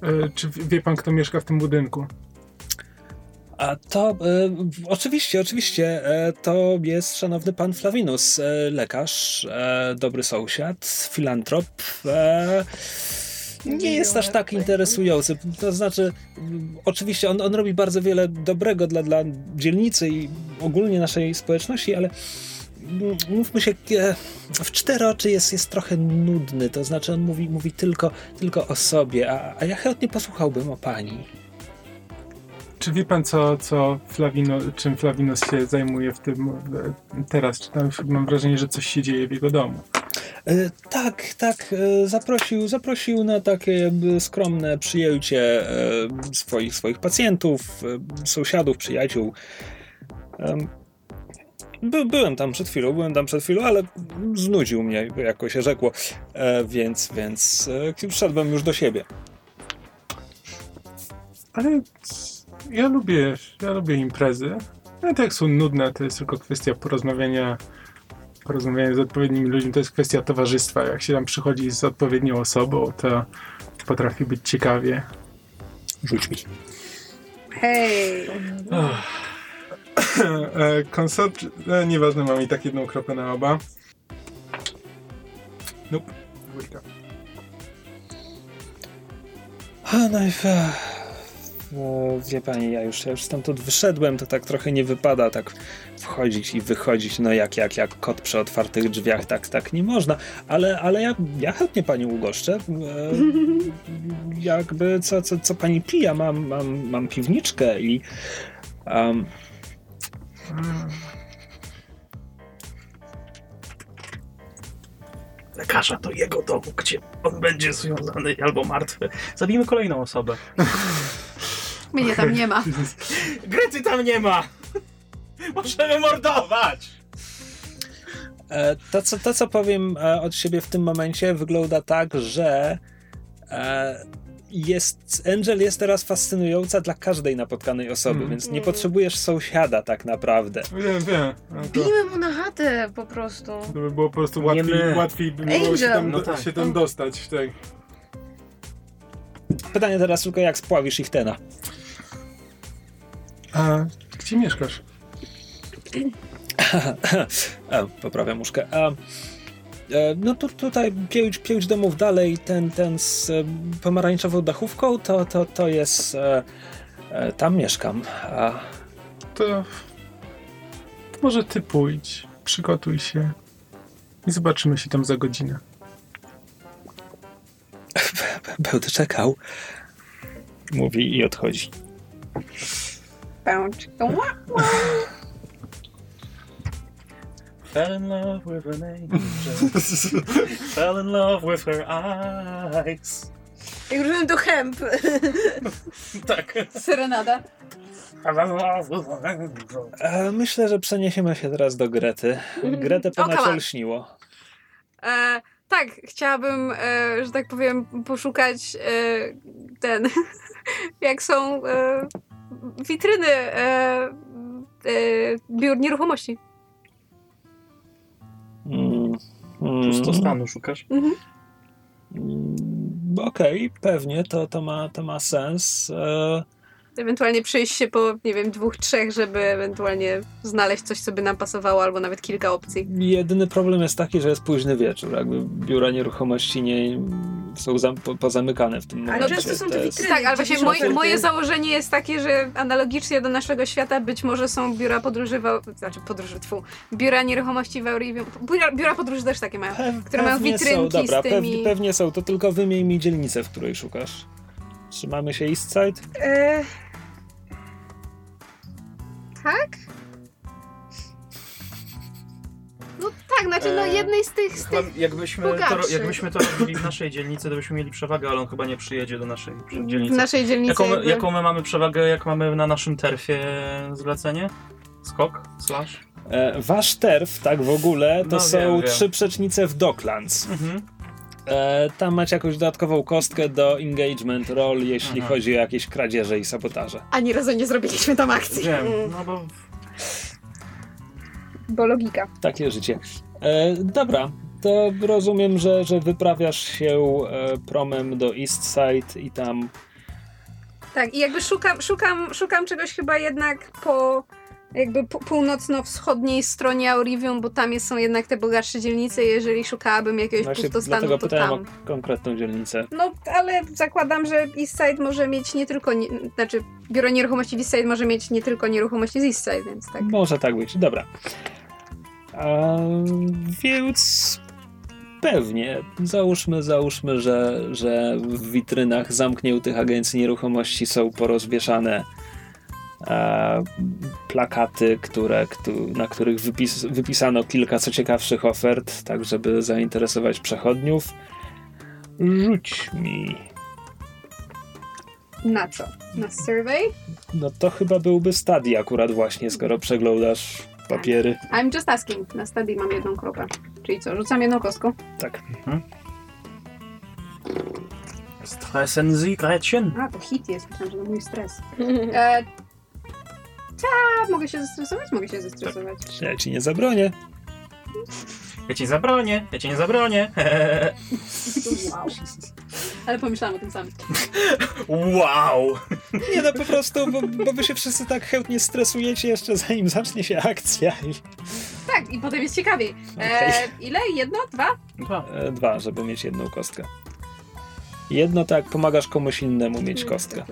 e, czy wie pan, kto mieszka w tym budynku? A to e, oczywiście, oczywiście, e, to jest szanowny pan Flavinus, e, lekarz, e, dobry sąsiad, filantrop. E, nie jest aż tak interesujący. To znaczy, oczywiście on, on robi bardzo wiele dobrego dla, dla dzielnicy i ogólnie naszej społeczności, ale mówmy się, e, w cztery oczy jest, jest trochę nudny. To znaczy, on mówi, mówi tylko, tylko o sobie, a, a ja chętnie posłuchałbym o pani. Czy wie pan, co, co Flavino, czym Flavinos się zajmuje w tym e, teraz? Czy tam mam wrażenie, że coś się dzieje w jego domu? E, Tak, tak. e, Zaprosił, zaprosił na takie skromne przyjęcie e, swoich, swoich pacjentów, e, sąsiadów, przyjaciół. By, byłem tam przed chwilą, byłem tam przed chwilą, ale znudził mnie, jako się rzekło, e, więc, więc e, wszedłem już do siebie. Ale ja lubię, ja lubię imprezy. Nawet jak są nudne, to jest tylko kwestia porozmawiania, porozmawiania z odpowiednimi ludźmi, to jest kwestia towarzystwa. Jak się tam przychodzi z odpowiednią osobą, to potrafi być ciekawie. Rzuć mi. Hej! E, Konsort, e, nieważne, mam i tak jedną kropę na oba. Nope. Dwójka. A, no No, wie pani, ja już, ja już stamtąd wyszedłem, to tak trochę nie wypada tak wchodzić i wychodzić, no jak, jak, jak kot przy otwartych drzwiach, tak, tak nie można, ale, ale ja, ja chętnie panią ugoszczę. E, jakby, co, co, co pani pija, mam, mam, mam piwniczkę i... Um, Lekarza do jego domu, gdzie on będzie związany albo martwy. Zabijmy kolejną osobę. Mnie tam nie ma. Grety tam nie ma! Możemy mordować! E, To co, to, co powiem e, od siebie w tym momencie, wygląda tak, że e, jest, Angel jest teraz fascynująca dla każdej napotkanej osoby, Mm. więc nie Mm. potrzebujesz sąsiada tak naprawdę. Wiem, wiem. No to, Bijmy mu na chatę po prostu. to by było po prostu Nie łatwiej, łatwiej by było się Angel. tam, No tak. się tam dostać. Tak. Pytanie teraz tylko, jak spławisz ich tena? A gdzie mieszkasz? A, poprawiam muszkę. A, e, no tu, tutaj pięć, pięć domów dalej, ten, ten z e, pomarańczową dachówką, to, to, to jest... E, tam mieszkam. A, To, to może ty pójdź, przygotuj się i zobaczymy się tam za godzinę. będę czekał. Mówi i odchodzi. Pęcz. Fell in love with an angel. Fell in love with her eyes. Jak rozumiem, to hemp. Tak. Serenada. Fell in love with an angel. E, myślę, że przeniesiemy się teraz do Grety. Gretę O, ponad on. lśniło. E, tak, chciałabym, e, że tak powiem, poszukać e, ten, jak są e, witryny e, e, biur nieruchomości. Mm, mm, Pusto stanu szukasz? mm, Okej, pewnie, to, to, ma, to ma sens. E, Ewentualnie przejść się po, nie wiem, dwóch, trzech, żeby ewentualnie znaleźć coś, co by nam pasowało, albo nawet kilka opcji. jedyny problem jest taki, że jest późny wieczór. Jakby biura nieruchomości nie są zam, po, pozamykane w tym Ale momencie. często są To te jest- witryny. Tak, ale właśnie moje, moje założenie jest takie, że analogicznie do naszego świata być może są biura podróży, w, znaczy podróży, tfu, biura nieruchomości w Eurivium. Biura, biura podróży też takie mają. Pew- które mają pewnie witrynki są, dobra, z tymi- Pewnie, pewnie są, to tylko wymień mi dzielnicę, w której szukasz. Trzymamy się East Side? E... Tak? No tak, znaczy no E, jednej z tych, z Chyba tych jakbyśmy, to, bogatszych. jakbyśmy to robili w naszej dzielnicy, to byśmy mieli przewagę, ale on chyba nie przyjedzie do naszej w dzielnicy. naszej dzielnicy Jaką, my- jakby... jaką my mamy przewagę, jak mamy na naszym terfie zlecenie? Skok? Slash? E, wasz terf, tak w ogóle, to No, są wiem, wiem. trzy przecznice w Docklands. Mhm. E, tam macie jakąś dodatkową kostkę do engagement roll, jeśli Aha. chodzi o jakieś kradzieże i sabotaże. Ani razu nie zrobiliśmy tam akcji. Wiem, no bo Bo logika. Takie życie. E, dobra, to rozumiem, że, że wyprawiasz się e, promem do East Side i tam Tak, i jakby szukam, szukam, szukam czegoś chyba jednak po jakby po- północno-wschodniej stronie Aurivium, bo tam jest, są jednak te bogatsze dzielnice. Jeżeli szukałabym jakiegoś właśnie pustostanu, dlatego to pytałem tam. o konkretną dzielnicę. No, ale zakładam, że Eastside może mieć nie tylko, nie, znaczy biuro nieruchomości w Eastside może mieć nie tylko nieruchomości z Eastside, więc tak. Może tak być, dobra. A, więc pewnie, załóżmy, załóżmy, że, że w witrynach zamkniętych agencji nieruchomości są porozwieszane e, plakaty, które, któ- na których wypis, wypisano kilka co ciekawszych ofert, tak żeby zainteresować przechodniów. Rzuć mi. Na co? Na survey? No to chyba byłby stadii akurat właśnie, skoro przeglądasz papiery. I'm just asking. Na stadii mam jedną kropę. Czyli co, rzucam jedną kostką? Tak. Stressen Sie, Gretchen? A, to hit jest, myślałam, że to mój stres. E, ta, mogę się zestresować? Mogę się zestresować. Ja ci nie zabronię. Ja ci zabronię, ja ci nie zabronię. Wow. Ale pomyślałam o tym samym. wow! Nie no, po prostu, bo, bo wy się wszyscy tak chętnie stresujecie jeszcze zanim zacznie się akcja. I, Tak, i potem jest ciekawiej. E, Okej. ile? Jedno? Dwa? Dwa. e, dwa, żeby mieć jedną kostkę. Jedno tak, pomagasz komuś innemu mieć kostkę.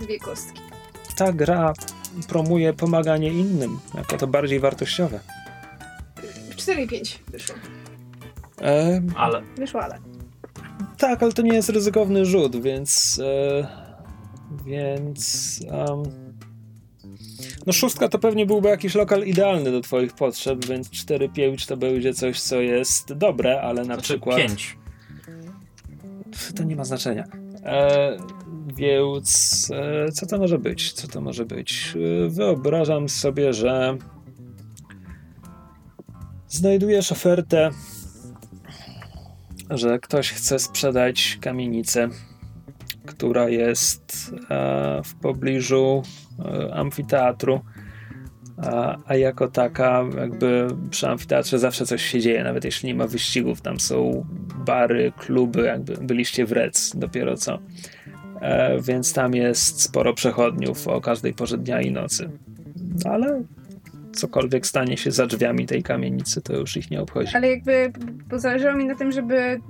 dwie kostki. Ta gra promuje pomaganie innym, jako to bardziej wartościowe. 4 i 5 wyszło. E, Ale Wyszło, ale. tak, ale to nie jest ryzykowny rzut, więc. E, więc. em, no, szóstka to pewnie byłby jakiś lokal idealny do Twoich potrzeb, więc 4-5 to będzie coś, co jest dobre, ale na znaczy przykład. pięć. To nie ma znaczenia. E, więc e, co to może być? Co to może być? E, wyobrażam sobie, że znajdujesz ofertę, że ktoś chce sprzedać kamienicę, która jest e, w pobliżu amfiteatru. A, a jako taka, jakby przy amfiteatrze zawsze coś się dzieje, nawet jeśli nie ma wyścigów. Tam są bary, kluby, jakby byliście w Rec dopiero co. E, więc tam jest sporo przechodniów o każdej porze dnia i nocy. Ale cokolwiek stanie się za drzwiami tej kamienicy, to już ich nie obchodzi. Ale jakby, bo zależało mi na tym, żeby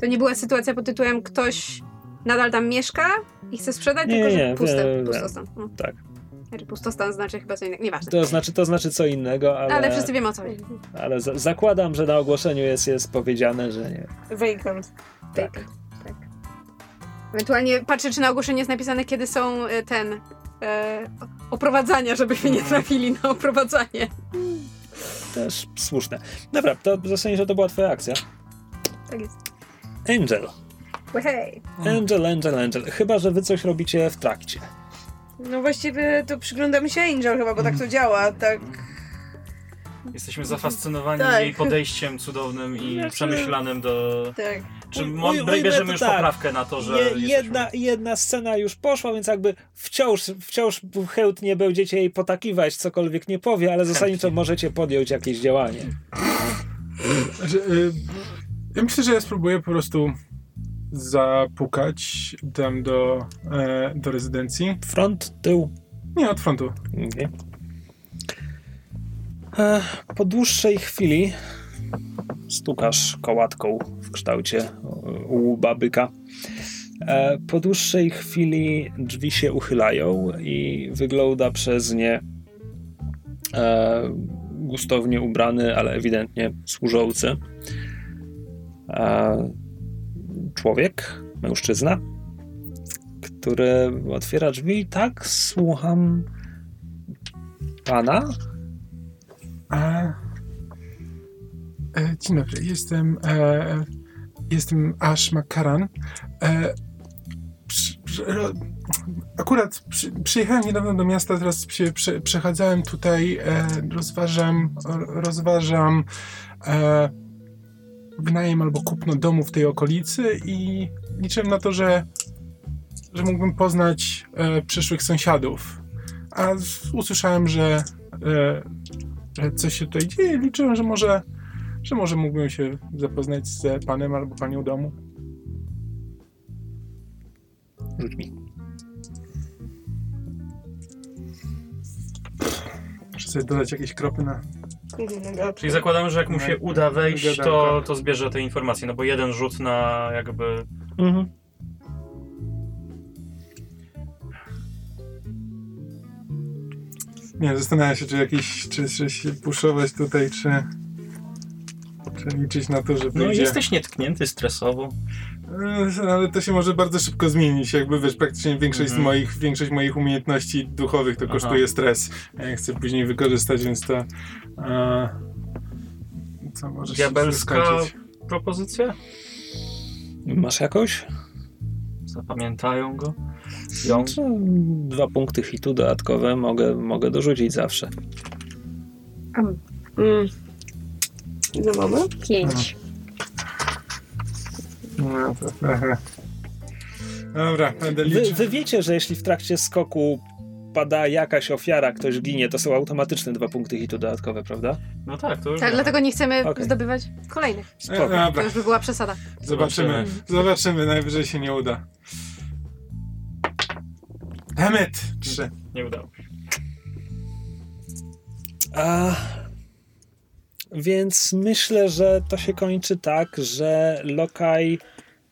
to nie była sytuacja pod tytułem ktoś nadal tam mieszka i chce sprzedać, Nie, tylko że nie, puste, wiem, pustostan. No. Tak. Znaczy pustostan znaczy chyba co innego, nieważne. To znaczy, to znaczy co innego, ale, Ale wszyscy wiemy o co chodzi. ale za- zakładam, że na ogłoszeniu jest, jest powiedziane, że nie. Vacant. Tak. Tak. Ewentualnie patrzę, czy na ogłoszeniu jest napisane, kiedy są e, ten e, oprowadzania, żebyśmy nie trafili na oprowadzanie. Też słuszne. Dobra, to zasadniczo to była twoja akcja. Tak jest. Angel. Hej. Angel, Angel, Angel. Chyba, że wy coś robicie w trakcie. No właściwie to przyglądamy się Angel chyba, bo tak to działa, tak. Jesteśmy zafascynowani Tak. jej podejściem cudownym i Znaczy- przemyślanym do... Tak. Czy uj- ujmę bierzemy to już tak. poprawkę na to, że Je, jesteśmy... jedna, jedna scena już poszła, więc jakby wciąż, wciąż chętnie będziecie jej potakiwać, cokolwiek nie powie, ale zasadniczo możecie podjąć jakieś działanie. Że, y, ja myślę, że ja spróbuję po prostu zapukać tam do, e, do rezydencji. Front, tył. Nie, od frontu. Okay. E, Po dłuższej chwili stukasz kołatką w kształcie e, łuba byka. E, Po dłuższej chwili drzwi się uchylają i wygląda przez nie e, gustownie ubrany, ale ewidentnie służący e, człowiek, mężczyzna, który otwiera drzwi. Tak, słucham pana. E, dzień dobry, jestem, e, jestem Ash McCarran. E, przy, przy, akurat przy, przyjechałem niedawno do miasta, teraz się prze, przechadzałem tutaj, e, rozważam, ro- rozważam e, wynajem albo kupno domu w tej okolicy i liczyłem na to, że, że mógłbym poznać przyszłych sąsiadów. A usłyszałem, że e, coś się tutaj dzieje. Liczyłem, że może, że może mógłbym się zapoznać z panem albo panią domu. Rzuć mi. Muszę sobie dodać jakieś kropy na... Czyli zakładamy, że jak mu się uda wejść, to, to zbierze te informacje, no bo jeden rzut na jakby... Mhm. Nie, zastanawiam się, czy jakiś, czy, czy się puszować tutaj, czy, czy liczyć na to, że No wyjdzie. jesteś nietknięty stresowo. E, Ale to się może bardzo szybko zmienić. Jakby wiesz, praktycznie większość, Mhm. z moich, większość moich umiejętności duchowych to Aha. kosztuje stres. A ja chcę później wykorzystać, więc to. E, co może się Diabelska skończyć? propozycja? Masz jakąś? Zapamiętają go. Ją. Co? Dwa punkty hitu dodatkowe mogę, mogę dorzucić zawsze. Mm. Ile mamy? Pięć. No, to. Dobra, będę Wy, liczył. wy wiecie, że jeśli w trakcie skoku pada jakaś ofiara, ktoś ginie, to są automatyczne dwa punkty hitu dodatkowe, prawda? No tak, to już Tak, dlatego nie chcemy Okej. zdobywać kolejnych. E, To dobra, już by była przesada. Zobaczymy. Zobaczymy, najwyżej się nie uda. Emmet! Trzy. Nie udało. A, więc myślę, że to się kończy tak, że Lokaj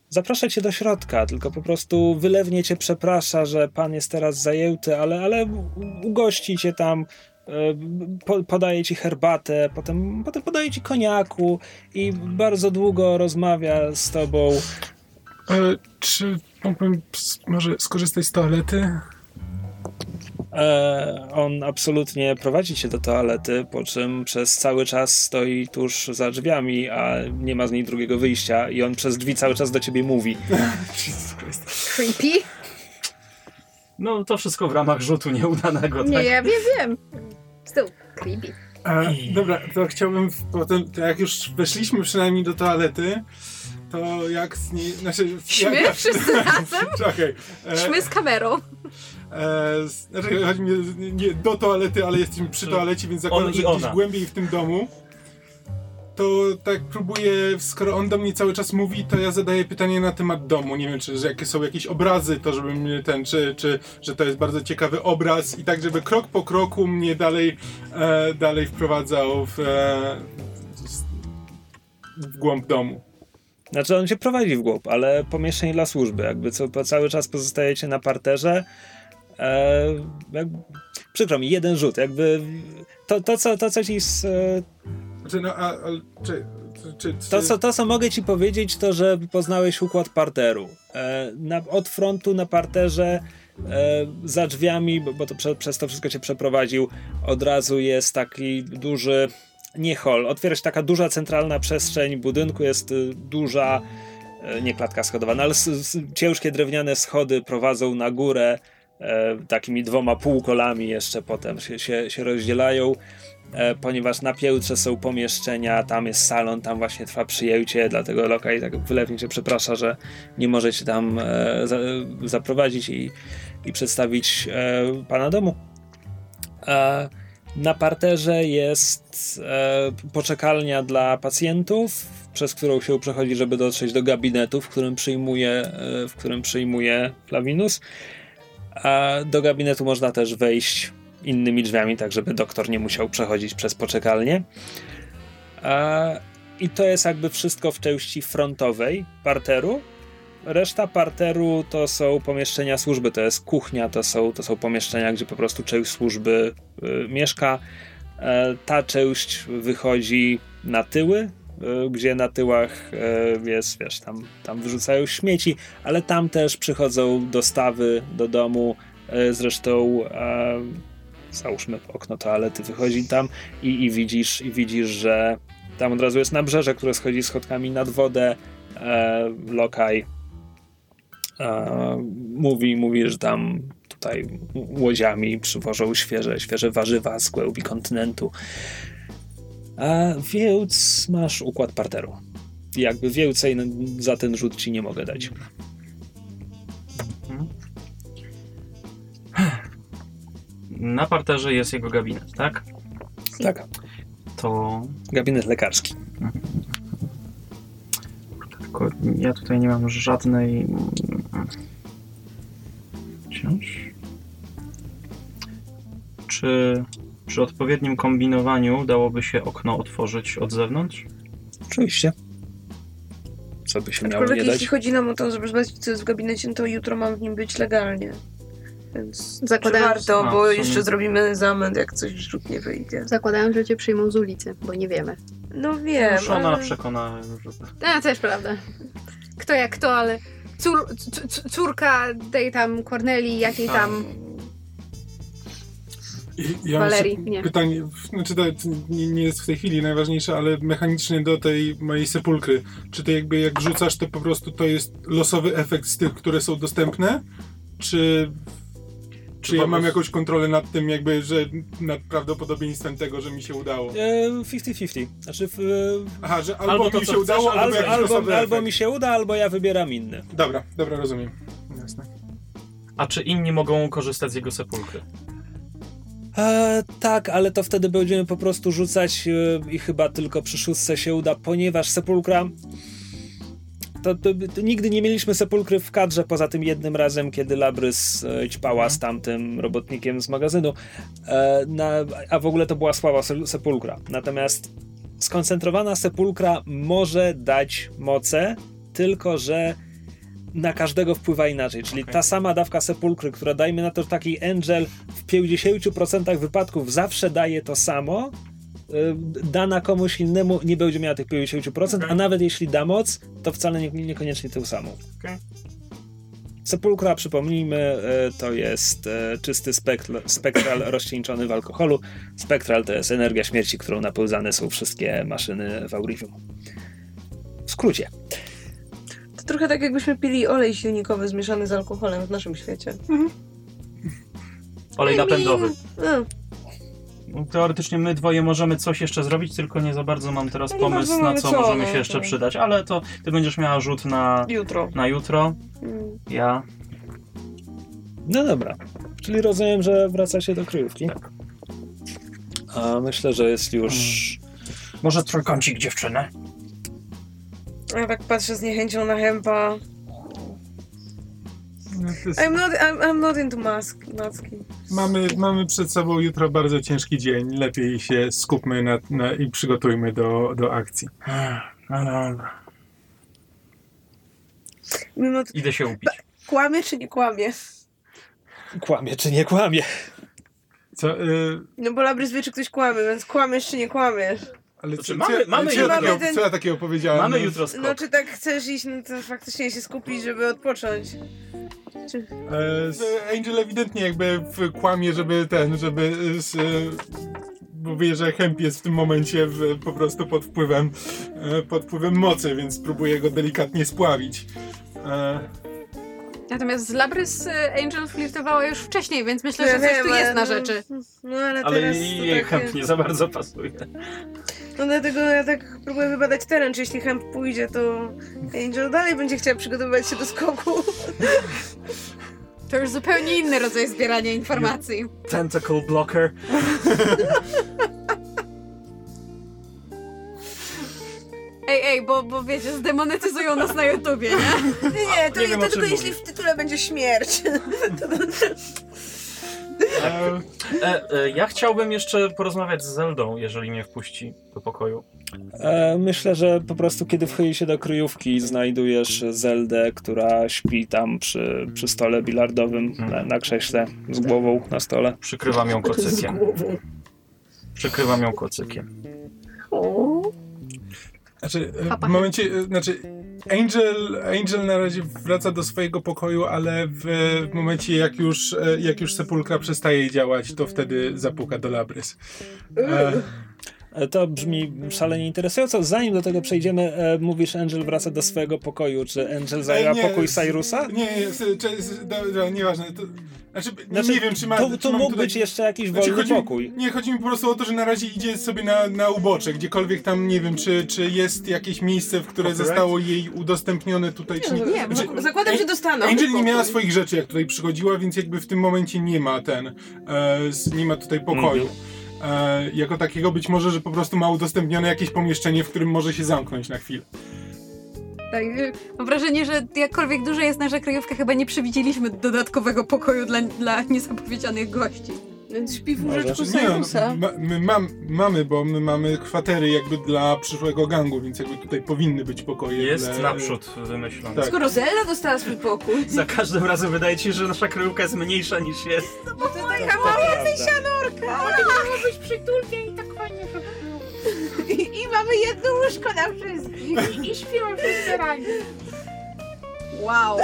zaprasza cię do środka, tylko po prostu wylewnie cię przeprasza, że pan jest teraz zajęty, ale, ale ugości cię tam, e, po, podaje ci herbatę, potem, potem podaje ci koniaku i bardzo długo rozmawia z tobą. E, czy mógłbym może skorzystać z toalety? E, on absolutnie prowadzi cię do toalety, po czym przez cały czas stoi tuż za drzwiami, a nie ma z niej drugiego wyjścia i on przez drzwi cały czas do ciebie mówi. Creepy? No to wszystko w ramach rzutu nieudanego, Nie, tak? ja wiem, wiem. Still creepy. E, dobra, to chciałbym potem, to jak już weszliśmy przynajmniej do toalety, to jak z niej... Znaczy, Szmy jak, wszyscy razem? Czekaj. E, Szmy z kamerą. E, znaczy, chodzi mi nie, nie do toalety, ale jesteśmy przy toalecie, więc zakładam, że gdzieś głębiej w tym domu. To tak próbuję, skoro on do mnie cały czas mówi, to ja zadaję pytanie na temat domu. Nie wiem, czy że jakie są jakieś obrazy, to żeby mnie ten, czy, czy że to jest bardzo ciekawy obraz i tak, żeby krok po kroku mnie dalej, e, dalej wprowadzał w, e, w głąb domu. Znaczy on cię prowadzi w głąb, ale pomieszczenie dla służby, jakby co, po cały czas pozostajecie na parterze. E, przykro mi, jeden rzut, jakby to, to, co, to co ci z, e, Znaczy, no, a, a, czy, czy, czy, To co, to, co mogę ci powiedzieć, to że poznałeś układ parteru. E, na, od frontu na parterze, e, za drzwiami, bo, bo to prze, przez to wszystko cię przeprowadził, od razu jest taki duży, nie hol, otwiera się taka duża centralna przestrzeń budynku, jest y, duża, e, nie klatka schodowa, no ale ciężkie drewniane schody prowadzą na górę, e, takimi dwoma półkolami jeszcze potem się, się, się rozdzielają e, ponieważ na piętrze są pomieszczenia, tam jest salon, tam właśnie trwa przyjęcie, dlatego lokaj tak wylewnie cię przeprasza, że nie możecie tam e, za, zaprowadzić i, i przedstawić pana domu. E, na parterze jest e, poczekalnia dla pacjentów, przez którą się przechodzi, żeby dotrzeć do gabinetu, w którym przyjmuje, e, w którym przyjmuje Flavinus. A do gabinetu można też wejść innymi drzwiami, tak żeby doktor nie musiał przechodzić przez poczekalnię. A, I to jest jakby wszystko w części frontowej parteru. Reszta parteru to są pomieszczenia służby, to jest kuchnia, to są, to są pomieszczenia, gdzie po prostu część służby y, mieszka. E, ta część wychodzi na tyły, y, gdzie na tyłach y, jest, wiesz, tam, tam wyrzucają śmieci, ale tam też przychodzą dostawy do domu. Y, zresztą e, załóżmy okno toalety wychodzi tam i, i, widzisz, i widzisz, że tam od razu jest nabrzeże, które schodzi schodkami nad wodę. E, lokaj e, mówi, mówi, że tam tutaj łodziami przywożą świeże, świeże warzywa z głębi kontynentu. A więc masz układ parteru. Jakby więcej za ten rzut ci nie mogę dać. Na parterze jest jego gabinet, tak? Tak, To gabinet lekarski. Tylko ja tutaj nie mam żadnej. Wciąż. Czy przy odpowiednim kombinowaniu dałoby się okno otworzyć od zewnątrz? Oczywiście. Co by się miało nie jeśli dać? chodzi nam o to, żeby zobaczyć, co jest w gabinecie, no to jutro mam w nim być legalnie. Więc Zakładając- warto, A, w bo sumie- jeszcze zrobimy zamęt, jak coś rzut nie wyjdzie. Zakładałem, że cię przyjmą z ulicy, bo nie wiemy. No wiem, Żona ale... przekona, że No, też prawda. Kto jak kto, ale cór, c- c- córka tej tam Corneli, jakiej tam Ja Walerii, nie. pytanie, znaczy to nie, nie jest w tej chwili najważniejsze, ale mechanicznie do tej mojej sepulkry. Czy to jakby jak rzucasz, to po prostu to jest losowy efekt z tych, które są dostępne? Czy, czy ja mam jakąś kontrolę nad tym, jakby, że nad prawdopodobieństwem tego, że mi się udało? E, 50-50. Znaczy, w, Aha, że albo, Albo to, mi się chcesz, udało, albo, albo, albo, albo efekt. mi się uda, albo ja wybieram inny. Dobra, dobra, rozumiem. Jasne. A czy inni mogą korzystać z jego sepulkry? E, tak, ale to wtedy będziemy po prostu rzucać e, i chyba tylko przy szóstce się uda, ponieważ sepulkra. To, to, to nigdy nie mieliśmy sepulkry w kadrze, poza tym jednym razem, kiedy Labrys e, ćpała z tamtym robotnikiem z magazynu. E, na, a w ogóle to była słaba se- sepulkra. Natomiast skoncentrowana sepulkra może dać moce, tylko że na każdego wpływa inaczej. Czyli ta sama dawka sepulkry, która dajmy na to, taki angel w 50% wypadków zawsze daje to samo, dana komuś innemu nie będzie miała tych 50%, Okej. a nawet jeśli da moc, to wcale nie, niekoniecznie tą samą. Okej. Sepulkra, przypomnijmy, e, to jest e, czysty spektr, spektral rozcieńczony w alkoholu. Spektral to jest energia śmierci, którą napełzane są wszystkie maszyny w Aurivium. W skrócie. To trochę tak jakbyśmy pili olej silnikowy zmieszany z alkoholem w naszym świecie. Olej napędowy. No, Teoretycznie my dwoje możemy coś jeszcze zrobić, tylko nie za bardzo mam teraz No pomysł, na co co, możemy no, się jeszcze przydać, ale to ty będziesz miała rzut na, jutro. na jutro, Mm. ja No dobra. Czyli rozumiem, że wracacie do kryjówki. Tak. A myślę, że jest już. Może trójkącik dziewczyny? Ja tak patrzę z niechęcią na Hempa. No, jest- I'm not, I'm, I'm not into mask, maski. Mamy, mamy przed sobą jutro bardzo ciężki dzień. Lepiej się skupmy na, na, i przygotujmy do, do akcji. No dobra. Mimo to, Idę się upić. kłamie czy nie kłamie? Kłamie czy nie kłamie? Co, y, No bo Labrys wie, czy ktoś kłamie, więc kłamiesz czy nie kłamiesz. Ale Znaczy, co, mamy- co, ja- mamy co, ja jutro. takiego, ten- co ja takiego powiedziałem? Mamy No, jutro skok. No czy tak chcesz iść, no to faktycznie się skupić, żeby odpocząć. Czy... E, z- Angel ewidentnie jakby w kłamie, żeby ten, żeby z, e, bo wie, że Hemp jest w tym momencie w, po prostu pod wpływem e, pod wpływem mocy, więc próbuje go delikatnie spławić. E, Natomiast z Labrys y, Angel flirtowała już wcześniej, więc myślę, Ja że coś wiem, tu jest na no- rzeczy. No ale, Ale teraz jej to jej takie... chęp nie za bardzo pasuje. No dlatego ja tak próbuję wybadać teren, czy jeśli Hemp pójdzie, to Angel dalej będzie chciała przygotowywać się do skoku. To już zupełnie inny rodzaj zbierania informacji. Tentacle blocker. Ej, ej, bo, bo wiecie, zdemonetyzują nas na YouTubie, nie? Nie, nie, to, Nie wiem, to o czym tylko jeśli w tytule będzie śmierć. e, E, e, ja chciałbym jeszcze porozmawiać z Zeldą, jeżeli mnie wpuści do pokoju. E, myślę, że po prostu kiedy wchodzi się do kryjówki, znajdujesz Zeldę, która śpi tam przy, przy stole bilardowym na, na krześle z głową na stole. Przykrywam ją kocykiem. Przykrywam ją kocykiem. Znaczy, e, w momencie, e, znaczy Angel, Angel na razie wraca do swojego pokoju, ale w, w momencie jak już, jak już sepulkra przestaje działać, to wtedy zapuka do Labrys. E, To brzmi szalenie interesująco. Zanim do tego przejdziemy, e, mówisz, Angel wraca do swojego pokoju. Czy Angel zajęła nie, pokój Cyrusa? Nie, nie, czy- dobra, nieważne. To, znaczy, Znaczy, nie wiem, czy ma. To, czy to mam mógł tutaj... być jeszcze jakiś Znaczy, wolny chodzi pokój. Nie, chodzi mi po prostu o to, że na razie idzie sobie na, na ubocze, gdziekolwiek tam, nie wiem, czy, czy jest jakieś miejsce, w które Copyright? zostało jej udostępnione tutaj, czy nie. Nie, Znaczy, zakładam, że dostaną. Angel nie miała swoich rzeczy, jak tutaj przychodziła, więc jakby w tym momencie nie ma ten, e, nie ma tutaj pokoju. E, jako takiego być może, że po prostu ma udostępnione jakieś pomieszczenie, w którym może się zamknąć na chwilę. Tak, y, mam wrażenie, że jakkolwiek duża jest nasza kryjówka, chyba nie przewidzieliśmy dodatkowego pokoju dla, dla niezapowiedzianych gości. Więc śpi w Może. łóżeczku Znaczy, nie, no, Cyrusa. ma, my mam, mamy, bo my mamy kwatery jakby dla przyszłego gangu, więc jakby tutaj powinny być pokoje. Jest dla, naprzód wymyślony. Tak. Skoro Zelda dostała swój pokój, Za każdym razem wydaje ci się, że nasza kryjówka jest mniejsza niż jest. to taka mała Prawda. być przytulnie i tak fajnie I, I mamy jedno łóżko na wszystkich i, i śpimy wszyscy razem. Wow.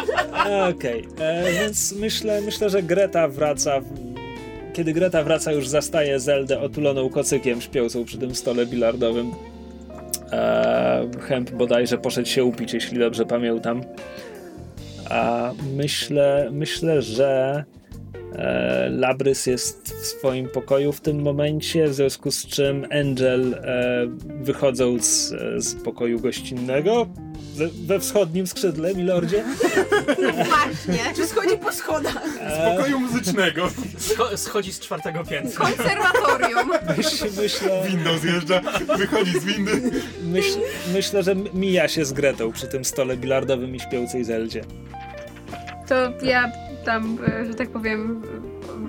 Okej, e, więc myślę, myślę, że Greta wraca. w- Kiedy Greta wraca, już zastaje Zeldę otuloną kocykiem śpiącą przy tym stole bilardowym. E, Hemp bodajże poszedł się upić, jeśli dobrze pamiętam. A myślę, myślę, że e, Labrys jest w swoim pokoju w tym momencie, w związku z czym Angel e, wychodząc e, z pokoju gościnnego we, we wschodnim skrzydle, milordzie, Właśnie. Czy schodzi po schodach? e, Pokoju muzycznego. Scho- schodzi z czwartego piętra. Konserwatorium. myśl, myślę, Windows zjeżdża, wychodzi z windy. myśl, myślę, że mija się z Gretą przy tym stole bilardowym i śpiącej Zeldzie. To ja tam, e, że tak powiem,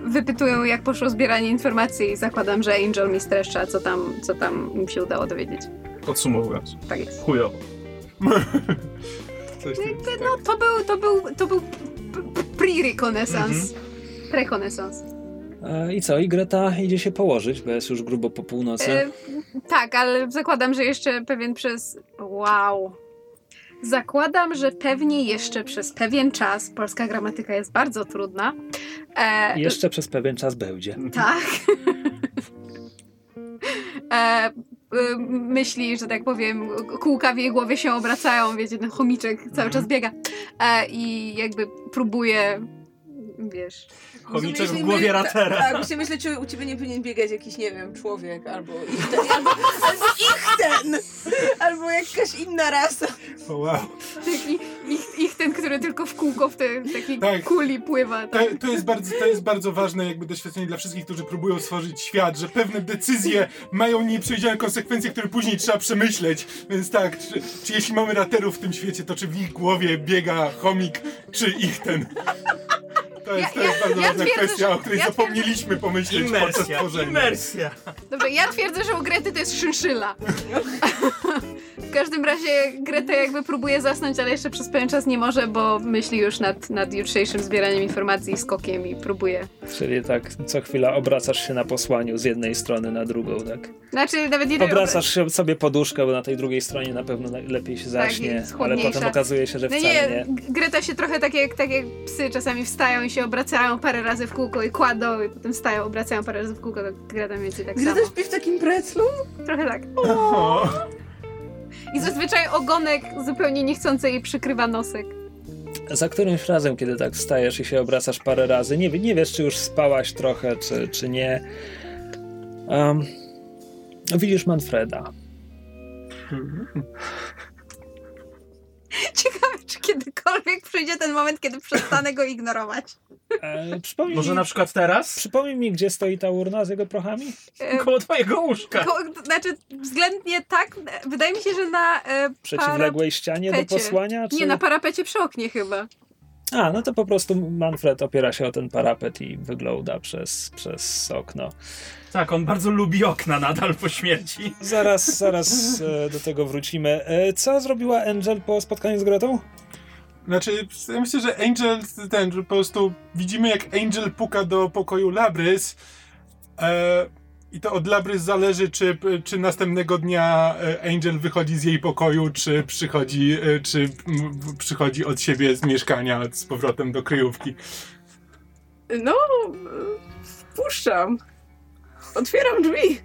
wypytuję, jak poszło zbieranie informacji i zakładam, że Angel mi streszcza, co tam, co tam im się udało dowiedzieć. Podsumowując. Tak jest. Chujowo. No to był, to był, to był pre-reconnaissance. Mhm. Reconnaissance. E, I co? I Greta idzie się położyć, bo jest już grubo po północy. E, tak, ale zakładam, że jeszcze pewien przez. Wow. Zakładam, że pewnie jeszcze przez pewien czas polska gramatyka jest bardzo trudna. E, Jeszcze przez pewien czas będzie. Tak. e, myśli, że tak powiem, kółka w jej głowie się obracają, wiecie, ten chomiczek cały czas biega. E, i jakby próbuje, wiesz, Chomiczek w głowie ratera. Tak, musimy myśleć, czy u ciebie nie powinien biegać jakiś, nie wiem, człowiek, albo ich ten, albo, albo ich ten, albo jakaś inna rasa. O, wow. taki, ich, ich ten, który tylko w kółko w tej takiej Tak. kuli pływa. To, Tak. to, jest bardzo, to jest bardzo ważne jakby doświadczenie dla wszystkich, którzy próbują stworzyć świat, że pewne decyzje mają nieprzewidziane konsekwencje, które później trzeba przemyśleć. Więc tak, czy, czy jeśli mamy raterów w tym świecie, to czy w ich głowie biega chomik, czy ich ten? To jest, to Ja- jest bardzo ja ważna twierdzę, kwestia, że- o której ja twierdzę- zapomnieliśmy pomyśleć podczas Imersja, tworzenia. imersja. Dobrze, ja twierdzę, że u Grety to jest szynszyla. W każdym razie Greta jakby próbuje zasnąć, ale jeszcze przez pewien czas nie może, bo myśli już nad, nad jutrzejszym zbieraniem informacji i skokiem i próbuje. Czyli tak co chwila obracasz się na posłaniu z jednej strony na drugą, tak? Znaczy nawet nie Obracasz się sobie poduszkę, bo na tej drugiej stronie na pewno lepiej się zaśnie, jest ale potem okazuje się, że No wcale nie, nie. Greta się trochę tak jak, tak jak psy czasami wstają i się obracają parę razy w kółko i kładą i potem wstają, obracają parę razy w kółko, to Greta mniej więcej tak Gdy samo. śpi w takim preclu? Trochę tak. O, I zazwyczaj ogonek zupełnie niechcący jej przykrywa nosek. Za którymś razem, kiedy tak wstajesz i się obracasz parę razy, nie, nie wiesz, czy już spałaś trochę, czy, czy nie. Um, widzisz Manfreda. Ciekawe, czy kiedykolwiek przyjdzie ten moment, kiedy przestanę go ignorować. E, przypomnij, Może mi, na przykład teraz? przypomnij mi, gdzie stoi ta urna z jego prochami? E, Koło twojego łóżka. ko- znaczy, względnie tak, wydaje mi się, że na e, Przeciwległej ścianie do posłania? Czy... Nie, na parapecie przy oknie chyba. A, no to po prostu Manfred opiera się o ten parapet i wygląda przez, przez okno. Tak, on bardzo lubi okna nadal po śmierci. Zaraz, zaraz e, do tego wrócimy. E, co zrobiła Angel po spotkaniu z Gretą? Znaczy, ja myślę, że Angel, ten, po prostu widzimy jak Angel puka do pokoju Labrys e, i to od Labrys zależy, czy, czy następnego dnia e, Angel wychodzi z jej pokoju, czy przychodzi, czy przychodzi od siebie z mieszkania z powrotem do kryjówki. No, wpuszczam. Otwieram drzwi.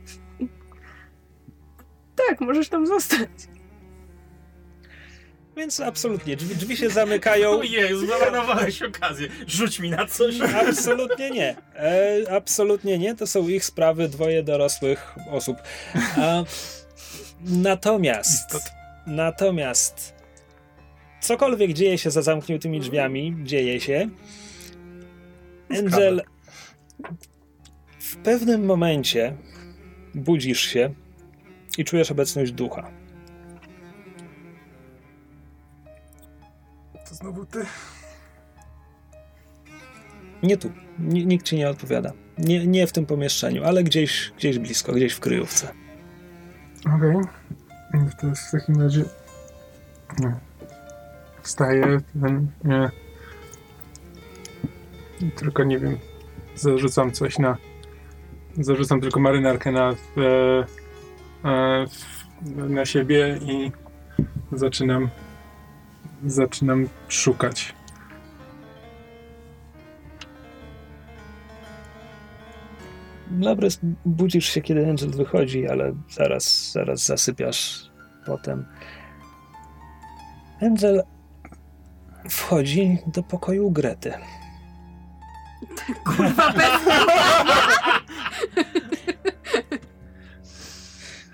Tak, możesz tam zostać. Więc absolutnie, drzwi, drzwi się zamykają. Ojej, zmarnowałeś okazję. Rzuć mi na coś. Absolutnie nie. E, absolutnie nie. To są ich sprawy, dwoje dorosłych osób. A, natomiast, natomiast, cokolwiek dzieje się za zamkniętymi drzwiami, dzieje się. Angel, pewnym momencie budzisz się i czujesz obecność ducha. To znowu ty. Nie tu. N- nikt ci nie odpowiada. Nie, nie w tym pomieszczeniu, ale gdzieś, gdzieś blisko, gdzieś w kryjówce. Okej. To jest w takim razie... Nie. Wstaję, ten, nie. Tylko nie wiem. Zarzucam coś na... Zarzucam tylko marynarkę na... E, e, na siebie i zaczynam... Zaczynam szukać. Labrys, budzisz się, kiedy Angel wychodzi, ale zaraz, zaraz zasypiasz potem. Angel wchodzi do pokoju Grety.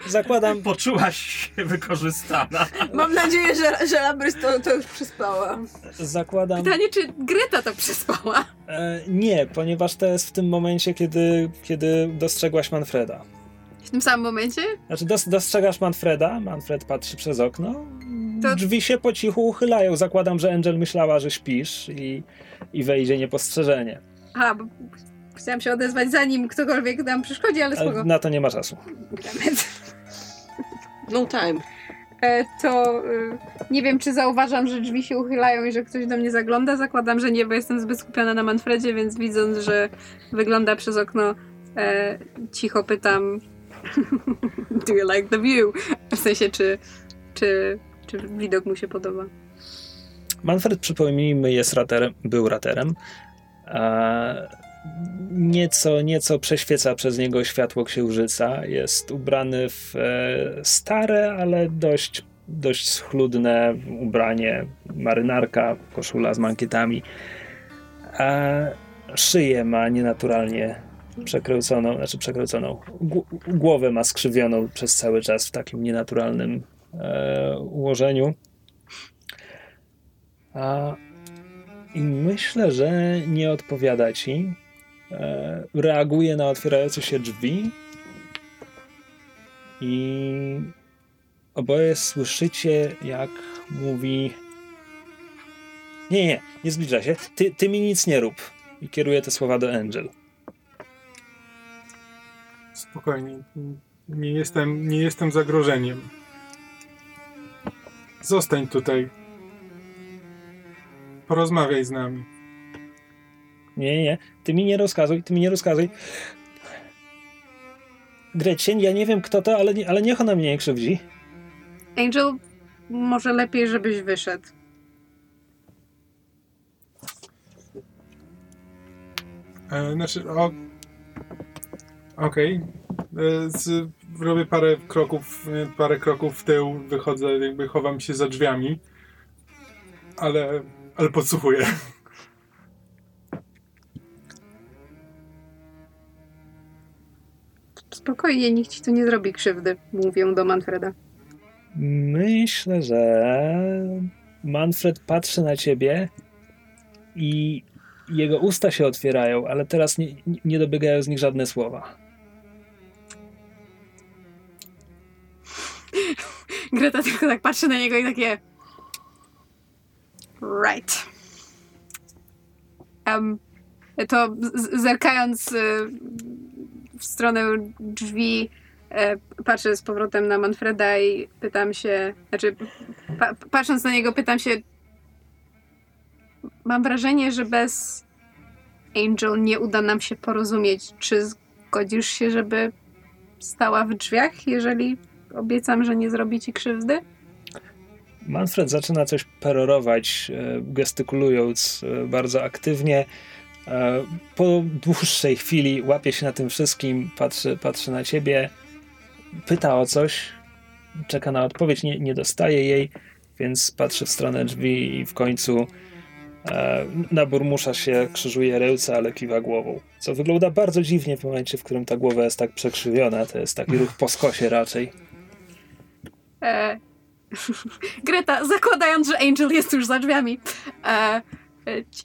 Zakładam, Poczułaś się wykorzystana. Mam nadzieję, że, że Labrys to, to już przespała. zakładam. Pytanie, czy Greta to przespała? E, nie, ponieważ to jest w tym momencie, kiedy, kiedy dostrzegłaś Manfreda. W tym samym momencie? Znaczy, dos, dostrzegasz Manfreda, Manfred patrzy przez okno, To- drzwi się po cichu uchylają. Zakładam, że Angel myślała, że śpisz i, i wejdzie niepostrzeżenie. A, bo chciałam się odezwać zanim ktokolwiek nam przeszkodzi, ale Ale spoko. na to nie ma czasu. No time. e, to e, nie wiem, czy zauważam, że drzwi się uchylają i że ktoś do mnie zagląda. Zakładam, że nie, bo jestem zbyt skupiona na Manfredzie, więc widząc, że wygląda przez okno, e, cicho pytam Do you like the view? W sensie, czy, czy, czy widok mu się podoba. Manfred, przypomnijmy, jest raterem, był raterem. E, nieco, nieco prześwieca przez niego światło księżyca. Jest ubrany w e, stare, ale dość, dość schludne ubranie, marynarka, koszula z mankietami. A szyję ma nienaturalnie przekręconą, znaczy przekręconą. Głowę ma skrzywioną przez cały czas w takim nienaturalnym e, ułożeniu. A, I myślę, że nie odpowiada ci. E, reaguje na otwierające się drzwi. I oboje słyszycie, jak mówi. Nie, nie, nie zbliża się. Ty, ty mi nic nie rób. I kieruje te słowa do Angel. Spokojnie. Nie jestem, nie jestem zagrożeniem. Zostań tutaj. Porozmawiaj z nami. Nie, nie, ty mi nie rozkazuj, ty mi nie rozkazuj. Gretchen, ja nie wiem kto to, ale, ale niech ona mnie nie krzywdzi. Angel, może lepiej, żebyś wyszedł. E, znaczy, o... Okej. Okay. E, robię parę kroków, parę kroków w tył, wychodzę, jakby chowam się za drzwiami. Ale, ale podsłuchuję. Spokojnie, nikt ci tu nie zrobi krzywdy, mówią do Manfreda. Myślę, że Manfred patrzy na ciebie i jego usta się otwierają, ale teraz nie, nie dobiegają z nich żadne słowa. Greta tylko tak patrzy na niego i takie. Right. Um, to zerkając y, w stronę drzwi, e, patrzę z powrotem na Manfreda i pytam się, znaczy pa, patrząc na niego pytam się, mam wrażenie, że bez Angel nie uda nam się porozumieć. Czy zgodzisz się, żeby stała w drzwiach, jeżeli obiecam, że nie zrobi ci krzywdy? Manfred zaczyna coś perorować, e, gestykulując e, bardzo aktywnie. E, po dłuższej chwili łapie się na tym wszystkim, patrzy, patrzy na ciebie, pyta o coś, czeka na odpowiedź, nie, nie dostaje jej, więc patrzy w stronę drzwi i w końcu e, naburmusza się, krzyżuje ręce, ale kiwa głową. Co wygląda bardzo dziwnie w momencie, w którym ta głowa jest tak przekrzywiona. To jest taki ruch po skosie raczej. E, Greta, zakładając, że Angel jest już za drzwiami, e, e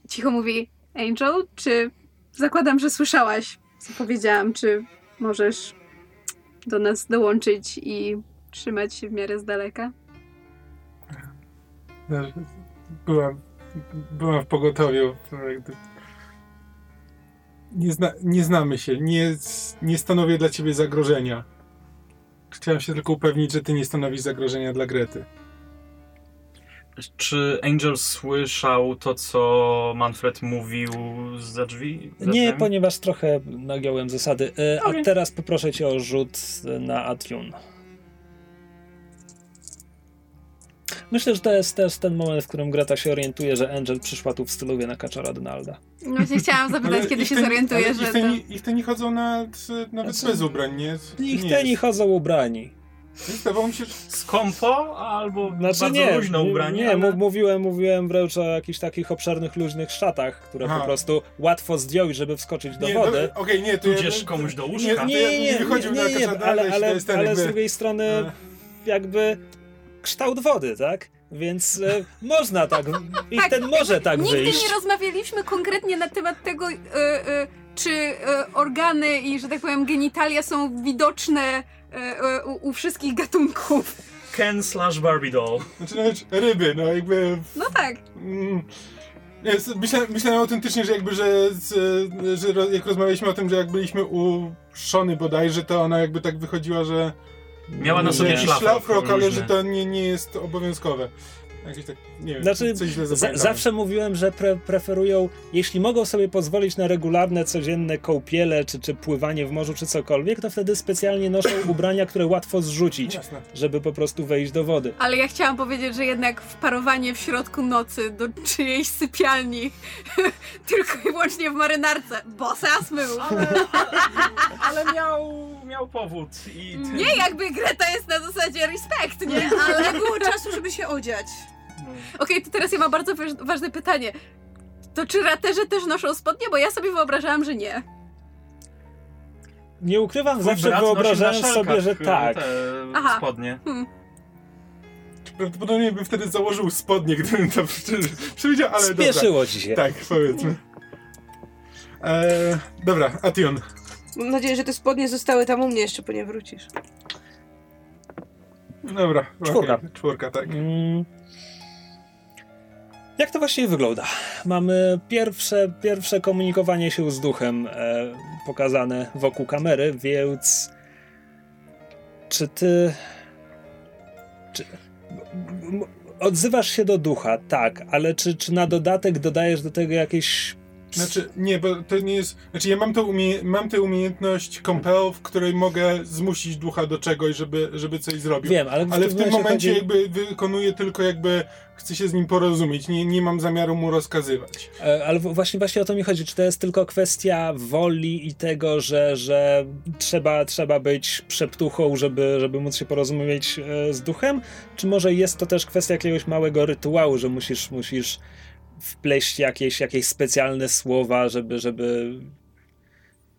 cicho mówi Angel, czy zakładam, że słyszałaś, co powiedziałam, czy możesz do nas dołączyć i trzymać się w miarę z daleka? Byłam, byłam w pogotowiu. Nie, zna, nie znamy się, nie, nie stanowię dla ciebie zagrożenia. Chciałem się tylko upewnić, że ty nie stanowisz zagrożenia dla Grety. Czy Angel słyszał to, co Manfred mówił za drzwi? Za nie, ponieważ trochę nagiąłem zasady. E, okay. A teraz poproszę cię o rzut na Atune. Myślę, że to jest też ten moment, w którym Greta się orientuje, że Angel przyszła tu w stylu na kaczora Donalda. No właśnie chciałam zapytać, kiedy się zorientuje, że ich te, to... Ich te nie chodzą na, nawet znaczy, bez ubrań, nie? Ich te nie chodzą ubrani. Zdawało mi się, że... Skąpo albo znaczy, bardzo nie, luźne ubranie? Nie, ale... mówiłem, mówiłem wręcz o jakichś takich obszernych, luźnych szatach, które Aha. po prostu łatwo zdjąć, żeby wskoczyć do nie, wody. No, okay, nie, Tudzież ja, komuś do łóżka. Nie, nie, nie, nie, nie, nie, nie ale, ale, ale z drugiej strony jakby kształt wody, tak? Więc e, można tak, i tak, ten może tak nigdy wyjść. Nigdy nie rozmawialiśmy konkretnie na temat tego, e, e, czy e, organy i, że tak powiem, genitalia są widoczne u, u, wszystkich gatunków. Ken slash Barbie doll. Znaczy nawet ryby, no jakby... No tak. Mm, myślałem, myślałem autentycznie, że jakby, że, że jak rozmawialiśmy o tym, że jak byliśmy u Szony bodajże, to ona jakby tak wychodziła, że Miała na sobie jakiś szlafrok ale że to nie, nie jest obowiązkowe. Jakieś tak, nie wiem, Znaczy, coś źle za, zawsze mówiłem, że pre, preferują, jeśli mogą sobie pozwolić na regularne, codzienne kąpiele, czy, czy pływanie w morzu, czy cokolwiek, to wtedy specjalnie noszą ubrania, które łatwo zrzucić, Jasne. żeby po prostu wejść do wody. Ale ja chciałam powiedzieć, że jednak wparowanie w środku nocy do czyjejś sypialni tylko i wyłącznie w marynarce, bo sas mył. Ale miał, miał powód i... Nie, jakby Greta jest na zasadzie respekt, nie? Ale Ale było czasu, żeby się odziać. Okej, to teraz ja mam bardzo waż- ważne pytanie. To czy raterzy też noszą spodnie? Bo ja sobie wyobrażałam, że nie. Nie ukrywam, Twój zawsze wyobrażałem sobie, że tak. Aha. spodnie. Prawdopodobnie bym wtedy założył spodnie, gdybym to przewidział, ale dobra. Spieszyło ci się. Tak, powiedzmy. E, dobra, Ation. Mam nadzieję, że te spodnie zostały tam u mnie jeszcze, po nie wrócisz. Dobra. Czwórka. okej, Czwórka, tak. Mm. Jak to właściwie wygląda? Mamy pierwsze, pierwsze komunikowanie się z duchem e, pokazane wokół kamery, więc czy ty. Czy, odzywasz się do ducha, tak, ale czy, czy na dodatek dodajesz do tego jakieś. Znaczy, nie, bo to nie jest. Znaczy, ja mam, to umie, mam tę umiejętność compel, w której mogę zmusić ducha do czegoś, żeby, żeby coś zrobił. Wiem, ale, Ale w tym momencie chodzi, jakby wykonuję tylko jakby chcę się z nim porozumieć, nie, nie mam zamiaru mu rozkazywać. E, Ale właśnie, właśnie o to mi chodzi. Czy to jest tylko kwestia woli i tego, że, że trzeba, trzeba być przeptuchą, żeby, żeby móc się porozumieć e, z duchem? Czy może jest to też kwestia jakiegoś małego rytuału, że musisz, musisz wpleść jakieś, jakieś specjalne słowa, żeby, żeby...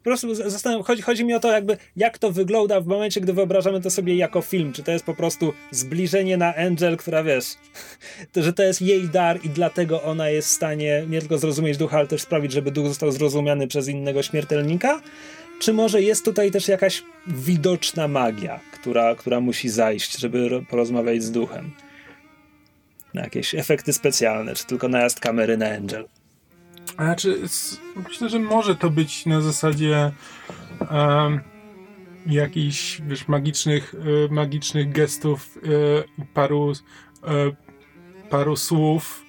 Po prostu zastanawiam, chodzi, chodzi mi o to, jakby jak to wygląda w momencie, gdy wyobrażamy to sobie jako film. Czy to jest po prostu zbliżenie na Angel, która wiesz, to, że to jest jej dar i dlatego ona jest w stanie nie tylko zrozumieć ducha, ale też sprawić, żeby duch został zrozumiany przez innego śmiertelnika? Czy może jest tutaj też jakaś widoczna magia, która, która musi zajść, żeby ro- porozmawiać z duchem? Na jakieś efekty specjalne, czy tylko najazd kamery na Angel? Znaczy, myślę, że może to być na zasadzie em, jakichś, wiesz, magicznych, e, magicznych gestów, e, paru, e, paru słów.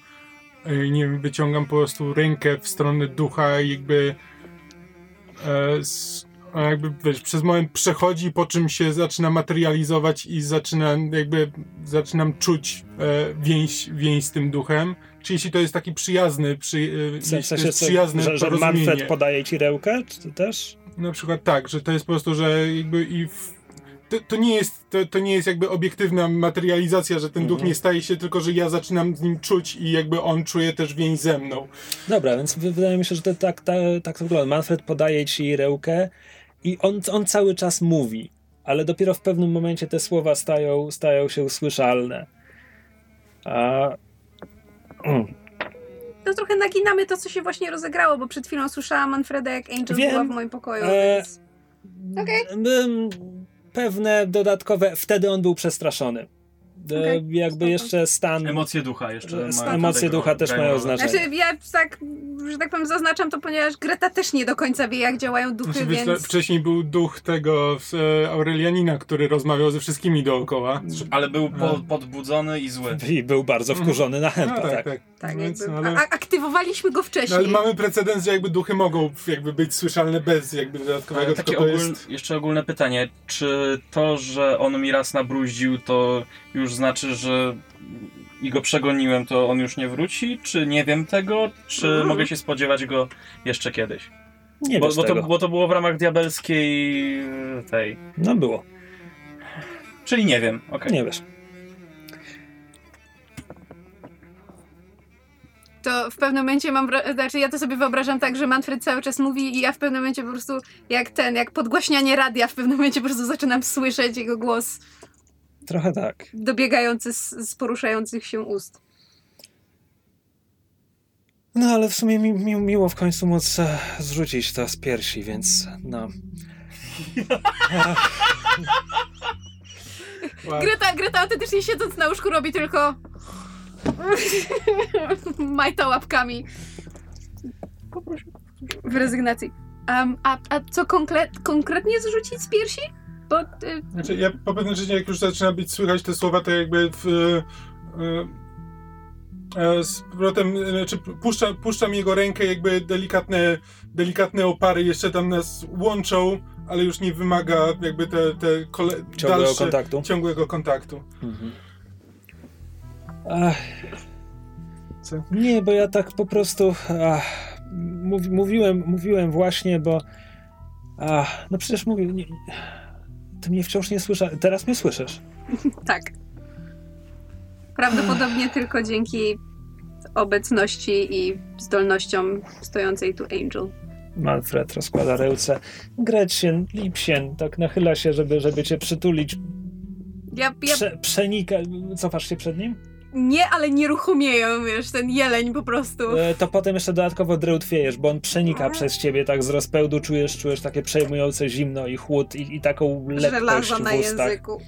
Nie wiem, wyciągam po prostu rękę w stronę ducha jakby jakby, wiesz, przez moment przechodzi, po czym się zaczyna materializować i zaczyna, jakby, zaczynam czuć e, więź, więź z tym duchem. Czy jeśli to jest taki przyjazny, przy, e, W sensie, to jest co- że, że. Manfred podaje ci rękę, czy też? Na przykład tak, że to jest po prostu, że jakby i w, to, to nie jest to, to nie jest jakby obiektywna materializacja, że ten duch Mhm. nie staje się, tylko że ja zaczynam z nim czuć i jakby on czuje też więź ze mną. Dobra, więc wy- wydaje mi się, że to tak, tak, tak to wygląda. Manfred podaje ci rękę i on, on cały czas mówi, ale dopiero w pewnym momencie te słowa stają, stają się słyszalne. A... Mm. To trochę naginamy to, co się właśnie rozegrało, bo przed chwilą słyszałam Manfreda, jak Angel Wiem. była w moim pokoju, E, więc... Okej. Ym, Pewne dodatkowe, wtedy on był przestraszony. E, Okej, Jakby spoko. jeszcze stan. Emocje ducha jeszcze. Mają emocje ducha też mają znaczenie. Znaczy, ja tak, że tak powiem, zaznaczam to, ponieważ Greta też nie do końca wie, jak działają duchy, Znaczy, więc... Wcześniej był duch tego e, Aurelianina, który rozmawiał ze wszystkimi dookoła. Ale był po, podbudzony i zły. I był bardzo wkurzony na No, Hempa, tak, tak. tak. Tak, Więc, jakby, ale, a, aktywowaliśmy go no, wcześniej. ale mamy precedens, że jakby duchy mogą jakby być słyszalne bez jakby dodatkowego, Ale tylko takie to ogól, jest... jeszcze ogólne pytanie. Czy to, że on mi raz nabruździł, to już znaczy, że i go przegoniłem, to on już nie wróci? Czy nie wiem tego? Czy Mhm. mogę się spodziewać go jeszcze kiedyś? Nie Bo, wiesz bo, to, tego. bo to było w ramach diabelskiej e, tej. No było, Czyli nie wiem. okej. nie wiesz. To w pewnym momencie mam, znaczy ja to sobie wyobrażam tak, że Manfred cały czas mówi i ja w pewnym momencie po prostu, jak ten, jak podgłaśnianie radia, w pewnym momencie po prostu zaczynam słyszeć jego głos Trochę tak. dobiegający z, z poruszających się ust. No ale w sumie mi, mi, miło w końcu móc e, zrzucić to z piersi, więc no. Wow. Greta, Greta autentycznie siedząc na łóżku robi tylko majta łapkami. W rezygnacji. Um, a, a co konkre- konkretnie zrzucić z piersi? Bo y, Znaczy, ja po pewnym czasie, jak już zaczyna być słychać te słowa, to jakby w, e, e, z powrotem, znaczy puszczam, puszczam jego rękę, jakby delikatne, delikatne opary jeszcze tam nas łączą, ale już nie wymaga jakby te, te kole, Ciągłego dalsze, kontaktu. ciągłego kontaktu. Mhm. Ach, Co? nie, bo ja tak po prostu ach, mówi, mówiłem, mówiłem właśnie, bo ach, no przecież mówię, nie, ty mnie wciąż nie słyszysz, teraz mnie słyszysz. tak. Prawdopodobnie tylko dzięki obecności i zdolnościom stojącej tu Angel. Manfred rozkłada ręce. Gretchen, Lipsien, tak nachyla się, żeby, żeby cię przytulić. Ja, ja Prze, przenika, cofasz się przed nim? Nie, ale nieruchomieją, wiesz, ten jeleń po prostu. E, to potem jeszcze dodatkowo drętwiejesz, bo on przenika przez ciebie, tak z rozpełdu czujesz, czujesz takie przejmujące zimno i chłód i, i taką lekkość Żelazo w na ustach. języku.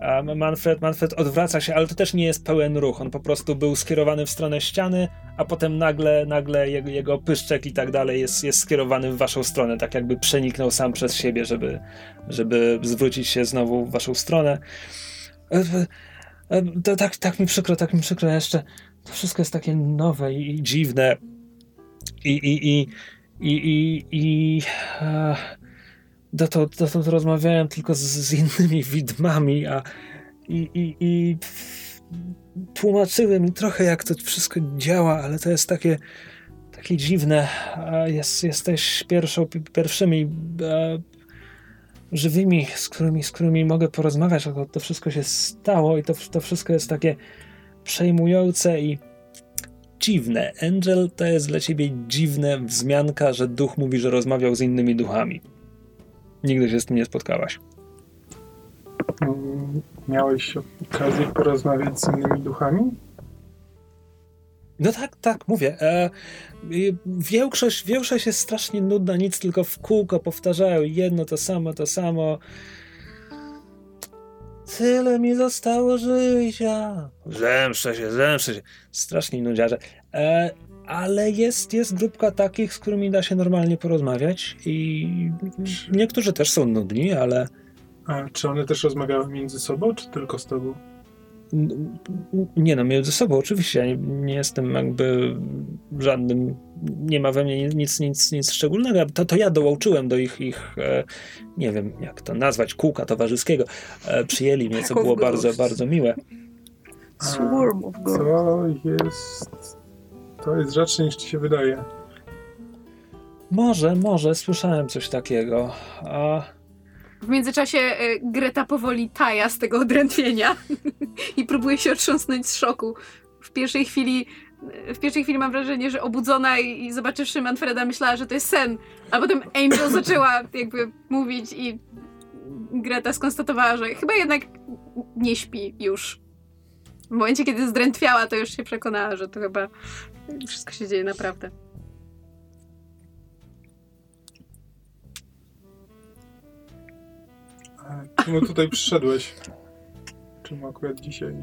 A Manfred, Manfred odwraca się, ale to też nie jest pełen ruch. On po prostu był skierowany w stronę ściany, a potem nagle, nagle jego, jego pyszczek i tak dalej jest, jest skierowany w waszą stronę, tak jakby przeniknął sam przez siebie, żeby, żeby zwrócić się znowu w waszą stronę. To, tak, tak mi przykro, tak mi przykro jeszcze. To wszystko jest takie nowe i, dziwne. I, i, i, i, i, i e, dotąd, dotąd rozmawiałem tylko z, z innymi widmami, a i, i, i tłumaczyły mi trochę, jak to wszystko działa, ale to jest takie, takie dziwne. Jest, jesteś pierwszą, pi- pierwszymi e, żywymi, z którymi, z którymi mogę porozmawiać, jak to wszystko się stało i to, to wszystko jest takie przejmujące i dziwne. Angel to jest dla ciebie dziwne wzmianka, że duch mówi, że rozmawiał z innymi duchami. Nigdy się z tym nie spotkałaś. Mm, Miałeś okazję porozmawiać z innymi duchami? No tak, tak, mówię. E, większość, większość jest strasznie nudna, nic tylko w kółko powtarzają jedno to samo, to samo. Tyle mi zostało życia. Zemszczę się, zemszczę się. Strasznie nudziarze. E, ale jest, jest grupka takich, z którymi da się normalnie porozmawiać i niektórzy też są nudni, ale A czy one też rozmawiały między sobą, czy tylko z tobą? Nie no, między sobą oczywiście. Ja nie, nie jestem jakby żadnym. Nie ma we mnie nic, nic, nic szczególnego. To, to ja dołączyłem do ich, ich e, nie wiem jak to nazwać, kółka towarzyskiego. E, przyjęli mnie, co było bardzo, bardzo miłe. Swarm of God. To jest... To jest rzadsze niż ci się wydaje. Może, może, słyszałem coś takiego. A W międzyczasie y, Greta powoli taja z tego odrętwienia i próbuje się otrząsnąć z szoku. W pierwszej chwili w pierwszej chwili mam wrażenie, że obudzona i, i zobaczywszy Manfreda myślała, że to jest sen, a potem Angel zaczęła jakby mówić i Greta skonstatowała, że chyba jednak nie śpi już. W momencie, kiedy zdrętwiała, to już się przekonała, że to chyba wszystko się dzieje naprawdę. Czemu tutaj przyszedłeś? Czemu akurat dzisiaj?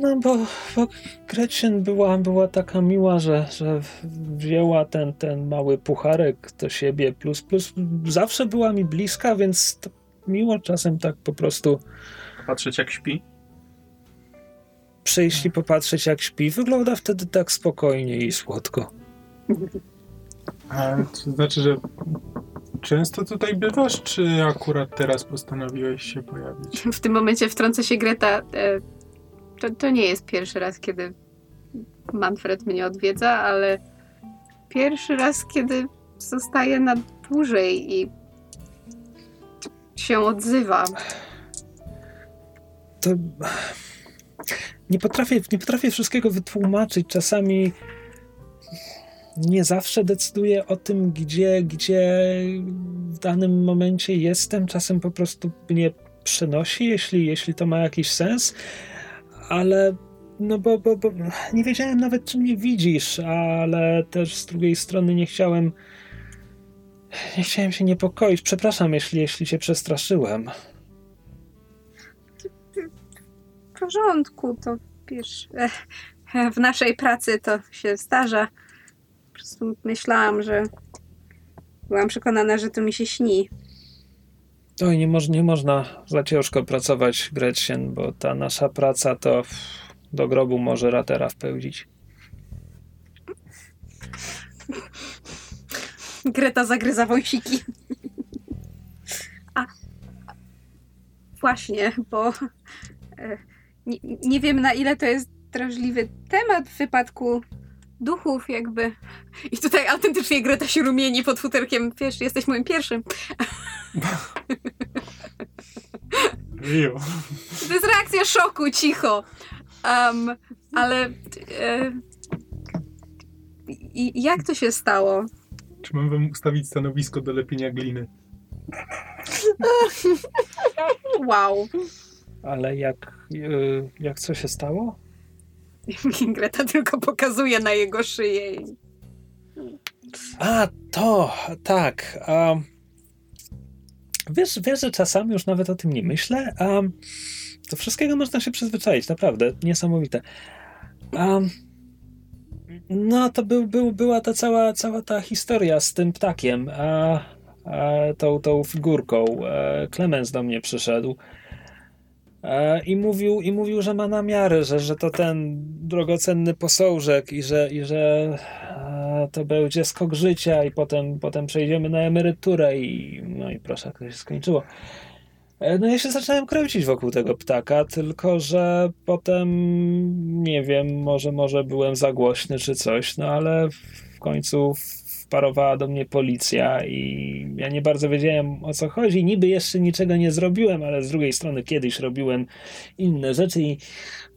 No bo, bo Gretchen była, była taka miła, że, że wzięła ten, ten mały pucharek do siebie, plus, plus zawsze była mi bliska, więc to miło czasem tak po prostu Patrzeć jak śpi. przyjść i popatrzeć jak śpi. Wygląda wtedy tak spokojnie i słodko. A to znaczy, że często tutaj bywasz, czy akurat teraz postanowiłeś się pojawić? W tym momencie wtrąca się Greta. E, to, to nie jest pierwszy raz, kiedy Manfred mnie odwiedza, ale pierwszy raz, kiedy zostaje na dłużej i się odzywa. To nie potrafię, nie potrafię wszystkiego wytłumaczyć. Czasami nie zawsze decyduję o tym, gdzie, gdzie w danym momencie jestem. Czasem po prostu mnie przenosi, jeśli, jeśli to ma jakiś sens, ale no bo, bo, bo nie wiedziałem nawet, czy mnie widzisz, ale też z drugiej strony nie chciałem nie chciałem się niepokoić. Przepraszam, jeśli, jeśli cię przestraszyłem. W porządku, to wiesz, w naszej pracy to się zdarza. Prostu myślałam, że byłam przekonana, że to mi się śni. Oj, nie, moż, nie można za ciężko pracować, Gretchen, bo ta nasza praca to do grobu może ratera wpełdzić. Greta zagryza wąsiki. A, właśnie, bo e, nie, nie wiem na ile to jest drażliwy temat w wypadku duchów jakby. I tutaj autentycznie Greta się rumieni pod futerkiem. Wiesz, jesteś moim pierwszym. Jo. To jest reakcja szoku, cicho. Um, ale e, i, jak to się stało? Czy mam wam ustawić stanowisko do lepienia gliny? Wow. Ale jak, yy, jak co się stało? Greta tylko pokazuje na jego szyję. i- A, to, tak. Um, wiesz, wiesz, że czasami już nawet o tym nie myślę. Um, do wszystkiego można się przyzwyczaić, naprawdę. Niesamowite. Um, no, to był, był, była ta cała, cała ta historia z tym ptakiem, a, a tą, tą figurką. E, Clemens do mnie przyszedł. E, I mówił, I mówił, że ma namiary, że, że to ten drogocenny posążek i że, i że e, to będzie skok życia i potem, potem przejdziemy na emeryturę i no i proszę, to się skończyło. E, No ja się zacząłem kręcić wokół tego ptaka, tylko że potem nie wiem, może, może byłem za głośny czy coś, no ale w końcu wparowała do mnie policja i ja nie bardzo wiedziałem o co chodzi. Niby jeszcze niczego nie zrobiłem, ale z drugiej strony kiedyś robiłem inne rzeczy i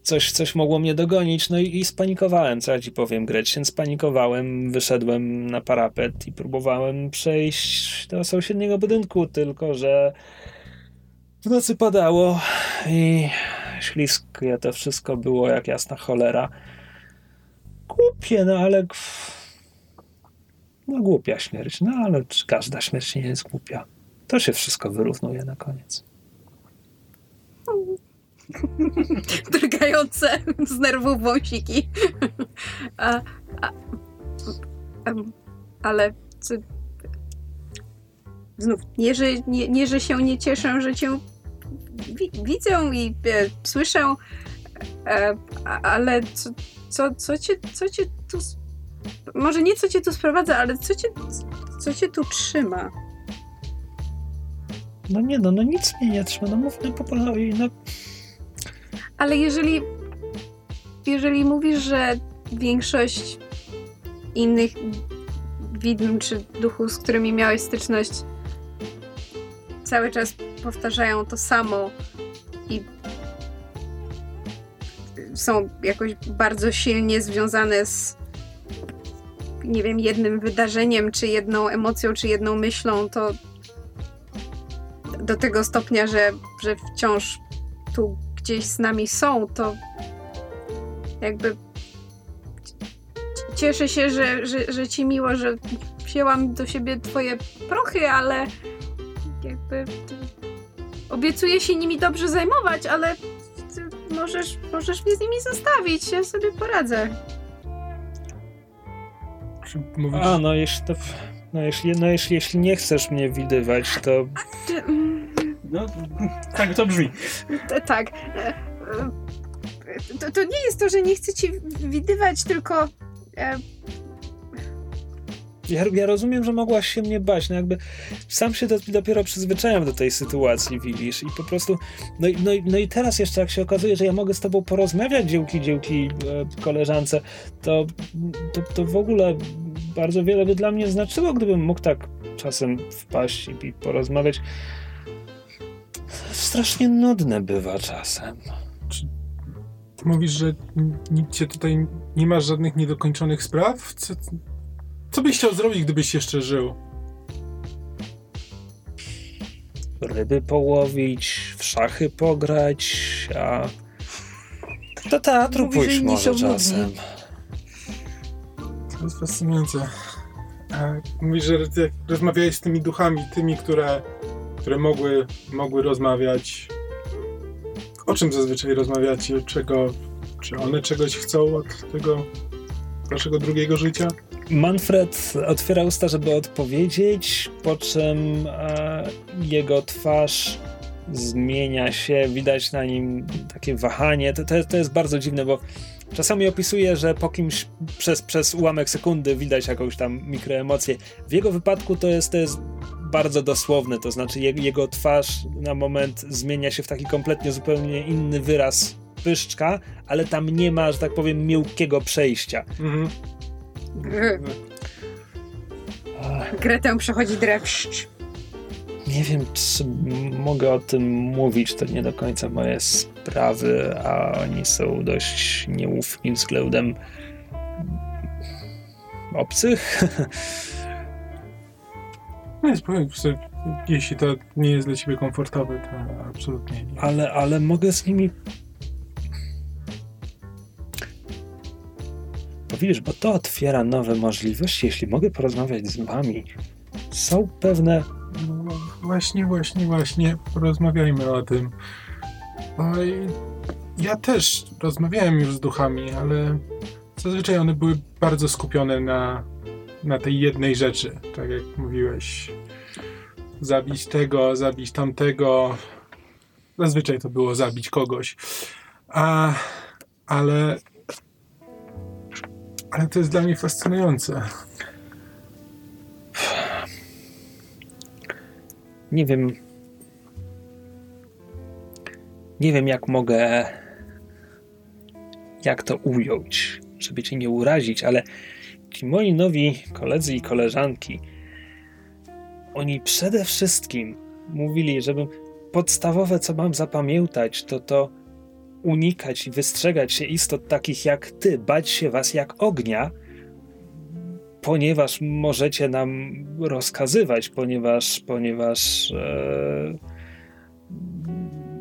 coś, coś mogło mnie dogonić. No i, i spanikowałem, co ja ci powiem, Gretchen. Spanikowałem, wyszedłem na parapet i próbowałem przejść do sąsiedniego budynku, tylko że w nocy padało i śliskie to wszystko było jak jasna cholera. Głupie, no ale no głupia śmierć, no ale każda śmierć nie jest głupia? To się wszystko wyrównuje na koniec. Drgające z nerwów wąsiki. A, a, em, ale znów, nie że, nie, nie, że się nie cieszę, że cię wi widzę i e, słyszę, e, a- ale co, co, co, cię, co cię tu... Może nie co cię tu sprowadza, ale co cię, co cię tu trzyma? No nie no, no nic mnie nie trzyma, no mów no po prostu, no Ale jeżeli, jeżeli mówisz, że większość innych widm czy duchów, z którymi miałeś styczność, cały czas powtarzają to samo i są jakoś bardzo silnie związane z nie wiem, jednym wydarzeniem, czy jedną emocją, czy jedną myślą, to do tego stopnia, że, że wciąż tu gdzieś z nami są, to jakby cieszę się, że, że, że ci miło, że wzięłam do siebie twoje prochy, ale jakby obiecuję się nimi dobrze zajmować, ale możesz, możesz mnie z nimi zostawić, ja sobie poradzę. A, no jeśli to... No jeśli, no jeśli, jeśli nie chcesz mnie widywać, to mm, No, tak to brzmi. t- tak. e, e, To, to nie jest to, że nie chcę ci widywać, tylko e, ja, ja rozumiem, że mogłaś się mnie bać, no jakby sam się do, dopiero przyzwyczaiłem do tej sytuacji, widzisz, i po prostu, no, no, no i teraz jeszcze jak się okazuje, że ja mogę z tobą porozmawiać dzięki, dzięki e, koleżance, to, to, to w ogóle bardzo wiele by dla mnie znaczyło, gdybym mógł tak czasem wpaść i, i porozmawiać. Strasznie nudne bywa czasem. mówisz, że nikt cię tutaj nie masz żadnych niedokończonych spraw? Co, co byś chciał zrobić, gdybyś jeszcze żył? ryby połowić, w szachy pograć, a do teatru Mówi, pójść może czasem. To jest fascynujące. E, Mówisz, że jak rozmawiałeś z tymi duchami, tymi, które, które mogły, mogły rozmawiać. O czym zazwyczaj rozmawiacie? Czego, czy one czegoś chcą od tego waszego drugiego życia? Manfred otwiera usta, żeby odpowiedzieć, po czym e, jego twarz zmienia się, widać na nim takie wahanie. To, to, to jest bardzo dziwne, bo czasami opisuje, że po kimś przez, przez ułamek sekundy widać jakąś tam mikroemocję. W jego wypadku to jest, to jest bardzo dosłowne, to znaczy jego, twarz na moment zmienia się w taki kompletnie zupełnie inny wyraz pyszczka, ale tam nie ma, że tak powiem, miękkiego przejścia. Mhm. Gretę przechodzi dreszcz. Nie wiem, czy mogę o tym mówić, to nie do końca moje sprawy, a oni są dość nieufni względem obcych. No jest, powiem sobie, jeśli to nie jest dla ciebie komfortowe, to absolutnie nie. ale, ale mogę z nimi. Powiedzieć, bo to otwiera nowe możliwości. Jeśli mogę porozmawiać z wami, są pewne. No, właśnie, właśnie, właśnie, porozmawiajmy o tym. Oj, ja też rozmawiałem już z duchami, ale zazwyczaj one były bardzo skupione na, na tej jednej rzeczy, tak jak mówiłeś. Zabić tego, zabić tamtego. Zazwyczaj to było zabić kogoś. A, ale. Ale to jest dla mnie fascynujące. Nie wiem. Nie wiem, jak mogę. Jak to ująć, żeby cię nie urazić, ale ci moi nowi koledzy i koleżanki. Oni przede wszystkim mówili, żebym podstawowe, co mam zapamiętać, to to unikać i wystrzegać się istot takich jak ty, bać się was jak ognia, ponieważ możecie nam rozkazywać, ponieważ, ponieważ e,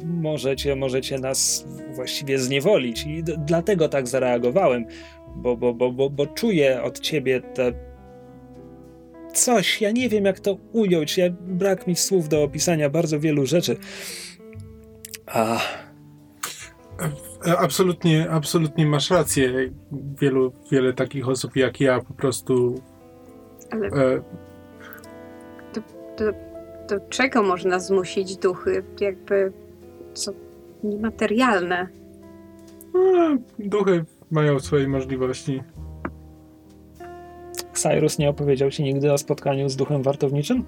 możecie, możecie nas właściwie zniewolić. I d- dlatego tak zareagowałem, bo, bo, bo, bo, bo czuję od ciebie te coś, ja nie wiem jak to ująć, ja, brak mi słów do opisania bardzo wielu rzeczy. A, Absolutnie, absolutnie masz rację. Wielu, wiele takich osób jak ja po prostu. Ale E, do czego można zmusić duchy? Jakby co niematerialne. e, duchy mają swoje możliwości. Cyrus nie opowiedział ci nigdy o spotkaniu z duchem wartowniczym?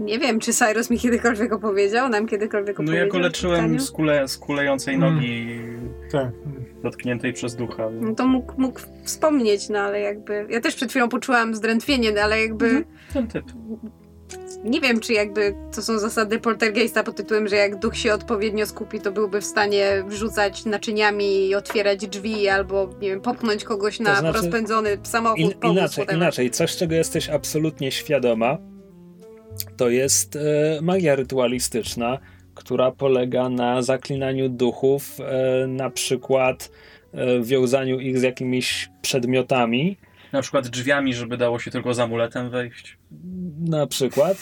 Nie wiem, czy Cyrus mi kiedykolwiek opowiedział, nam kiedykolwiek No opowiedział. ja go leczyłem z, kule, z kulejącej Mm. nogi Tak. dotkniętej przez ducha. No to mógł, mógł wspomnieć, no ale jakby... Ja też przed chwilą poczułam zdrętwienie, no ale jakby... Mhm. Ten typ. Nie wiem, czy jakby to są zasady poltergeista pod tytułem, że jak duch się odpowiednio skupi, to byłby w stanie wrzucać naczyniami i otwierać drzwi, albo nie wiem, popchnąć kogoś na znaczy- rozpędzony samochód, In, inaczej, inaczej, coś czego jesteś absolutnie świadoma, to jest e, magia rytualistyczna, która polega na zaklinaniu duchów, e, na przykład e, wiązaniu ich z jakimiś przedmiotami, Na przykład drzwiami, żeby dało się tylko z amuletem wejść. na przykład.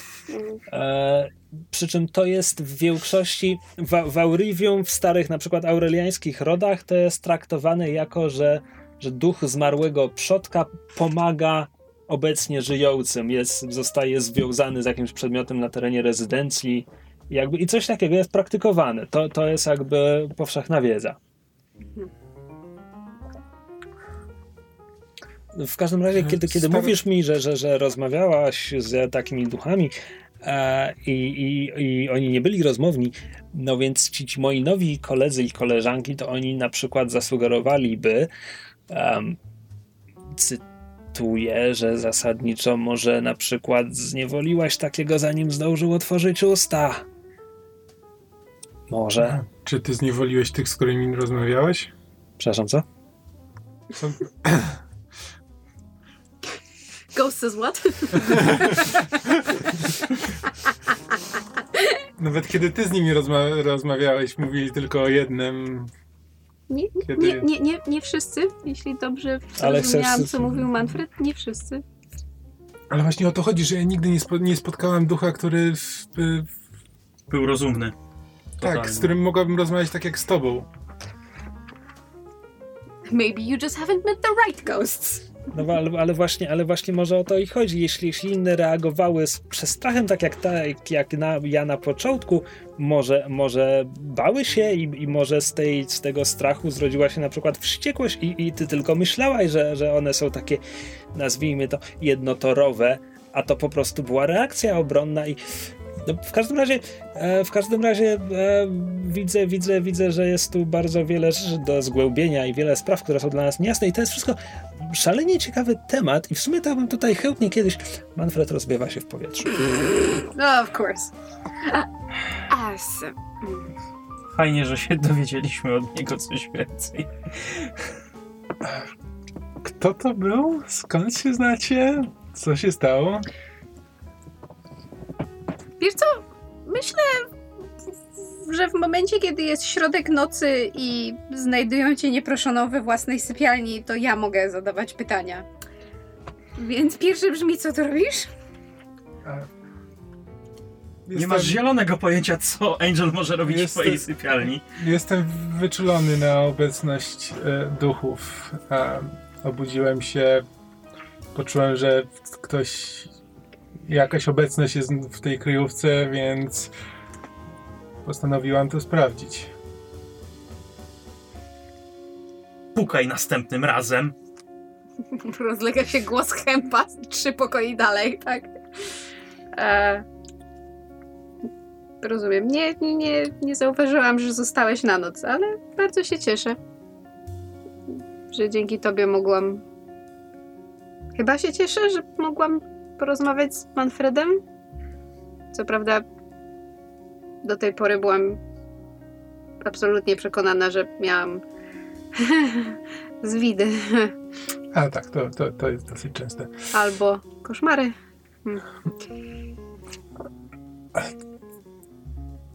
E, przy czym to jest w większości, w, w Aurivium, w starych na przykład aureliańskich rodach, to jest traktowane jako, że, że duch zmarłego przodka pomaga obecnie żyjącym, jest, zostaje związany z jakimś przedmiotem na terenie rezydencji jakby, i coś takiego jest praktykowane. To, to jest jakby powszechna wiedza. W każdym razie, kiedy, kiedy Stary- mówisz mi, że, że, że rozmawiałaś z takimi duchami e, i, i, i oni nie byli rozmowni, no więc ci, ci moi nowi koledzy i koleżanki, to oni na przykład zasugerowaliby, um, że zasadniczo może na przykład zniewoliłaś takiego, zanim zdążył otworzyć usta. Może. Czy ty zniewoliłeś tych, z którymi rozmawiałeś? Przepraszam, co? Są... Ghost says what? Nawet kiedy ty z nimi rozma- rozmawiałeś, mówili tylko o jednym. Nie, nie, Kiedy- nie, nie, nie, nie wszyscy, jeśli dobrze Ale zrozumiałam, chcesz- co mówił Manfred. Nie wszyscy. Ale właśnie o to chodzi, że ja nigdy nie, spo- nie spotkałem ducha, który. W, w, Był rozumny. tak, Totalnie. z którym mogłabym rozmawiać tak jak z tobą. Maybe you just haven't met the right ghosts. No ale, ale, właśnie, ale właśnie może o to i chodzi. Jeśli, jeśli inne reagowały z przestrachem, tak jak, ta, jak na, ja na początku, może, może bały się i, i może z, tej, z tego strachu zrodziła się na przykład wściekłość i, i ty tylko myślałaś, że, że one są takie, nazwijmy to, jednotorowe, a to po prostu była reakcja obronna i no, w każdym razie, e, w każdym razie e, widzę, widzę, widzę, że jest tu bardzo wiele rzeczy do zgłębienia i wiele spraw, które są dla nas niejasne i to jest wszystko szalenie ciekawy temat i w sumie to bym tutaj chętnie kiedyś Manfred rozbiewa się w powietrzu. No, of course. A, a, s- mm. Fajnie, że się dowiedzieliśmy od niego coś więcej. Kto to był? Skąd się znacie? Co się stało? Wiesz co, myślę, że w momencie, kiedy jest środek nocy i znajdują cię nieproszoną we własnej sypialni, to ja mogę zadawać pytania. Więc pierwsze brzmi, co tu robisz? Nie masz zielonego pojęcia, co Angel może robić w Jestem- swojej sypialni. Jestem wyczulony na obecność e, duchów. E, obudziłem się, poczułem, że ktoś, jakaś obecność jest w tej kryjówce, więc postanowiłam to sprawdzić. Pukaj następnym razem. Rozlega się głos chępa trzy pokoi dalej, tak? E, rozumiem. Nie, nie, nie, nie zauważyłam, że zostałeś na noc, ale bardzo się cieszę, że dzięki tobie mogłam. Chyba się cieszę, że mogłam porozmawiać z Manfredem. Co prawda, do tej pory byłam absolutnie przekonana, że miałam zwidy. A tak, to, to, to jest dosyć częste. Albo koszmary.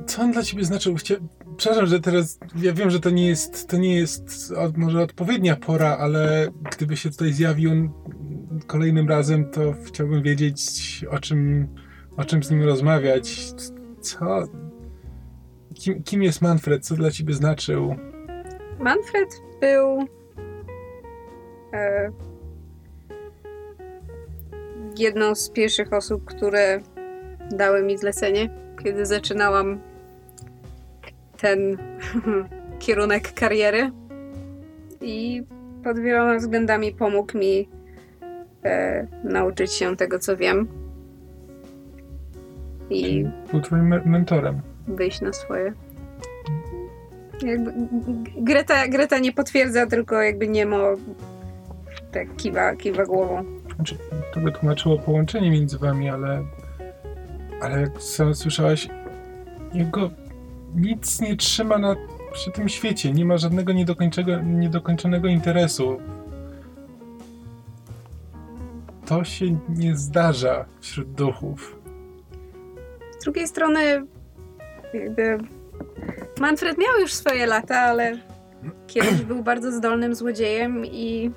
Co on dla ciebie znaczył? Chcia... Przepraszam, że teraz ja wiem, że to nie jest, to nie jest od, może odpowiednia pora, ale gdyby się tutaj zjawił on kolejnym razem, to chciałbym wiedzieć, o czym, o czym z nim rozmawiać. Co? Kim, kim jest Manfred? Co dla ciebie znaczył? Manfred był e, jedną z pierwszych osób, które dały mi zlecenie, kiedy zaczynałam ten kierunek kariery. I pod wieloma względami pomógł mi e, nauczyć się tego, co wiem. I Był twoim me- mentorem. Wyjść na swoje. Jakby, Greta, Greta nie potwierdza, tylko jakby Niemo tak kiwa, kiwa głową. Znaczy, to by tłumaczyło połączenie między wami, ale ale jak sam słyszałaś, jego nic nie trzyma na, przy tym świecie. Nie ma żadnego niedokończonego interesu. To się nie zdarza wśród duchów. Z drugiej strony jakby Manfred miał już swoje lata, ale kiedyś był bardzo zdolnym złodziejem i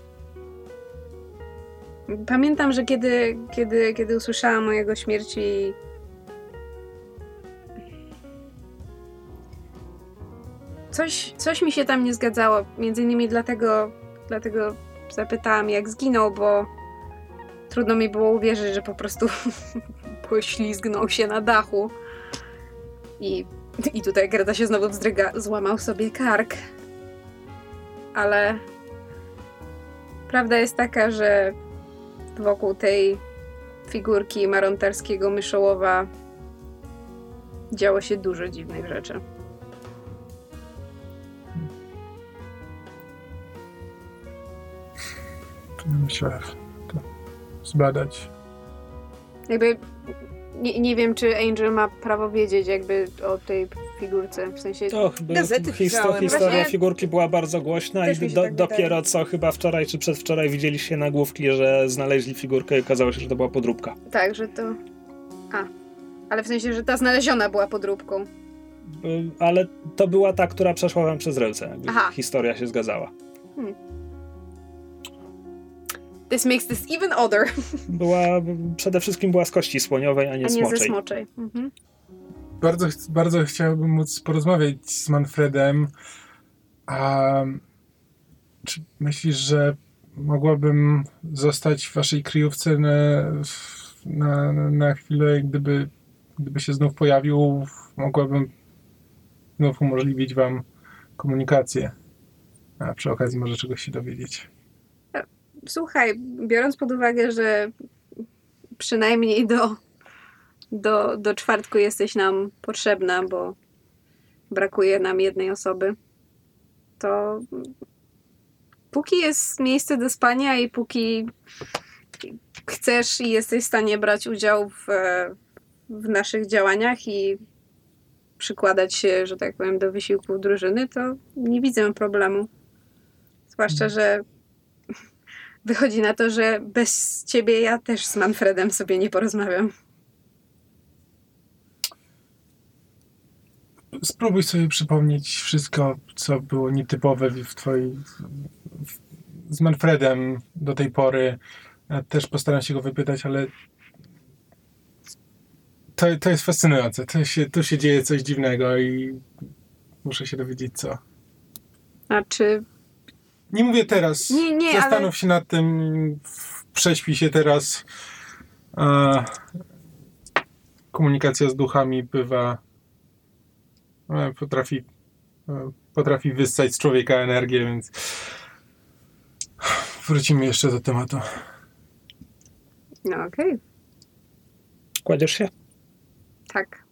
pamiętam, że kiedy, kiedy, kiedy usłyszałam o jego śmierci coś, coś mi się tam nie zgadzało. Między innymi dlatego, dlatego zapytałam, jak zginął, bo trudno mi było uwierzyć, że po prostu poślizgnął się na dachu. I, I tutaj Greta się znowu wzdryga. Złamał sobie kark. Ale prawda jest taka, że wokół tej figurki marontarskiego myszołowa działo się dużo dziwnych rzeczy. Musiałem to zbadać. Jakby nie, nie wiem, czy Angel ma prawo wiedzieć jakby o tej figurce. W sensie To chyba Gazety histo- historia Właśnie- figurki była bardzo głośna Też i do, tak wydaje. dopiero co chyba wczoraj czy przedwczoraj widzieliście nagłówki, że znaleźli figurkę i okazało się, że to była podróbka. tak, że to... A, ale w sensie, że ta znaleziona była podróbką. Y, Ale to była ta, która przeszła wam przez ręce. jakby Aha. Historia się zgadzała. This makes this even odder. Była, przede wszystkim była z kości słoniowej, a nie, A nie ze smoczej. smoczej. Mhm. Bardzo, bardzo chciałbym móc porozmawiać z Manfredem. A czy myślisz, że mogłabym zostać w waszej kryjówce na, na, na chwilę, gdyby, gdyby się znów pojawił, mogłabym znów umożliwić wam komunikację. A przy okazji może czegoś się dowiedzieć. Słuchaj, biorąc pod uwagę, że przynajmniej do, do, do czwartku jesteś nam potrzebna, bo brakuje nam jednej osoby, to póki jest miejsce do spania i póki chcesz i jesteś w stanie brać udział w, w naszych działaniach i przykładać się, że tak powiem, do wysiłku drużyny, to nie widzę problemu. Zwłaszcza, że wychodzi na to, że bez ciebie ja też z Manfredem sobie nie porozmawiam. Spróbuj sobie przypomnieć wszystko, co było nietypowe w twojej... z Manfredem do tej pory. Ja też postaram się go wypytać, ale to, to jest fascynujące. To się, tu się dzieje coś dziwnego i muszę się dowiedzieć co. A czy Nie mówię teraz. Nie, nie, Zastanów ale- się nad tym, prześpij się teraz. E, komunikacja z duchami bywa. E, potrafi, e, potrafi wyssać z człowieka energię, więc wrócimy jeszcze do tematu. No okej, Kładziesz się? tak.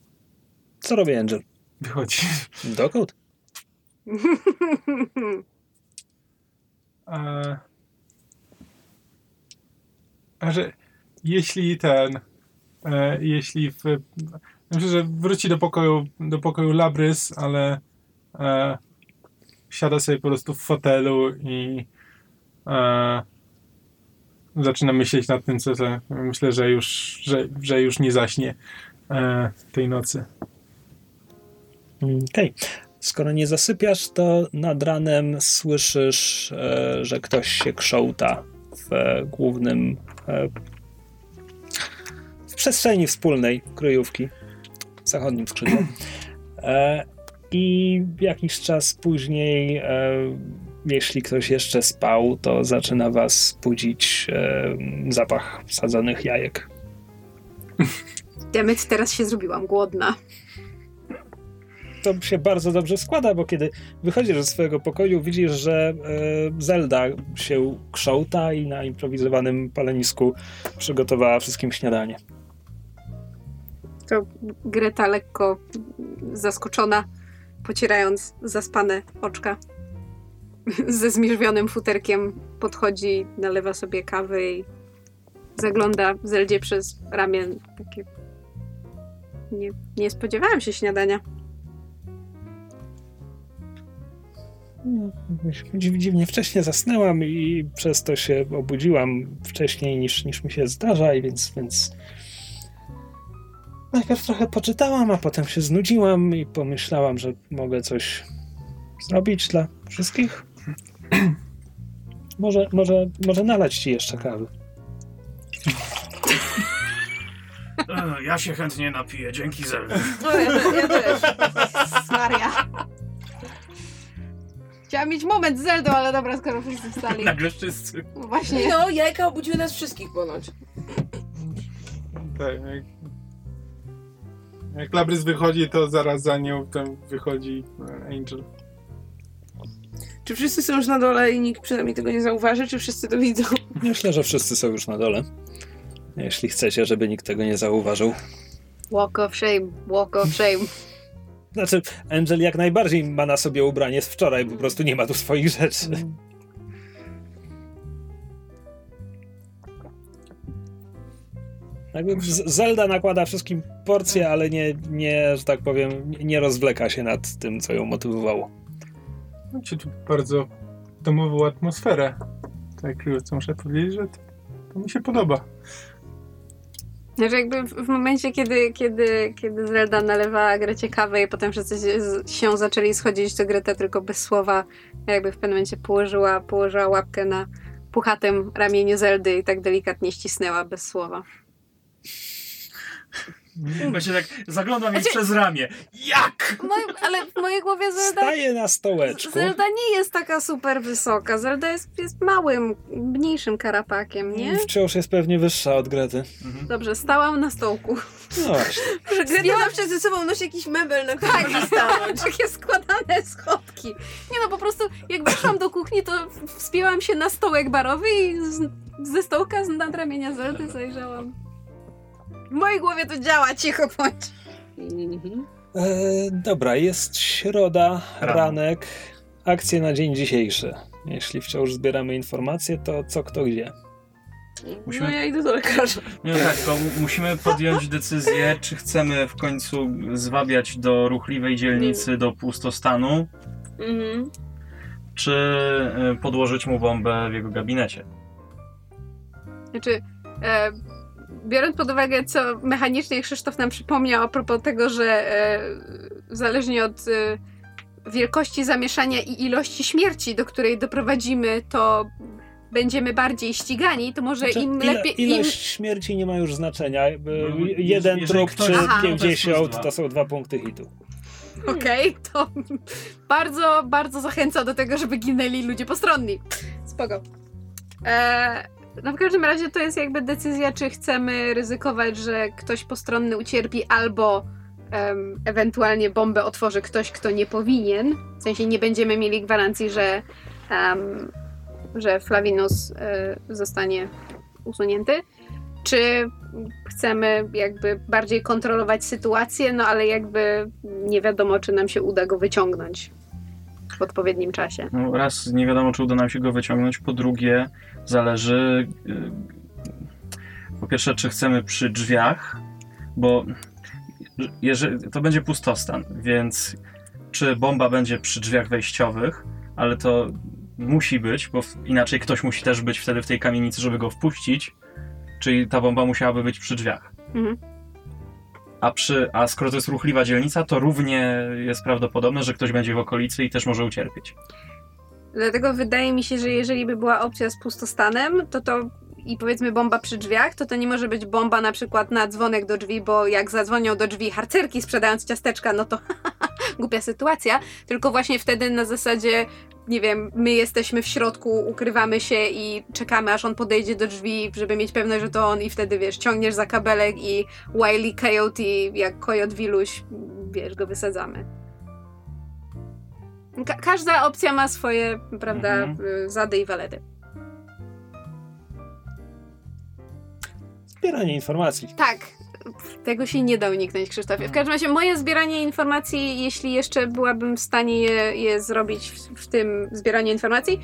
Co robi Angel? Wychodzi. Dokąd? E, a że jeśli ten, e, jeśli w, myślę, że wróci do pokoju, do pokoju Labrys, ale e, siada sobie po prostu w fotelu i e, zaczyna myśleć nad tym, co myślę, że już, że, że już nie zaśnie e, tej nocy. Okej. Skoro nie zasypiasz, to nad ranem słyszysz, e, że ktoś się krząta w głównym. E, w przestrzeni wspólnej kryjówki w zachodnim skrzydle. E, I jakiś czas później, jeśli ktoś jeszcze spał, to zaczyna was budzić zapach sadzonych jajek. Demet, teraz się zrobiłam głodna. To się bardzo dobrze składa, bo kiedy wychodzisz ze swojego pokoju, widzisz, że e, Zelda się krząta i na improwizowanym palenisku przygotowała wszystkim śniadanie. To Greta lekko zaskoczona, pocierając zaspane oczka. Ze zmierzwionym futerkiem podchodzi, nalewa sobie kawy i zagląda Zeldzie przez ramię. Takie... Nie, nie spodziewałam się śniadania. Dziwnie wcześnie zasnęłam i przez to się obudziłam wcześniej niż, niż mi się zdarza, i więc, więc najpierw trochę poczytałam, a potem się znudziłam i pomyślałam, że mogę coś zrobić dla wszystkich. może, może, może nalać ci jeszcze kawy. E, Ja się chętnie napiję, dzięki Zelda. No, ja, ja też. Maria. Chciałam mieć moment z Zeldą, ale dobra, skoro wszyscy wstali. Nagle wszyscy. No Właśnie. No, jajka obudziły nas wszystkich ponoć. Tak, jak, jak Labrys wychodzi, to zaraz za nią tam wychodzi e, Angel. Czy wszyscy są już na dole i nikt przynajmniej tego nie zauważy, czy wszyscy to widzą? Myślę, że wszyscy są już na dole. Jeśli chcecie, żeby nikt tego nie zauważył. Walk of shame, walk of shame. Znaczy, Angel jak najbardziej ma na sobie ubranie z wczoraj, po prostu nie ma tu swoich rzeczy. Jakby Z- Zelda nakłada wszystkim porcje, ale nie, nie, że tak powiem, nie- nie rozwleka się nad tym, co ją motywowało. Macie tu bardzo domową atmosferę. Tak, co muszę powiedzieć, że to, to mi się podoba. Znaczy jakby w, momencie, kiedy, kiedy, kiedy Zelda nalewała Grecie kawę i potem wszyscy się zaczęli schodzić, to Greta tylko bez słowa jakby w pewnym momencie położyła, położyła łapkę na puchatym ramieniu Zeldy i tak delikatnie ścisnęła bez słowa. Właśnie tak zaglądam Znaczy- przez ramię. Jak? Moim, ale w mojej głowie Zelda, Staje na stołeczku. Zelda nie jest taka super wysoka. Zelda jest, jest małym, mniejszym karapakiem, nie? Wciąż jest pewnie wyższa od Grety. Dobrze, stałam na stołku. No właśnie. Że Greta zawsze ze sobą nosi jakiś mebel, na którym może stanąć. Takie składane schodki. Nie no, po prostu jak weszłam do kuchni, to wspięłam się na stołek barowy i z, ze stołka z nad ramienia Zeldy zajrzałam. W mojej głowie to działa, cicho bądź. E, dobra, jest środa, Rano. ranek. Akcje na dzień dzisiejszy. Jeśli wciąż zbieramy informacje, to co kto gdzie. Musimy- No ja idę do lekarza. Nie, tak, to musimy podjąć decyzję, czy chcemy w końcu zwabiać do ruchliwej dzielnicy, do pustostanu, Mhm. czy y, podłożyć mu bombę w jego gabinecie. Znaczy, e, biorąc pod uwagę, co mechanicznie Krzysztof nam przypomniał a propos tego, że e, zależnie od e, wielkości zamieszania i ilości śmierci, do której doprowadzimy, to będziemy bardziej ścigani, to może Znaczy, im ile- lepiej... Ilość śmierci nie ma już znaczenia. Jakby No, jeden trup ktoś- czy Aha. to jest 50 plus dwa. to są dwa punkty hitu. Im... Okej, to bardzo, bardzo zachęca do tego, żeby ginęli ludzie postronni. Spoko. E, no w każdym razie to jest jakby decyzja, czy chcemy ryzykować, że ktoś postronny ucierpi albo em, ewentualnie bombę otworzy ktoś, kto nie powinien. W sensie nie będziemy mieli gwarancji, że, em, że Flavinus e, zostanie usunięty. Czy chcemy jakby bardziej kontrolować sytuację, no ale jakby nie wiadomo, czy nam się uda go wyciągnąć w odpowiednim czasie. No, raz nie wiadomo, czy uda nam się go wyciągnąć, po drugie zależy y, po pierwsze, czy chcemy przy drzwiach, bo jeżeli, to będzie pustostan, więc czy bomba będzie przy drzwiach wejściowych, ale to musi być, bo inaczej ktoś musi też być wtedy w tej kamienicy, żeby go wpuścić, czyli ta bomba musiałaby być przy drzwiach. Mhm. A, przy, a skoro to jest ruchliwa dzielnica, to równie jest prawdopodobne, że ktoś będzie w okolicy i też może ucierpieć. Dlatego wydaje mi się, że jeżeli by była opcja z pustostanem, to to i powiedzmy bomba przy drzwiach, to to nie może być bomba na przykład na dzwonek do drzwi, bo jak zadzwonią do drzwi harcerki sprzedając ciasteczka, no to głupia sytuacja, tylko właśnie wtedy na zasadzie nie wiem, my jesteśmy w środku, ukrywamy się i czekamy, aż on podejdzie do drzwi, żeby mieć pewność, że to on i wtedy, wiesz, ciągniesz za kabelek i Wily Coyote, jak Coyote Wiluś, wiesz, go wysadzamy. Ka- każda opcja ma swoje, prawda, Mhm. y, zady i walety. Zbieranie informacji. Tak, tego się nie da uniknąć, Krzysztofie. W każdym razie moje zbieranie informacji, jeśli jeszcze byłabym w stanie je, je zrobić w, w tym zbieraniu informacji,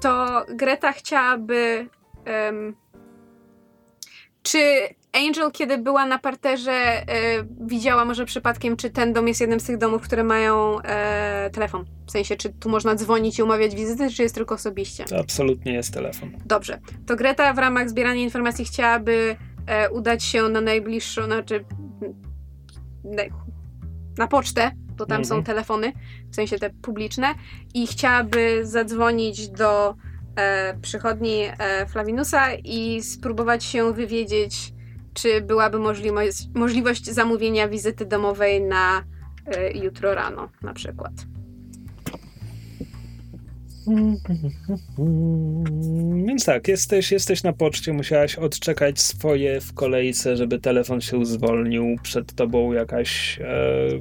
to Greta chciałaby... em, czy Angel, kiedy była na parterze, e, widziała może przypadkiem, czy ten dom jest jednym z tych domów, które mają e, telefon? W sensie, czy tu można dzwonić i umawiać wizyty, czy jest tylko osobiście? To absolutnie jest telefon. Dobrze. To Greta w ramach zbierania informacji chciałaby e, udać się na najbliższą, znaczy na, na pocztę, bo tam Mhm. są telefony, w sensie te publiczne, i chciałaby zadzwonić do e, przychodni e, Flavinusa i spróbować się wywiedzieć, czy byłaby możliwość, możliwość zamówienia wizyty domowej na e, jutro rano na przykład. Więc tak, jesteś, jesteś na poczcie, musiałaś odczekać swoje w kolejce, żeby telefon się zwolnił. Przed tobą jakaś e,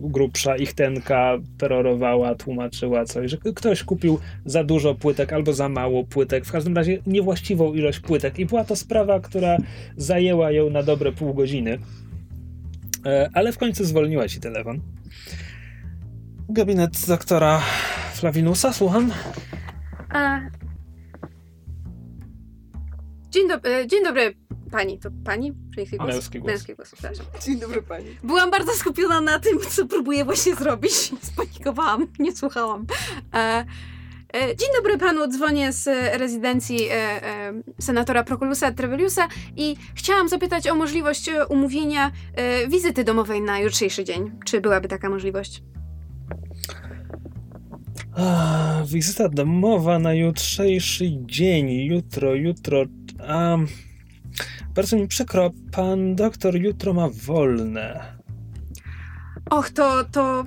grubsza ichtenka perorowała, tłumaczyła coś, że ktoś kupił za dużo płytek albo za mało płytek, w każdym razie niewłaściwą ilość płytek. I była to sprawa, która zajęła ją na dobre pół godziny. E, ale w końcu zwolniła ci telefon. Gabinet doktora Flavinusa, słucham? A... Dzień, dob- e, dzień dobry, pani. To pani? Żeński głos? Męski głos. Męski głos, przepraszam. Dzień dobry pani. Byłam bardzo skupiona na tym, co próbuję właśnie zrobić. Spanikowałam, nie słuchałam. E, e, dzień dobry panu, dzwonię z rezydencji e, e, senatora Proculusa Treveliusa i chciałam zapytać o możliwość umówienia e, wizyty domowej na jutrzejszy dzień. Czy byłaby taka możliwość? A, wizyta domowa na jutrzejszy dzień. Jutro, jutro. Um, Bardzo mi przykro, pan doktor jutro ma wolne. Och, to, to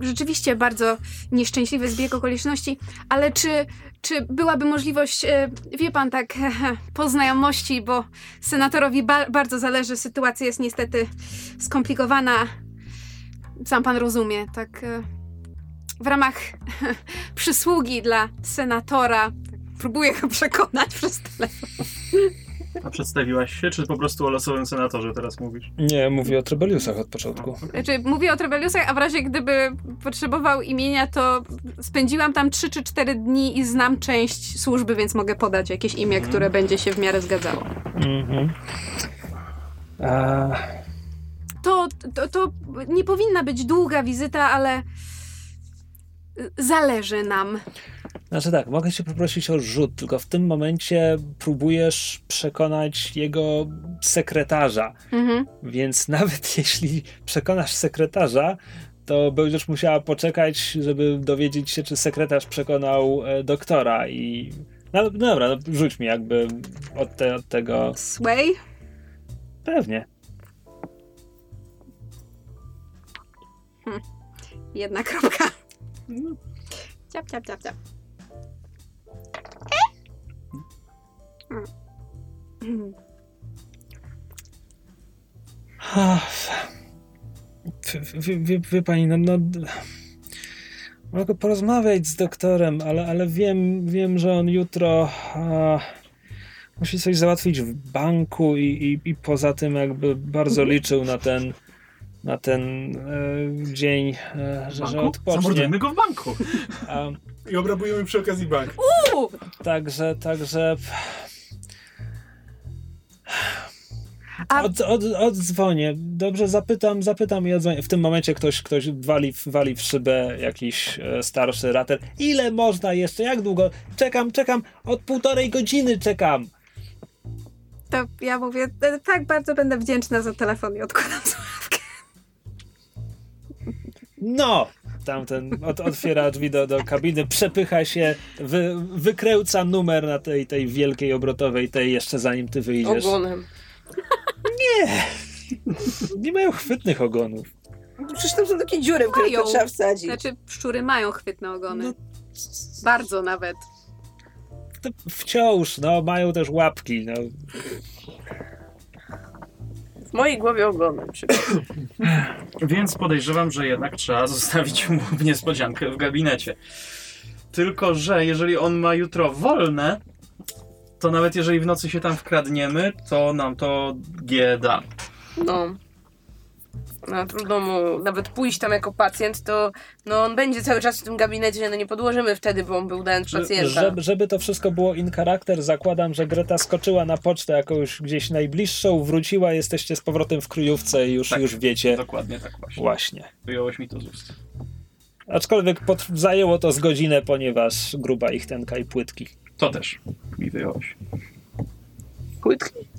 rzeczywiście bardzo nieszczęśliwy zbieg okoliczności, ale czy, czy byłaby możliwość, e, wie pan, tak po znajomości, bo senatorowi ba bardzo zależy, sytuacja jest niestety skomplikowana. Sam pan rozumie, tak e, w ramach przysługi dla senatora. Próbuję go przekonać przez telefon. A przedstawiłaś się, czy po prostu o losowym senatorze teraz mówisz? Nie, mówię o Trebeliusach od początku. Znaczy, mówię o Trebeliusach, a w razie gdyby potrzebował imienia, to spędziłam tam 3 czy 4 dni i znam część służby, więc mogę podać jakieś imię, Mhm. które będzie się w miarę zgadzało. Mhm. A, To, to, to nie powinna być długa wizyta, ale zależy nam. znaczy tak, mogę cię poprosić o rzut, tylko w tym momencie próbujesz przekonać jego sekretarza. Mhm. Więc nawet jeśli przekonasz sekretarza, to będziesz musiała poczekać, żeby dowiedzieć się, czy sekretarz przekonał e, doktora i... No, no dobra, no, rzuć mi jakby od, te, od tego... Sway? Pewnie. Jedna kropka. Ciap, ciap, ciap, ciap. Mm. Wie, wie, wie pani, no, no... Mogę porozmawiać z doktorem, ale, ale wiem, wiem, że on jutro a, musi coś załatwić w banku i, i, i poza tym jakby bardzo liczył na ten na ten e, dzień, e, że, że odpocznie. Zamordujmy go w banku. A, I obrabujemy przy okazji bank. Także, także. A- Od, od, oddzwonię. Dobrze, zapytam, zapytam i odzwonię. W tym momencie ktoś, ktoś wali, w- wali w szybę jakiś e, starszy rater. Ile można jeszcze? Jak długo? Czekam, czekam. Od półtorej godziny czekam. To ja mówię, tak bardzo będę wdzięczna za telefon i odkładam słuchawkę. No! Tamten od, otwiera drzwi do, do kabiny, przepycha się, wy, wykręca numer na tej, tej wielkiej obrotowej, tej jeszcze zanim ty wyjdziesz. Ogonem. Nie mają chwytnych ogonów. Przecież tam są takie dziury, w które Mają. to trzeba wsadzić. Znaczy, szczury mają chwytne ogony. No, Bardzo nawet. to wciąż, no, mają też łapki, no. Mojej głowie ogonem. Więc podejrzewam, że jednak trzeba zostawić mu niespodziankę w gabinecie. Tylko, że jeżeli on ma jutro wolne, to nawet jeżeli w nocy się tam wkradniemy, to nam to G da. No. No, trudno mu nawet pójść tam jako pacjent, to no, on będzie cały czas w tym gabinecie, no nie podłożymy wtedy, bo on był dając pacjenta. Żeby, żeby to wszystko było in charakter, zakładam, że Greta skoczyła na pocztę jakąś gdzieś najbliższą, wróciła, jesteście z powrotem w kryjówce i już, Tak. już wiecie. Dokładnie tak właśnie. Właśnie. Wyjąłeś mi to z ust. Aczkolwiek zajęło to z godzinę, ponieważ gruba ich tenka i płytki. To też mi wyjąłeś. Płytki?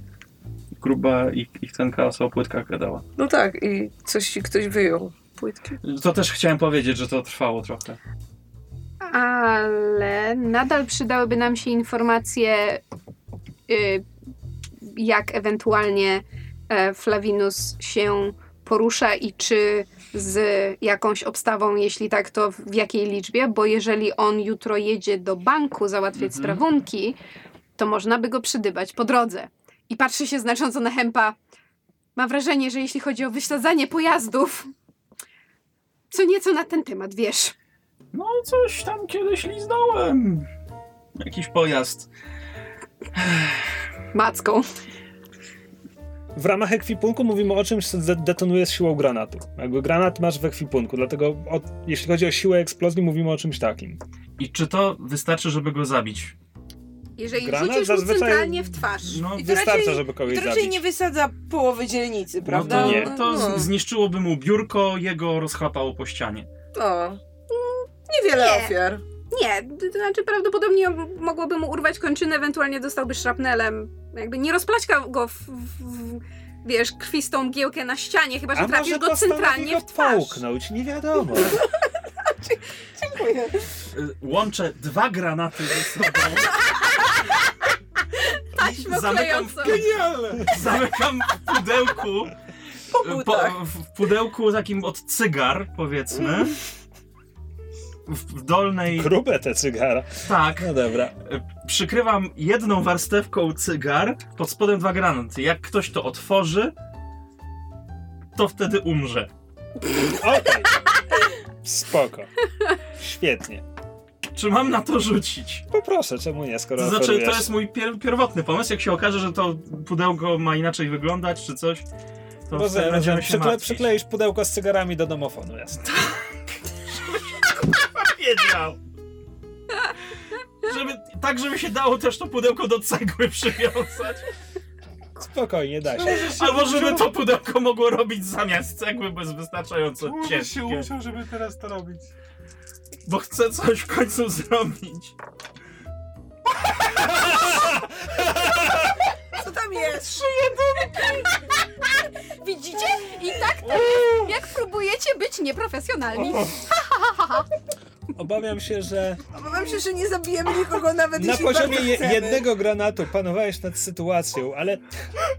Gruba ich, ich tenka o płytkach gadała. No tak, i coś ci ktoś wyjął. Płytki? To też chciałem powiedzieć, że to trwało trochę. Ale nadal przydałyby nam się informacje, y, jak ewentualnie e, Flavinus się porusza i czy z jakąś obstawą, jeśli tak, to w jakiej liczbie, bo jeżeli on jutro jedzie do banku załatwiać Mhm. sprawunki, to można by go przydybać po drodze. I patrzy się znacząco na Hempa. Mam wrażenie, że jeśli chodzi o wysadzanie pojazdów, co nieco na ten temat wiesz. No, coś tam kiedyś liznąłem. Jakiś pojazd. Macką. W ramach ekwipunku mówimy o czymś, co de- detonuje z siłą granatu. Jakby granat masz w ekwipunku, dlatego o, jeśli chodzi o siłę eksplozji, mówimy o czymś takim. I czy to wystarczy, żeby go zabić? Jeżeli Granat rzucisz mu zazwyczaj- centralnie w twarz. No, I to Wystarcza, raczej- żeby kogoś I to raczej zabić. nie wysadza połowy dzielnicy, No prawda? to, nie. to No. zniszczyłoby mu biurko, jego rozchlapało po ścianie. No. Niewiele Nie. ofiar. Nie, to znaczy prawdopodobnie mogłoby mu urwać kończynę, ewentualnie dostałby szrapnelem. Jakby nie rozplaćka go w, w, w wiesz, krwistą mgiełkę na ścianie, chyba że A trafisz go centralnie go w twarz. połknąć, nie wiadomo. Dziękuję. Łączę dwa granaty ze sobą. Taśmę zamykam, w, klejącą. Genialne! zamykam w pudełku, po, w pudełku takim od cygar, powiedzmy. W, w dolnej, Grube te cygara. tak, No dobra. przykrywam jedną warstewką cygar, pod spodem dwa granaty. Jak ktoś to otworzy, to wtedy umrze. Okej. Spoko. Świetnie. Czy mam na to rzucić? Poproszę, czemu nie, skoro To znaczy, oferujesz? to jest mój pier pierwotny pomysł. Jak się okaże, że to pudełko ma inaczej wyglądać, czy coś, to Rozumiem, będziemy się Przykle, martwić. przykleisz pudełko z cygarami do domofonu, jasne. wiedział. Żeby, tak, żeby się dało też to pudełko do cegły przywiązać. Spokojnie, da się. Albo żeby to pudełko mogło robić zamiast cegły, bo jest wystarczająco Czemu ciężkie. się musiał, żeby teraz to robić? Bo chcę coś w końcu zrobić. Co tam jest? Widzicie? I tak to jest, jak próbujecie być nieprofesjonalni. Obawiam się, że Obawiam się, że nie zabijemy nikogo nawet na jeśli poziomie bardzo je, chcemy. jednego granatu panowałeś nad sytuacją, ale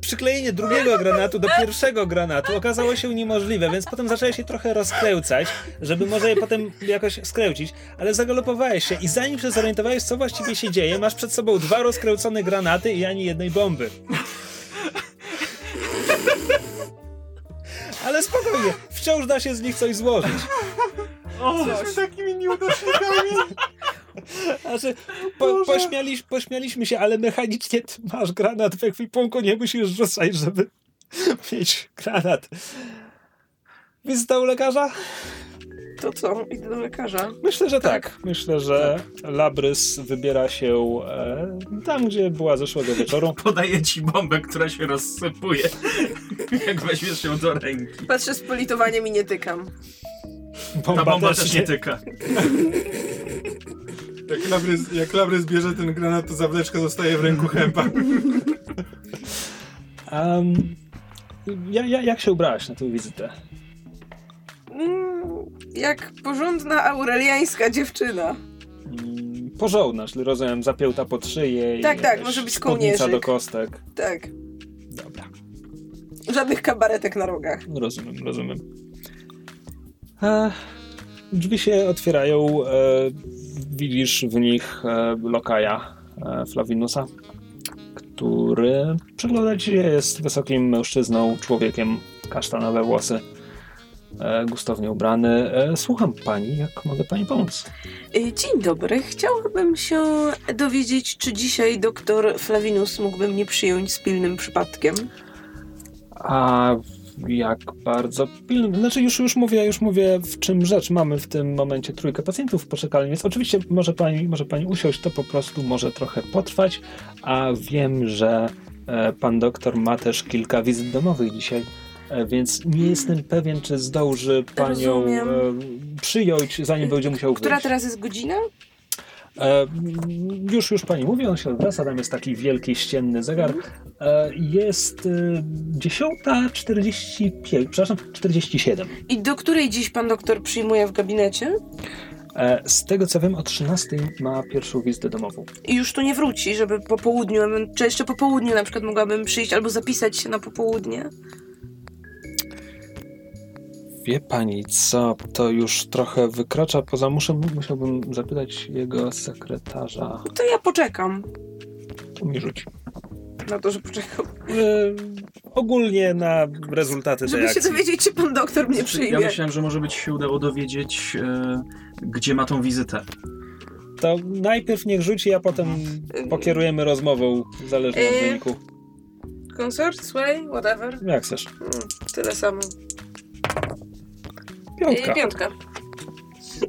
przyklejenie drugiego granatu do pierwszego granatu okazało się niemożliwe, więc potem zacząłeś się trochę rozkręcać, żeby może je potem jakoś skręcić, ale zagalopowałeś się i zanim się zorientowałeś, co właściwie się dzieje, masz przed sobą dwa rozkręcone granaty i ani jednej bomby. Ale spokojnie, wciąż da się z nich coś złożyć. Jesteśmy takimi nieudacznikami. Znaczy, po, pośmialiś, pośmialiśmy się, ale mechanicznie ty masz granat w ekwipunku, nie musisz rzucać, żeby mieć granat. Wizyta u lekarza? To co? Idę do lekarza. Myślę, że tak. Myślę, że Labrys wybiera się e, tam, gdzie była zeszłego wieczoru. Podaję ci bombę, która się rozsypuje, jak weźmiesz ją do ręki. Patrzę z politowaniem i nie tykam. Ta bomba też nie tyka. Jak Labrys, jak Labrys bierze ten granat, to zawleczka zostaje w ręku Hempa. Um, ja, ja, jak się ubrałaś na tę wizytę? Mm, jak porządna aureliańska dziewczyna. Mm, Porządna, czyli rozumiem, zapięta pod szyję. i Tak, tak, może być kołnierzyk. do kostek. Tak. Dobra. Żadnych kabaretek na rogach. Rozumiem, rozumiem. E, drzwi się otwierają. E, widzisz w nich e, lokaja e, Flavinusa, który przygląda ci się, jest wysokim mężczyzną, człowiekiem, kasztanowe włosy, e, gustownie ubrany. E, słucham pani, jak mogę pani pomóc? Dzień dobry. Chciałabym się dowiedzieć, czy dzisiaj doktor Flavinus mógłby mnie przyjąć z pilnym przypadkiem. A jak bardzo pilny. Znaczy już, już mówię, już mówię w czym rzecz. Mamy w tym momencie trójkę pacjentów w poczekalni, więc oczywiście może pani, może pani usiąść, to po prostu może trochę potrwać, a wiem, że e, pan doktor ma też kilka wizyt domowych dzisiaj, e, więc nie jestem pewien, czy zdąży panią Rozumiem. e, przyjąć, zanim będzie musiał Która wyjść. teraz jest godzina? E, już, już pani mówi, on się odwraca, tam jest taki wielki ścienny zegar. E, jest e, 10.45, przepraszam, 47. I do której dziś pan doktor przyjmuje w gabinecie? E, z tego co wiem, o 13 ma pierwszą wizytę domową. I już tu nie wróci, żeby po południu, czy jeszcze po południu na przykład mogłabym przyjść albo zapisać się na popołudnie. Wie pani co, to już trochę wykracza poza muszę, musiałbym zapytać jego sekretarza. To ja poczekam To mi rzuci. na to, że poczekam. E, ogólnie na rezultaty tej Żeby się akcji. dowiedzieć, czy pan doktor mnie Ja przyjmie. myślałem, że może by ci się udało dowiedzieć, e, gdzie ma tą wizytę. To najpierw niech rzuci, a potem pokierujemy rozmową, zależnie od E, wyniku. Consort, sway, whatever. Jak chcesz. Mm, tyle samo. Piątka. I piątka.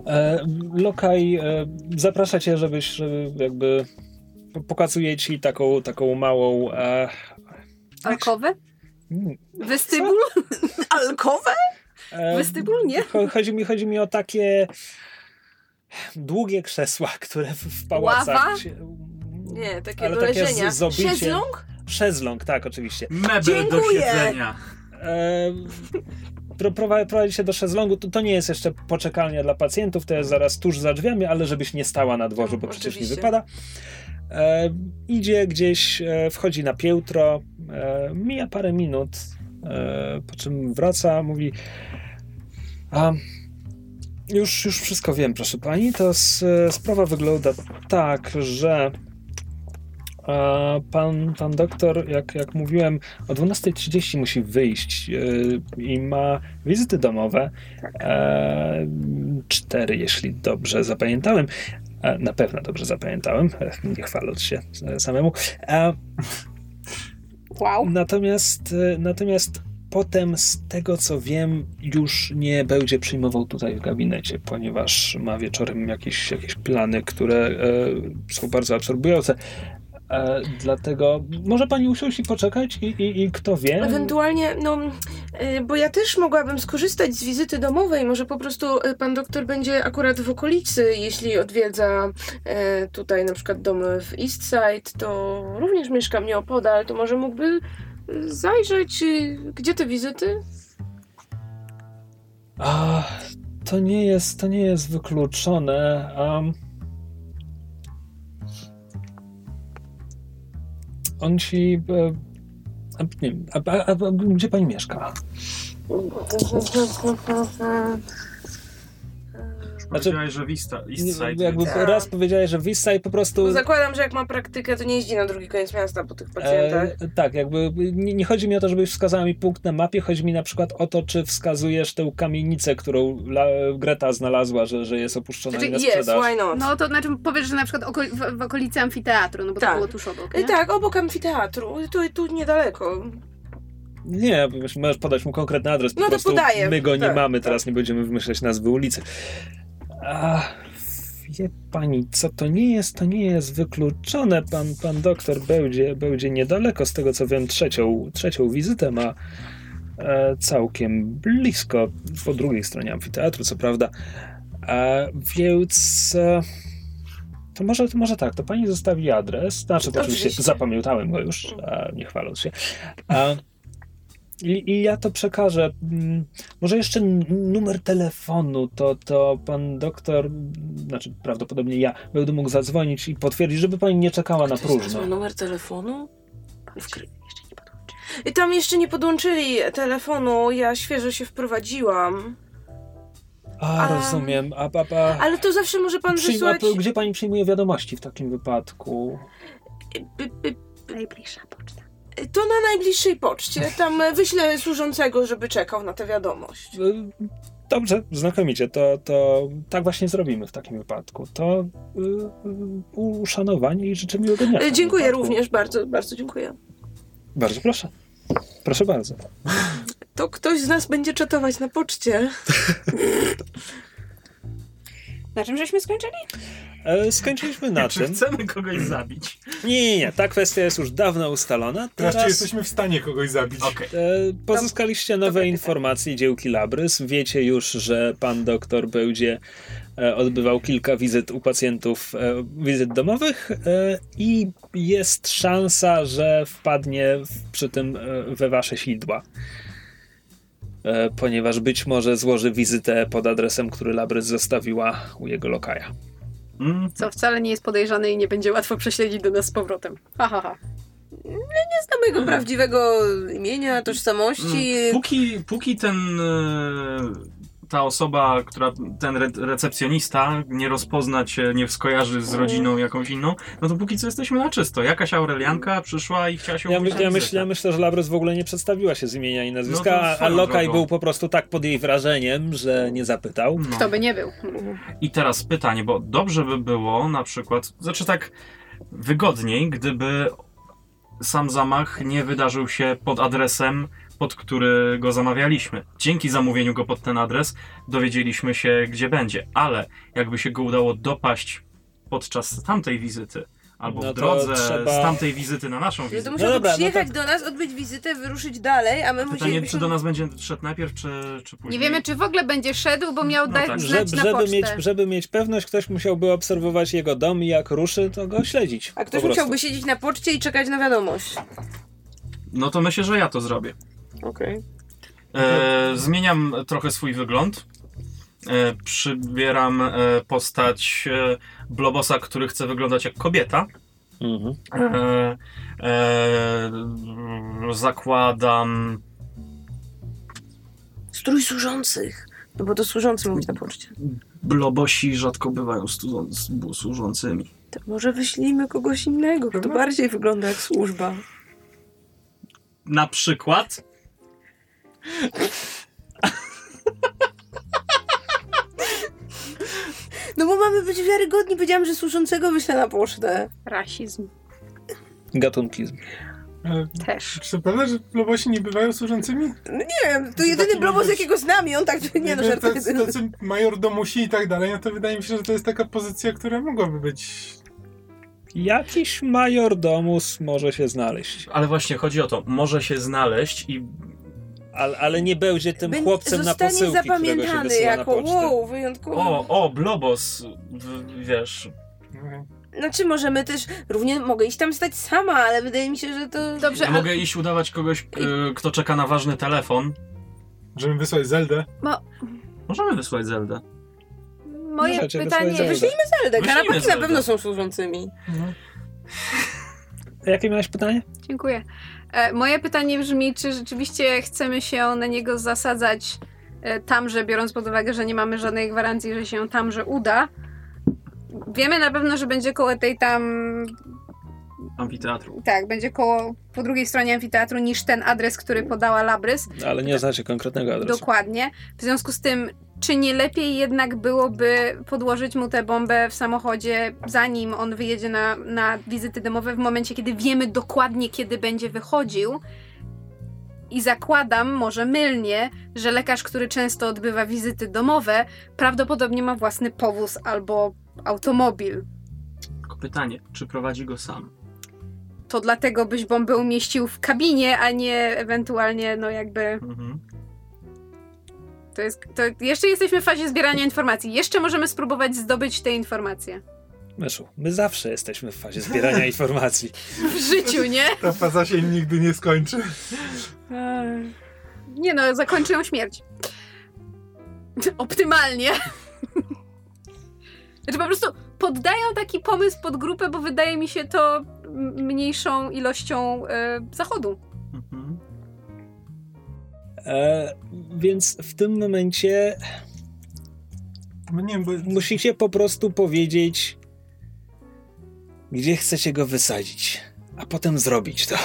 E, Lokaj e, zaprasza cię, żebyś żeby jakby pokazuje ci taką, taką małą e, Alkowę? mm, Wystybul? Alkowe? e, Wystybul? Nie? cho- chodzi, mi, chodzi mi o takie długie krzesła, które w, pałacach Ława? się, Nie, takie Ale do takie leżenia. z-. Szezlong? Szezlong, tak, oczywiście. Mebel do Dziękuję. siedzenia. E, prowadzi się do szezlongu. To, to nie jest jeszcze poczekalnia dla pacjentów, to jest zaraz tuż za drzwiami, ale żebyś nie stała na dworzu, bo przecież nie Oczywiście. wypada. E, idzie gdzieś, e, wchodzi na piętro, e, mija parę minut, e, po czym wraca, mówi a już, już wszystko wiem, proszę pani. To sprawa wygląda tak, że e, pan, pan doktor, jak, jak mówiłem, o 12.30 musi wyjść e, i ma wizyty domowe. E, cztery, jeśli dobrze zapamiętałem. E, na pewno dobrze zapamiętałem, nie chwaląc się samemu. E, Wow. Natomiast, natomiast potem, z tego co wiem, już nie będzie przyjmował tutaj w gabinecie, ponieważ ma wieczorem jakieś, jakieś plany, które e, są bardzo absorbujące. E, dlatego może pani usiąść i poczekać i, i, i kto wie. Ewentualnie, no, y, bo ja też mogłabym skorzystać z wizyty domowej. Może po prostu y, pan doktor będzie akurat w okolicy, jeśli odwiedza y, tutaj na przykład domy w East Side, to również mieszkam nieopodal, to może mógłby y, zajrzeć, y, gdzie te wizyty? A, to nie jest, to nie jest wykluczone. Um, on ci. E, a, nie, a, a, a, gdzie pani mieszka? Znaczy- Powiedziałeś, że Vista, East Nie, Side. jakby Tak. raz powiedziałeś, że Wissa i po prostu. Bo zakładam, że jak ma praktykę, to nie jeździ na drugi koniec miasta po tych pacjentach. E, tak, jakby nie, nie chodzi mi o to, żebyś wskazała mi punkt na mapie, chodzi mi na przykład o to, czy wskazujesz tę kamienicę, którą La, Greta znalazła, że, że jest opuszczona Znaczy, i na yes, sprzedaż. why not? No to znaczy powiesz, że na przykład oko- w, w okolicy amfiteatru, no bo Tak. to było tuż obok, Y, nie? Tak, obok amfiteatru, tu, tu niedaleko. Nie, możesz podać mu konkretny adres, po No to prostu podaję. my go nie Tak, mamy, teraz nie będziemy wymyślać nazwy ulicy. A, wie pani, co to nie jest, to nie jest wykluczone. Pan, pan doktor będzie, będzie niedaleko, z tego co wiem, trzecią, trzecią wizytę ma e, całkiem blisko, po drugiej stronie amfiteatru, co prawda. E, więc... E, to może, to może tak, to pani zostawi adres. Znaczy, to oczywiście, Oczywiście. zapamiętałem go już, a nie chwaląc się. A, i, I ja to przekażę. Mm, Może jeszcze numer telefonu, to, to pan doktor, znaczy prawdopodobnie ja, będę mógł zadzwonić i potwierdzić, żeby pani nie czekała na Ktoś próżno. numer telefonu? Wkry- I tam jeszcze nie podłączyli telefonu, ja świeżo się wprowadziłam. A, A- rozumiem. A, a, a, Ale to zawsze może pan przyjm- wysłać... a gdzie pani przyjmuje wiadomości w takim wypadku? Najbliższa poczta. To na najbliższej poczcie. Tam wyślę służącego, żeby czekał na tę wiadomość. Y, Dobrze, znakomicie. To, to tak właśnie zrobimy w takim wypadku. To y, y, uszanowanie i życzę miłego dnia. Dziękuję wypadku. również, bardzo, bardzo dziękuję. Bardzo proszę. Proszę bardzo. To ktoś z nas będzie czatować na poczcie. Na czym żeśmy skończyli? E, Skończyliśmy na Czy tym. chcemy kogoś zabić? Nie, nie, nie. Ta kwestia jest już dawno ustalona. Teraz jesteśmy w stanie kogoś zabić? Okej. e, pozyskaliście nowe informacje dziełki Labrys. Wiecie już, że pan doktor będzie e, odbywał kilka wizyt u pacjentów, wizyt domowych i jest szansa, że wpadnie przy tym we wasze sidła. Ponieważ być może złoży wizytę pod adresem, który Labrys zostawiła u jego lokaja. Mm, Co wcale nie jest podejrzane i nie będzie łatwo prześledzić do nas z powrotem. Ha, ha, ha. Znam jego prawdziwego imienia, tożsamości. mm. Póki, póki ten. Ta osoba, która, ten re recepcjonista nie rozpozna cię, nie skojarzy z rodziną jakąś inną, no to póki co jesteśmy na czysto. Jakaś Aurelianka przyszła i chciała się Ja, my, ja, ja myślę, że Labrys w ogóle nie przedstawiła się z imienia i nazwiska, No a- a Lokaj drogą. był po prostu tak pod jej wrażeniem, że nie zapytał. No. Kto by nie był? I teraz pytanie, bo dobrze by było na przykład, znaczy tak wygodniej, gdyby sam zamach nie wydarzył się pod adresem, pod który go zamawialiśmy. Dzięki zamówieniu go pod ten adres dowiedzieliśmy się, gdzie będzie, ale jakby się go udało dopaść podczas tamtej wizyty, albo No w to drodze trzeba- z tamtej wizyty na naszą To wizytę. musiałby dobra, no przyjechać to- do nas, odbyć wizytę, wyruszyć dalej, a my Pytanie, musielibyśmy... czy do nas będzie szedł najpierw, czy, czy później? Nie wiemy, czy w ogóle będzie szedł, bo miał No dać tak. znać Żeby, na żeby, mieć, żeby mieć pewność, ktoś musiałby obserwować jego dom i jak ruszy, to go śledzić. A ktoś musiałby siedzieć na poczcie i czekać na wiadomość. No to myślę, że ja to zrobię. Okej. E, zmieniam trochę swój wygląd. E, przybieram e, postać e, Blobosa, który chce wyglądać jak kobieta. Mhm. E, e, zakładam Strój służących. No bo to służący mówić na poczcie. blobosi rzadko bywają stu- z- służącymi. To może wyślijmy kogoś innego, kto bardziej wygląda jak służba. Na przykład No bo mamy być wiarygodni. Powiedziałam, że służącego wyślę na pocztę. Rasizm Gatunkizm. E, też. Czy pewne, że blobosi nie bywają służącymi? No nie wiem, to Taki jedyny ma blobos, być- jakiego znam i on tak... Nie no, żartuję. tacy, tacy majordomusi i tak dalej, no to wydaje mi się, że to jest taka pozycja, która mogłaby być... Jakiś majordomus może się znaleźć, Ale właśnie chodzi o to, może się znaleźć i ale, ale nie będzie tym Będzie- chłopcem na zostanie posyłki, którego się zapamiętany jako wow, wyjątkowo. o, o, blobos, w, wiesz. Znaczy możemy też, równie mogę iść tam stać sama, ale wydaje mi się, że to... Dobrze, ja a mogę iść udawać kogoś, e, kto czeka na ważny telefon. Żeby wysłać Zeldę. Możemy wysłać Zeldę. moje Możecie pytanie... wysłać Wyślijmy Zeldę, karabaki na Zeldę. pewno są służącymi. No. Jakie miałeś pytanie? Dziękuję. E, moje pytanie brzmi, czy rzeczywiście chcemy się na niego zasadzać e, tamże, biorąc pod uwagę, że nie mamy żadnej gwarancji, że się tamże uda. Wiemy na pewno, że będzie koło tej tam Amfiteatru. Tak, będzie koło po drugiej stronie amfiteatru niż ten adres, który podała Labrys. Ale nie znacie konkretnego adresu. Dokładnie. W związku z tym, czy nie lepiej jednak byłoby podłożyć mu tę bombę w samochodzie, zanim on wyjedzie na, na wizyty domowe, w momencie, kiedy wiemy dokładnie, kiedy będzie wychodził? I zakładam, może mylnie, że lekarz, który często odbywa wizyty domowe, prawdopodobnie ma własny powóz albo automobil. Tylko pytanie, czy prowadzi go sam? to dlatego byś bombę umieścił w kabinie, a nie ewentualnie, no jakby. Mhm. To jest. To jeszcze jesteśmy w fazie zbierania informacji. Jeszcze możemy spróbować zdobyć te informacje. Myszu, my zawsze jesteśmy w fazie zbierania informacji. W życiu, nie? Ta faza się nigdy nie skończy. Nie no, zakończą śmierć. Optymalnie. Znaczy po prostu poddają taki pomysł pod grupę, bo wydaje mi się to mniejszą ilością e, zachodu. E, więc w tym momencie No nie bo musicie po prostu powiedzieć, gdzie chcecie go wysadzić, a potem zrobić to.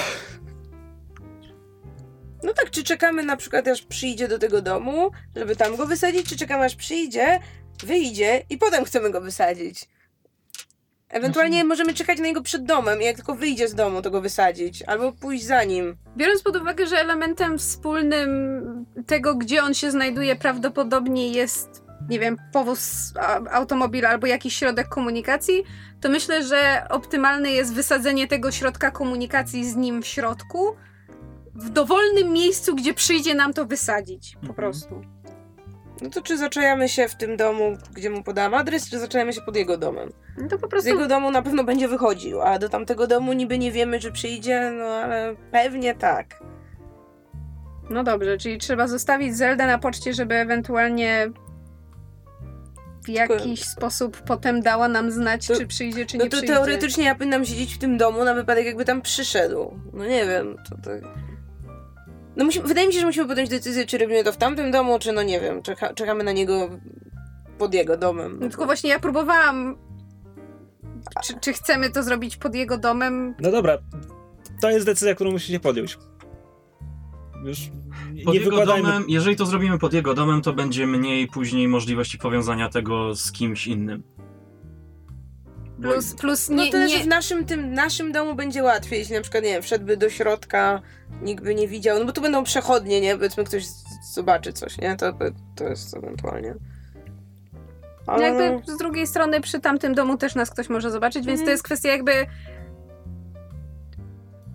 No tak, czy czekamy na przykład aż przyjdzie do tego domu, żeby tam go wysadzić, czy czekamy aż przyjdzie, wyjdzie i potem chcemy go wysadzić. Ewentualnie możemy czekać na niego przed domem i jak tylko wyjdzie z domu, to go wysadzić. Albo pójść za nim. Biorąc pod uwagę, że elementem wspólnym tego, gdzie on się znajduje, prawdopodobnie jest, nie wiem, powóz, automobil albo jakiś środek komunikacji, to myślę, że optymalne jest wysadzenie tego środka komunikacji z nim w środku, w dowolnym miejscu, gdzie przyjdzie nam to wysadzić. Po Mhm. prostu. No to czy zaczajamy się w tym domu, gdzie mu podałam adres, czy zaczajamy się pod jego domem? No to po Z prostu. jego domu na pewno będzie wychodził, a do tamtego domu niby nie wiemy, czy przyjdzie, no ale pewnie tak. No dobrze, czyli trzeba zostawić Zeldę na poczcie, żeby ewentualnie w jakiś sposób potem dała nam znać, To- czy przyjdzie, czy No nie to przyjdzie. teoretycznie ja powinnam siedzieć w tym domu na wypadek, jakby tam przyszedł. No nie wiem, to tak. No musimy, wydaje mi się, że musimy podjąć decyzję, czy robimy to w tamtym domu, czy no nie wiem, czeka, czekamy na niego pod jego domem. No tylko właśnie ja próbowałam. Czy, czy chcemy to zrobić pod jego domem? No dobra, to jest decyzja, którą musicie podjąć. Już Pod nie jego wykładajmy. domem, jeżeli to zrobimy pod jego domem, to będzie mniej później możliwości powiązania tego z kimś innym. Plus, plus No nie, to znaczy nie, w naszym, tym naszym domu będzie łatwiej, jeśli na przykład, nie wiem, wszedłby do środka, nikt by nie widział, no bo tu będą przechodnie, nie? Powiedzmy, ktoś zobaczy coś, nie? To, to jest ewentualnie. no Ale... jakby z drugiej strony przy tamtym domu też nas ktoś może zobaczyć, więc to Mhm. jest kwestia jakby,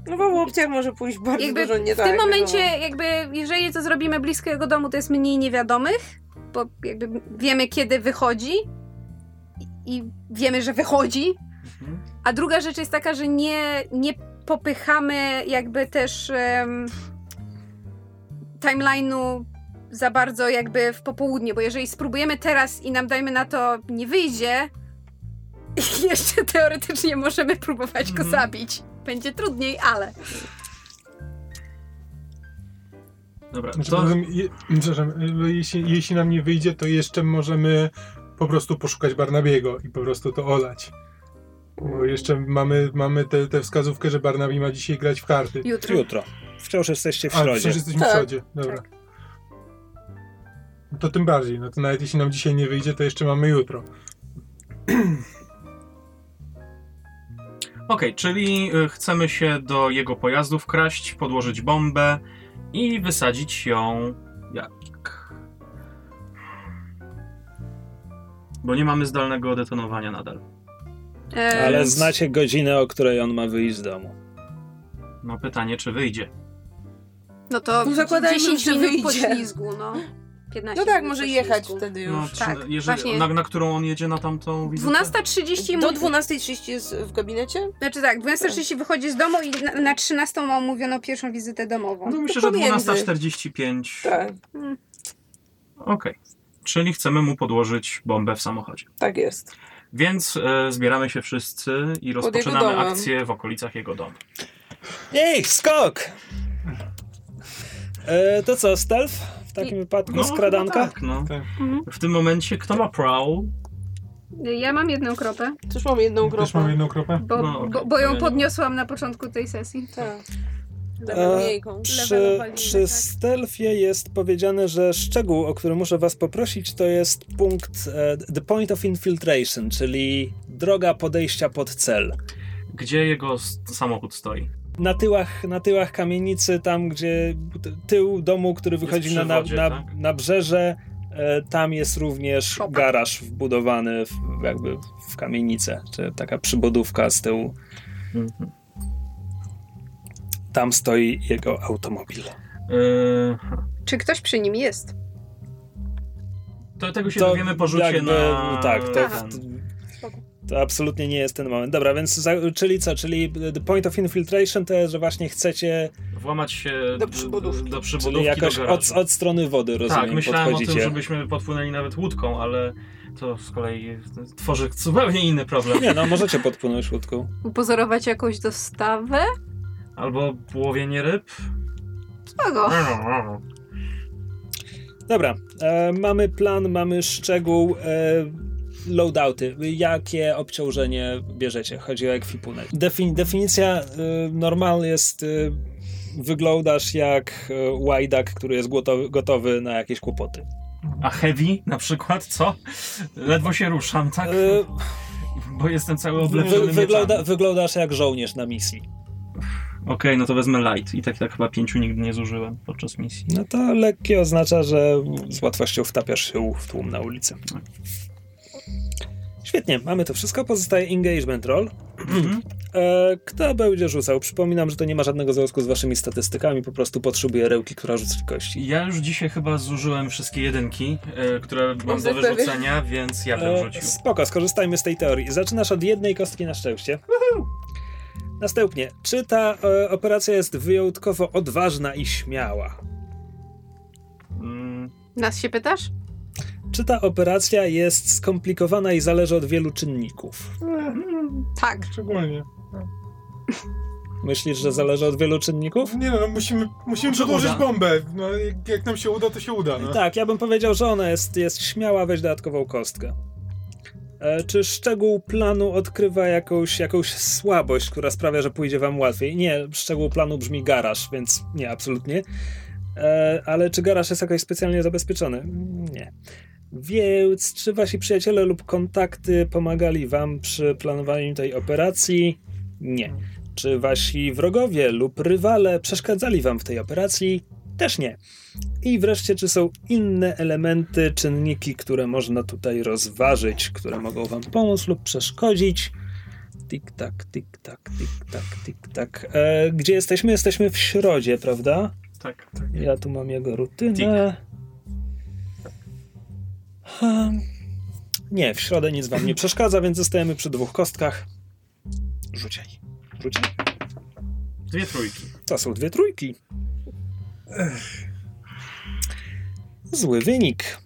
No bo w opcjach może pójść bardzo jakby dużo nie w tak. tym momencie jakby jeżeli to zrobimy blisko jego domu, to jest mniej niewiadomych, bo jakby wiemy kiedy wychodzi i, wiemy, że wychodzi, Mhm. A druga rzecz jest taka, że nie, nie popychamy jakby też um, timeline'u za bardzo jakby w popołudnie, bo jeżeli spróbujemy teraz i nam dajmy na to nie wyjdzie, jeszcze teoretycznie możemy próbować go Mhm. zabić. Będzie trudniej, ale. Dobra, Znaczy, to... poza tym, je, przepraszam, y, jeśli, jeśli nam nie wyjdzie, to jeszcze możemy po prostu poszukać Barnabiego i po prostu to olać. Bo jeszcze mamy, mamy tę te, wskazówkę, że Barnabi ma dzisiaj grać w karty. Jutro. Jutro. Wciąż jesteście w A, środzie. przecież jesteśmy w Tak. środzie. Dobra. Tak. No to tym bardziej. No to nawet jeśli nam dzisiaj nie wyjdzie, to jeszcze mamy jutro. Okej, czyli y, chcemy się do jego pojazdu wkraść, podłożyć bombę i wysadzić ją jak? Bo nie mamy zdalnego detonowania nadal. E, Ale Więc- znacie godzinę, o której on ma wyjść z domu. No pytanie, czy wyjdzie? No to No zakładajmy, 10 że minut wyjdzie. poślizgu, no. 15 No tak, może jechać wtedy już. No, czy, Tak, jeżeli, właśnie. na, na którą on jedzie na tamtą wizytę? 12.30 Do mu- 12.30 jest w gabinecie? Znaczy tak, 12.30 wychodzi z domu i na, na 13 ma umówioną pierwszą wizytę domową. No myślę, że pomiędzy. 12.45. Tak, Okej. Czyli chcemy mu podłożyć bombę w samochodzie. tak jest. Więc e, zbieramy się wszyscy i rozpoczynamy akcję w okolicach jego domu. Ej, skok! E, to co, stealth? W takim wypadku skradanka? No, tak, no. Tak. Mhm. W tym momencie kto ma prowl? Ja mam jedną kropę, Też mam jedną Też mam jedną kropę. bo, No, okej. bo, bo ją podniosłam na początku tej sesji. Tak. E. Przy, przy tak. stealthie jest powiedziane, że szczegół, o który muszę was poprosić, to jest punkt e, the point of infiltration, czyli droga podejścia pod cel. Gdzie jego samochód stoi? Na tyłach, na tyłach kamienicy, tam gdzie tył domu, który wychodzi na, na, wodzie, na, tak? na brzeże, e, tam jest również Szopa. garaż wbudowany w, jakby w kamienicę, czy taka przybudówka z tyłu. Mhm. Tam stoi jego automobil. Yy, Czy ktoś przy nim jest? to tego się To dowiemy po rzucie jakby, na... Tak, to, to absolutnie nie jest ten moment. Dobra, więc za, czyli co? Czyli the point of infiltration to jest, że właśnie chcecie, Włamać się Do przybudówki. do, przybudówki, czyli jakoś do od, od strony wody, rozumiem, Tak, myślałem o tym, żebyśmy podpłynęli nawet łódką, ale to z kolei tworzy zupełnie inny problem. Nie, no możecie podpłynąć łódką. Upozorować jakąś dostawę? Albo łowienie ryb. Spoko. Dobra, e, mamy plan, mamy szczegół, e, loadouty. Jakie obciążenie bierzecie? Chodzi o ekwipunek. Defin, definicja e, normal jest, e, wyglądasz jak e, łajdak, który jest gotowy, gotowy na jakieś kłopoty. A heavy na przykład, co? Ledwo się ruszam, tak? E, Bo jestem cały wy, obleczony wygląda, mieczami. wyglądasz jak żołnierz na misji. Okej, no to wezmę light. I tak, tak chyba pięciu nigdy nie zużyłem podczas misji. No to lekkie oznacza, że z łatwością wtapiasz się w tłum na ulicy. Świetnie, mamy to wszystko. Pozostaje engagement roll. Mhm. E, kto będzie rzucał? Przypominam, że to nie ma żadnego związku z waszymi statystykami, po prostu potrzebuję rełki, która rzuci kości. Ja już dzisiaj chyba zużyłem wszystkie jedynki, e, które mam do wyrzucenia, więc ja bym E, rzucił. spoko, skorzystajmy z tej teorii. Zaczynasz od jednej kostki na szczęście. Następnie, czy ta e, operacja jest wyjątkowo odważna i śmiała? Mm, Nas się pytasz? Czy ta operacja jest skomplikowana i zależy od wielu czynników? Tak. Szczególnie. Myślisz, że zależy od wielu czynników? Nie no, musimy, musimy uda. bombę. No, jak, jak nam się uda, to się uda. No. Tak, ja bym powiedział, że ona jest, jest śmiała, weź dodatkową kostkę. E, czy szczegół planu odkrywa jakąś, jakąś słabość, która sprawia, że pójdzie wam łatwiej? Nie, szczegół planu brzmi garaż, więc nie, absolutnie. E, ale czy garaż jest jakoś specjalnie zabezpieczony? Nie. Więc czy wasi przyjaciele lub kontakty pomagali wam przy planowaniu tej operacji? Nie. Czy wasi wrogowie lub rywale przeszkadzali wam w tej operacji? Też nie. I wreszcie, czy są inne elementy, czynniki, które można tutaj rozważyć, które mogą wam pomóc lub przeszkodzić? Tik tak, tik tak, tik tak, tik tak. E, gdzie jesteśmy? Jesteśmy w środzie, prawda? tak, tak. Ja tu mam jego rutynę. Nie, w środę nic wam nie przeszkadza, więc zostajemy przy dwóch kostkach. Rzucaj. Rzucaj. Dwie trójki. To są dwie trójki. Zły wynik.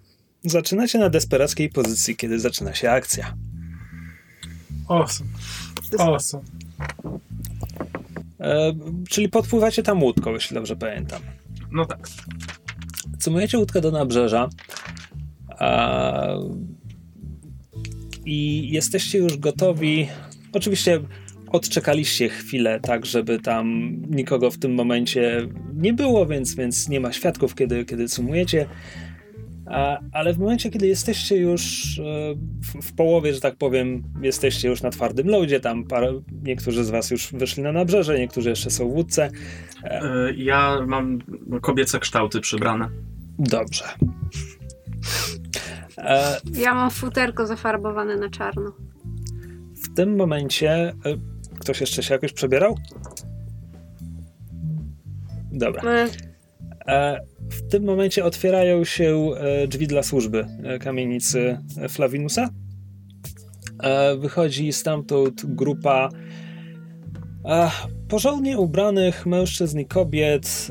Zaczynacie na desperackiej pozycji, kiedy zaczyna się akcja. Awesome. Awesome. E, czyli podpływacie tam łódką, jeśli dobrze pamiętam. No tak. Cumujecie łódkę do nabrzeża a, i jesteście już gotowi. Oczywiście odczekaliście chwilę, tak, żeby tam nikogo w tym momencie nie było, więc, więc nie ma świadków, kiedy, kiedy sumujecie. A, ale w momencie, kiedy jesteście już e, w, w połowie, że tak powiem, jesteście już na twardym loadzie, tam parę, niektórzy z was już wyszli na nabrzeże, niektórzy jeszcze są w łódce. E, Ja mam kobiece kształty przybrane. Dobrze. E, Ja mam futerko zafarbowane na czarno. w tym momencie e, ktoś jeszcze się jakoś przebierał? Dobra. E, E, w tym momencie otwierają się e, drzwi dla służby e, kamienicy Flavinusa. Wychodzi stamtąd grupa porządnie ubranych mężczyzn i kobiet,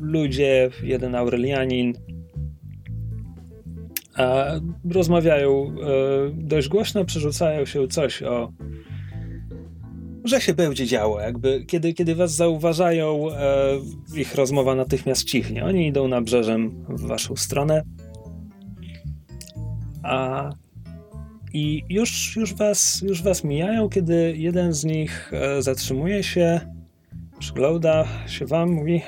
ludzie, jeden Aurelianin. Rozmawiają dość głośno, przerzucają się coś o że się będzie działo. Jakby, kiedy, kiedy was zauważają, e, ich rozmowa natychmiast cichnie. Oni idą nabrzeżem w waszą stronę. A i już, już, was, już was mijają, kiedy jeden z nich e, zatrzymuje się, przygląda się wam, mówi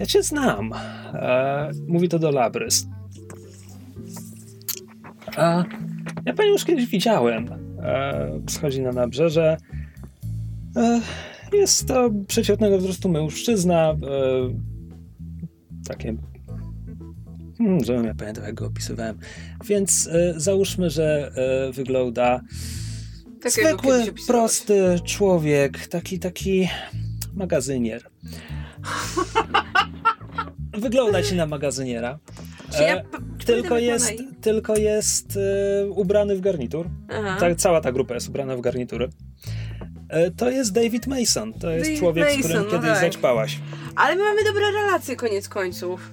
ja cię znam. E, mówi to do Labrys. A ja panią już kiedyś widziałem. E, schodzi na nabrzeże. E, Jest to przeciętnego wzrostu mężczyzna. e, Takie. Hmm, żebym ja pamiętał, jak go opisywałem. Więc e, załóżmy, że wygląda zwykły, prosty człowiek, taki, taki magazynier. Wygląda ci na magazyniera. Czy ja tylko jest, tylko jest ubrany w garnitur. Aha. Ta, cała ta grupa jest ubrana w garnitury. E, To jest David Mason. To jest David człowiek, z Mason, którym no kiedyś tak. zaćpałaś. Ale my mamy dobre relacje koniec końców.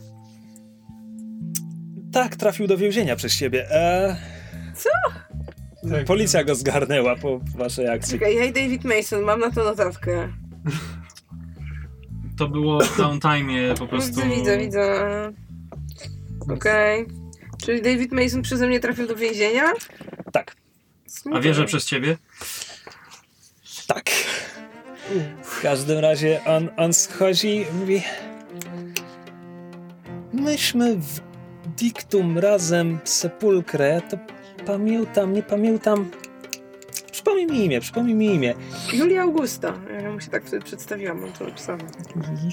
Tak, trafił do więzienia przez ciebie. E... Co? Tak. Policja go zgarnęła po waszej akcji. Czekaj, ja i David Mason, mam na to notatkę. To było w downtime po prostu. Widzę, widzę, widzę. Okej. Czyli David Mason przeze mnie trafił do więzienia? Tak, A wie, że przez ciebie? Tak. W każdym razie on, on schodzi i mówi Myśmy w diktum razem sepulkrę, to pamiętam, nie pamiętam. Przypomnij mi imię, przypomnij mi imię. Julia Augusta. Ja mu się tak wtedy przedstawiłam, mam to napisane.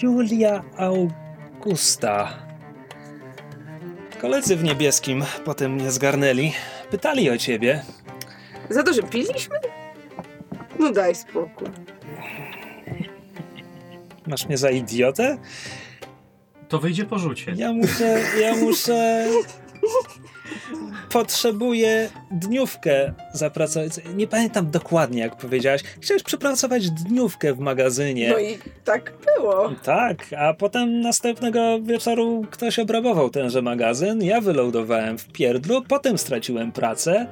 Julia Augusta. Koledzy w niebieskim potem mnie zgarnęli. Pytali o ciebie. Za to, że piliśmy? No daj spokój. Masz mnie za idiotę? To wyjdzie po rzucie. Ja muszę, ja muszę... Potrzebuję dniówkę zapracować. Nie pamiętam dokładnie, jak powiedziałaś. Chciałeś przepracować dniówkę w magazynie. No i tak było. Tak, a potem następnego wieczoru ktoś obrabował tenże magazyn, ja wylądowałem w pierdlu, potem straciłem pracę,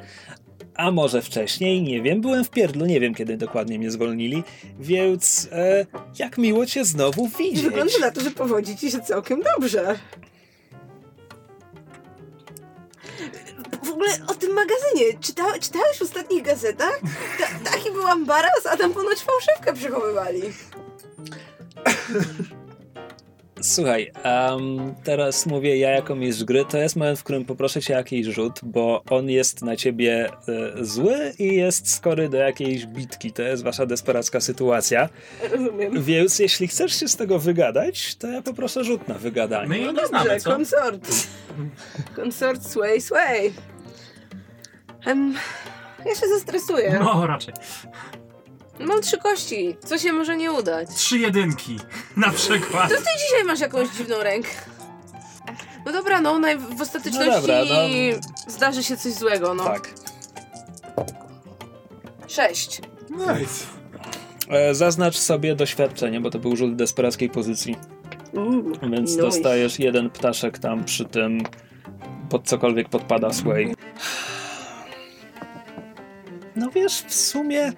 a może wcześniej, nie wiem, byłem w pierdlu, nie wiem kiedy dokładnie mnie zwolnili, więc e, jak miło cię znowu widzieć. Wygląda na to, że powodzi ci się całkiem dobrze. W ogóle o tym magazynie. Czyta, czytałeś w ostatnich gazetach? Ta, taki był ambaras, a tam ponoć fałszywkę przechowywali. Słuchaj, em, teraz mówię ja jako mistrz gry, to jest moment, w którym poproszę cię jakiś rzut, bo on jest na ciebie e, zły i jest skory do jakiejś bitki, to jest wasza desperacka sytuacja. Rozumiem. Więc jeśli chcesz się z tego wygadać, to ja poproszę rzut na wygadanie. My jej nie Dobrze, znamy, co? konsort. Konsort sway sway. Em, ja się zestresuję. No, raczej. Mam trzy kości. Co się może nie udać? Trzy jedynki na przykład. To ty dzisiaj masz jakąś dziwną rękę. No dobra, no naj- w ostateczności No dobra, no. zdarzy się coś złego, no. Tak. Sześć. Nice. E, zaznacz sobie doświadczenie, bo to był rzut desperackiej pozycji. Uuu, Więc nice. dostajesz jeden ptaszek tam przy tym, pod cokolwiek podpada Sway. No wiesz, w sumie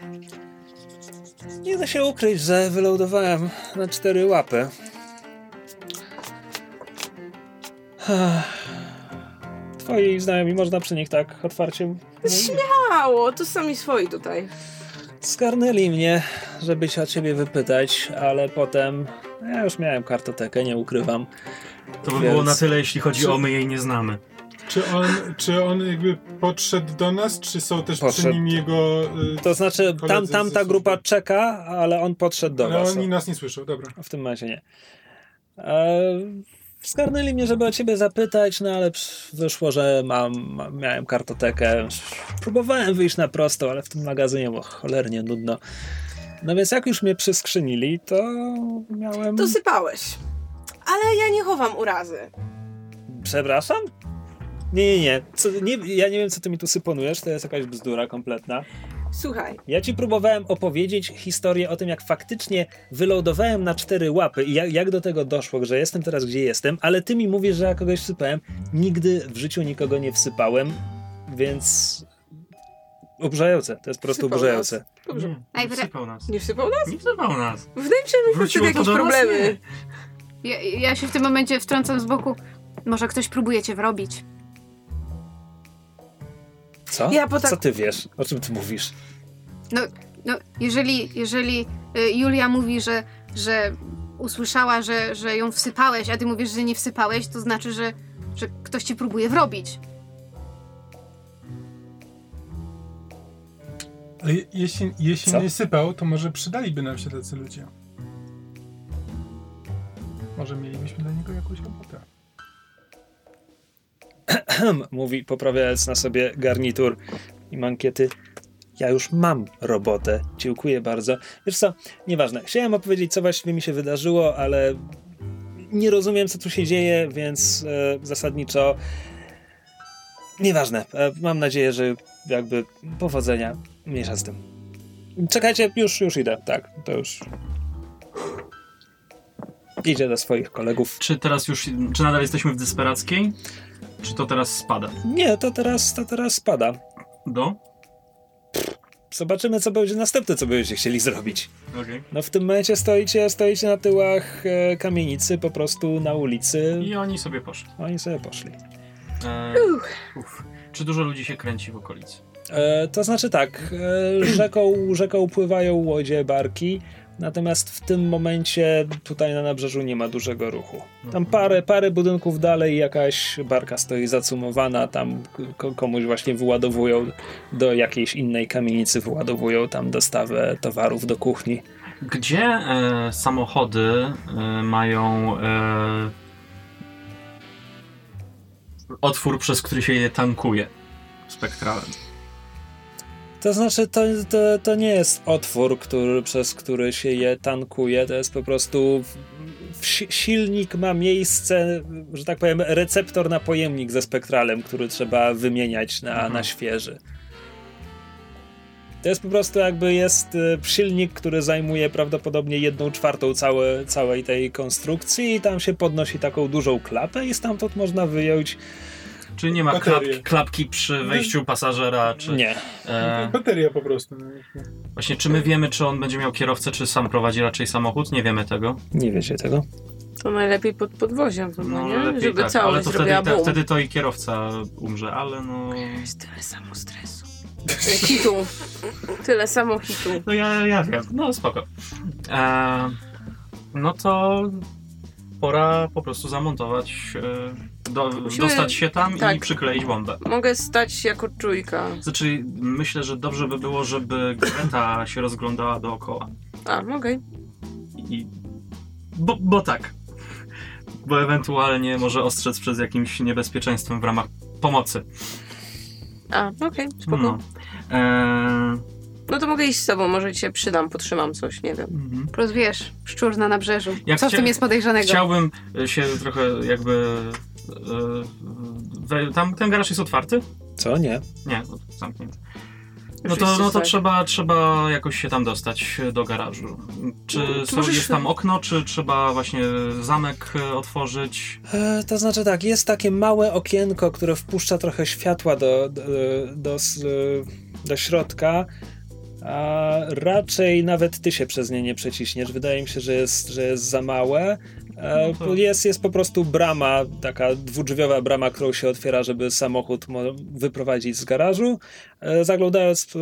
nie da się ukryć, że wylądowałem na cztery łapy. Twoi znajomi, można przy nich tak otwarcie? Mało, to sami swoi tutaj. Skarnęli mnie, żeby się o ciebie wypytać, ale potem ja już miałem kartotekę, nie ukrywam. To by Więc- było na tyle, jeśli chodzi Czy- o my jej nie znamy. Czy on, czy on jakby podszedł do nas, czy są też przy Podszedł. nim jego... y, To znaczy, tam, tam ta grupa czeka, ale on podszedł do Ale was. oni nas nie słyszą, dobra. W tym momencie nie. E, Skarnęli mnie, żeby o ciebie zapytać, no ale wyszło, że mam, ma- miałem kartotekę. Próbowałem wyjść na prosto, ale w tym magazynie było cholernie nudno. No więc jak już mnie przyskrzynili, to miałem... Dosypałeś. Ale ja nie chowam urazy. Przepraszam? Nie, nie, nie. Co, nie. Ja nie wiem, co ty mi tu syponujesz, to jest jakaś bzdura kompletna. Słuchaj, Ja ci próbowałem opowiedzieć historię o tym, jak faktycznie wylądowałem na cztery łapy i jak, jak do tego doszło, że jestem teraz gdzie jestem, ale ty mi mówisz, że ja kogoś wsypałem. Nigdy w życiu nikogo nie wsypałem, więc oburzające. To jest po prostu Wsypał oburzające. dobrze. Nie, nie wsypał nas. Nie wsypał nas? Nie wsypał nas. Wydaje mi się, że mieliśmy jakieś problemy. Ja, ja się w tym momencie wtrącam z boku. Może ktoś próbuje cię wrobić. Co? Ja po tak- Co ty wiesz? O czym ty mówisz? No, no jeżeli, jeżeli y, Julia mówi, że, że usłyszała, że, że ją wsypałeś, a ty mówisz, że nie wsypałeś, to znaczy, że, że ktoś cię próbuje wrobić. Ale je- jeśli, jeśli Co? nie sypał, to może przydaliby nam się tacy ludzie. Może mielibyśmy dla niego jakąś robotę. Mówi, poprawiając na sobie garnitur i mankiety. Ja już mam robotę. Dziękuję bardzo. Wiesz co, nieważne. Chciałem opowiedzieć, co właściwie mi się wydarzyło, ale nie rozumiem, co tu się dzieje, więc e, zasadniczo nieważne. E, mam nadzieję, że jakby powodzenia. Mniejsza z tym. Czekajcie, już, już idę. Tak, to już. Idzie do swoich kolegów. Czy teraz już, czy nadal jesteśmy w desperackiej? Czy to teraz spada? Nie, to teraz, to teraz spada. Do? Zobaczymy, co będzie następne, co będziecie chcieli zrobić. Okej. No w tym momencie stoicie, stoicie na tyłach e, kamienicy, po prostu na ulicy. I oni sobie poszli. Oni sobie poszli. E, uf. Czy dużo ludzi się kręci w okolicy? E, to znaczy tak, e, rzeką, rzeką pływają łodzie, barki, natomiast w tym momencie tutaj na nabrzeżu nie ma dużego ruchu. Tam parę, parę budynków dalej jakaś barka stoi zacumowana, tam ko- komuś właśnie wyładowują do jakiejś innej kamienicy, wyładowują tam dostawę towarów do kuchni. Gdzie e, samochody e, mają e, otwór, przez który się je tankuje spektralem? To znaczy, to, to, to nie jest otwór, który, przez który się je tankuje, to jest po prostu silnik ma miejsce, że tak powiem, receptor na pojemnik ze spektralem, który trzeba wymieniać na, Mhm. na świeży. To jest po prostu jakby jest y, silnik, który zajmuje prawdopodobnie jedną czwartą całe, całej tej konstrukcji i tam się podnosi taką dużą klapę i stamtąd można wyjąć... Czy nie ma Baterie. klapki, przy wejściu pasażera? Czy, Nie. E, Bateria po prostu. no. właśnie, czy my wiemy, czy on będzie miał kierowcę, czy sam prowadzi raczej samochód? Nie wiemy tego. Nie wiecie tego? To najlepiej pod podwoziem, no, nie? lepiej Żeby tak, całość ale to wtedy, bum. wtedy to i kierowca umrze, ale no... Jest tyle samo stresu. Hitu. Tyle samo hitu. No ja, ja wiem, no spoko. E, no to pora po prostu zamontować, e, do, Musimy- dostać się tam i tak. przykleić bombę. Mogę stać jako czujka. Znaczy, myślę, że dobrze by było, żeby Greta się rozglądała dookoła. A, okej. I, bo, bo tak. Bo ewentualnie może ostrzec przed jakimś niebezpieczeństwem w ramach pomocy. A, okej, spoko. No. No. E, to mogę iść z tobą, może ci się przydam, potrzymam coś, nie wiem. mhm. Plus wiesz, szczur na nabrzeżu. Jak Co w tym jest podejrzanego? Chciałbym się trochę jakby. E, we, tam ten garaż jest otwarty? Co? Nie. Nie, no, zamknięty. No to, no to tak. trzeba, trzeba jakoś się tam dostać do garażu. Czy No, są, możesz- jest tam okno, czy trzeba właśnie zamek e, otworzyć? E, to znaczy tak, jest takie małe okienko, które wpuszcza trochę światła do, do, do, do środka, a raczej nawet ty się przez nie nie przeciśniesz. Wydaje mi się, że jest, że jest za małe. E, No to- Jest, jest po prostu brama, taka dwudrzwiowa brama, którą się otwiera, żeby samochód mo- wyprowadzić z garażu. E, Zaglądając e,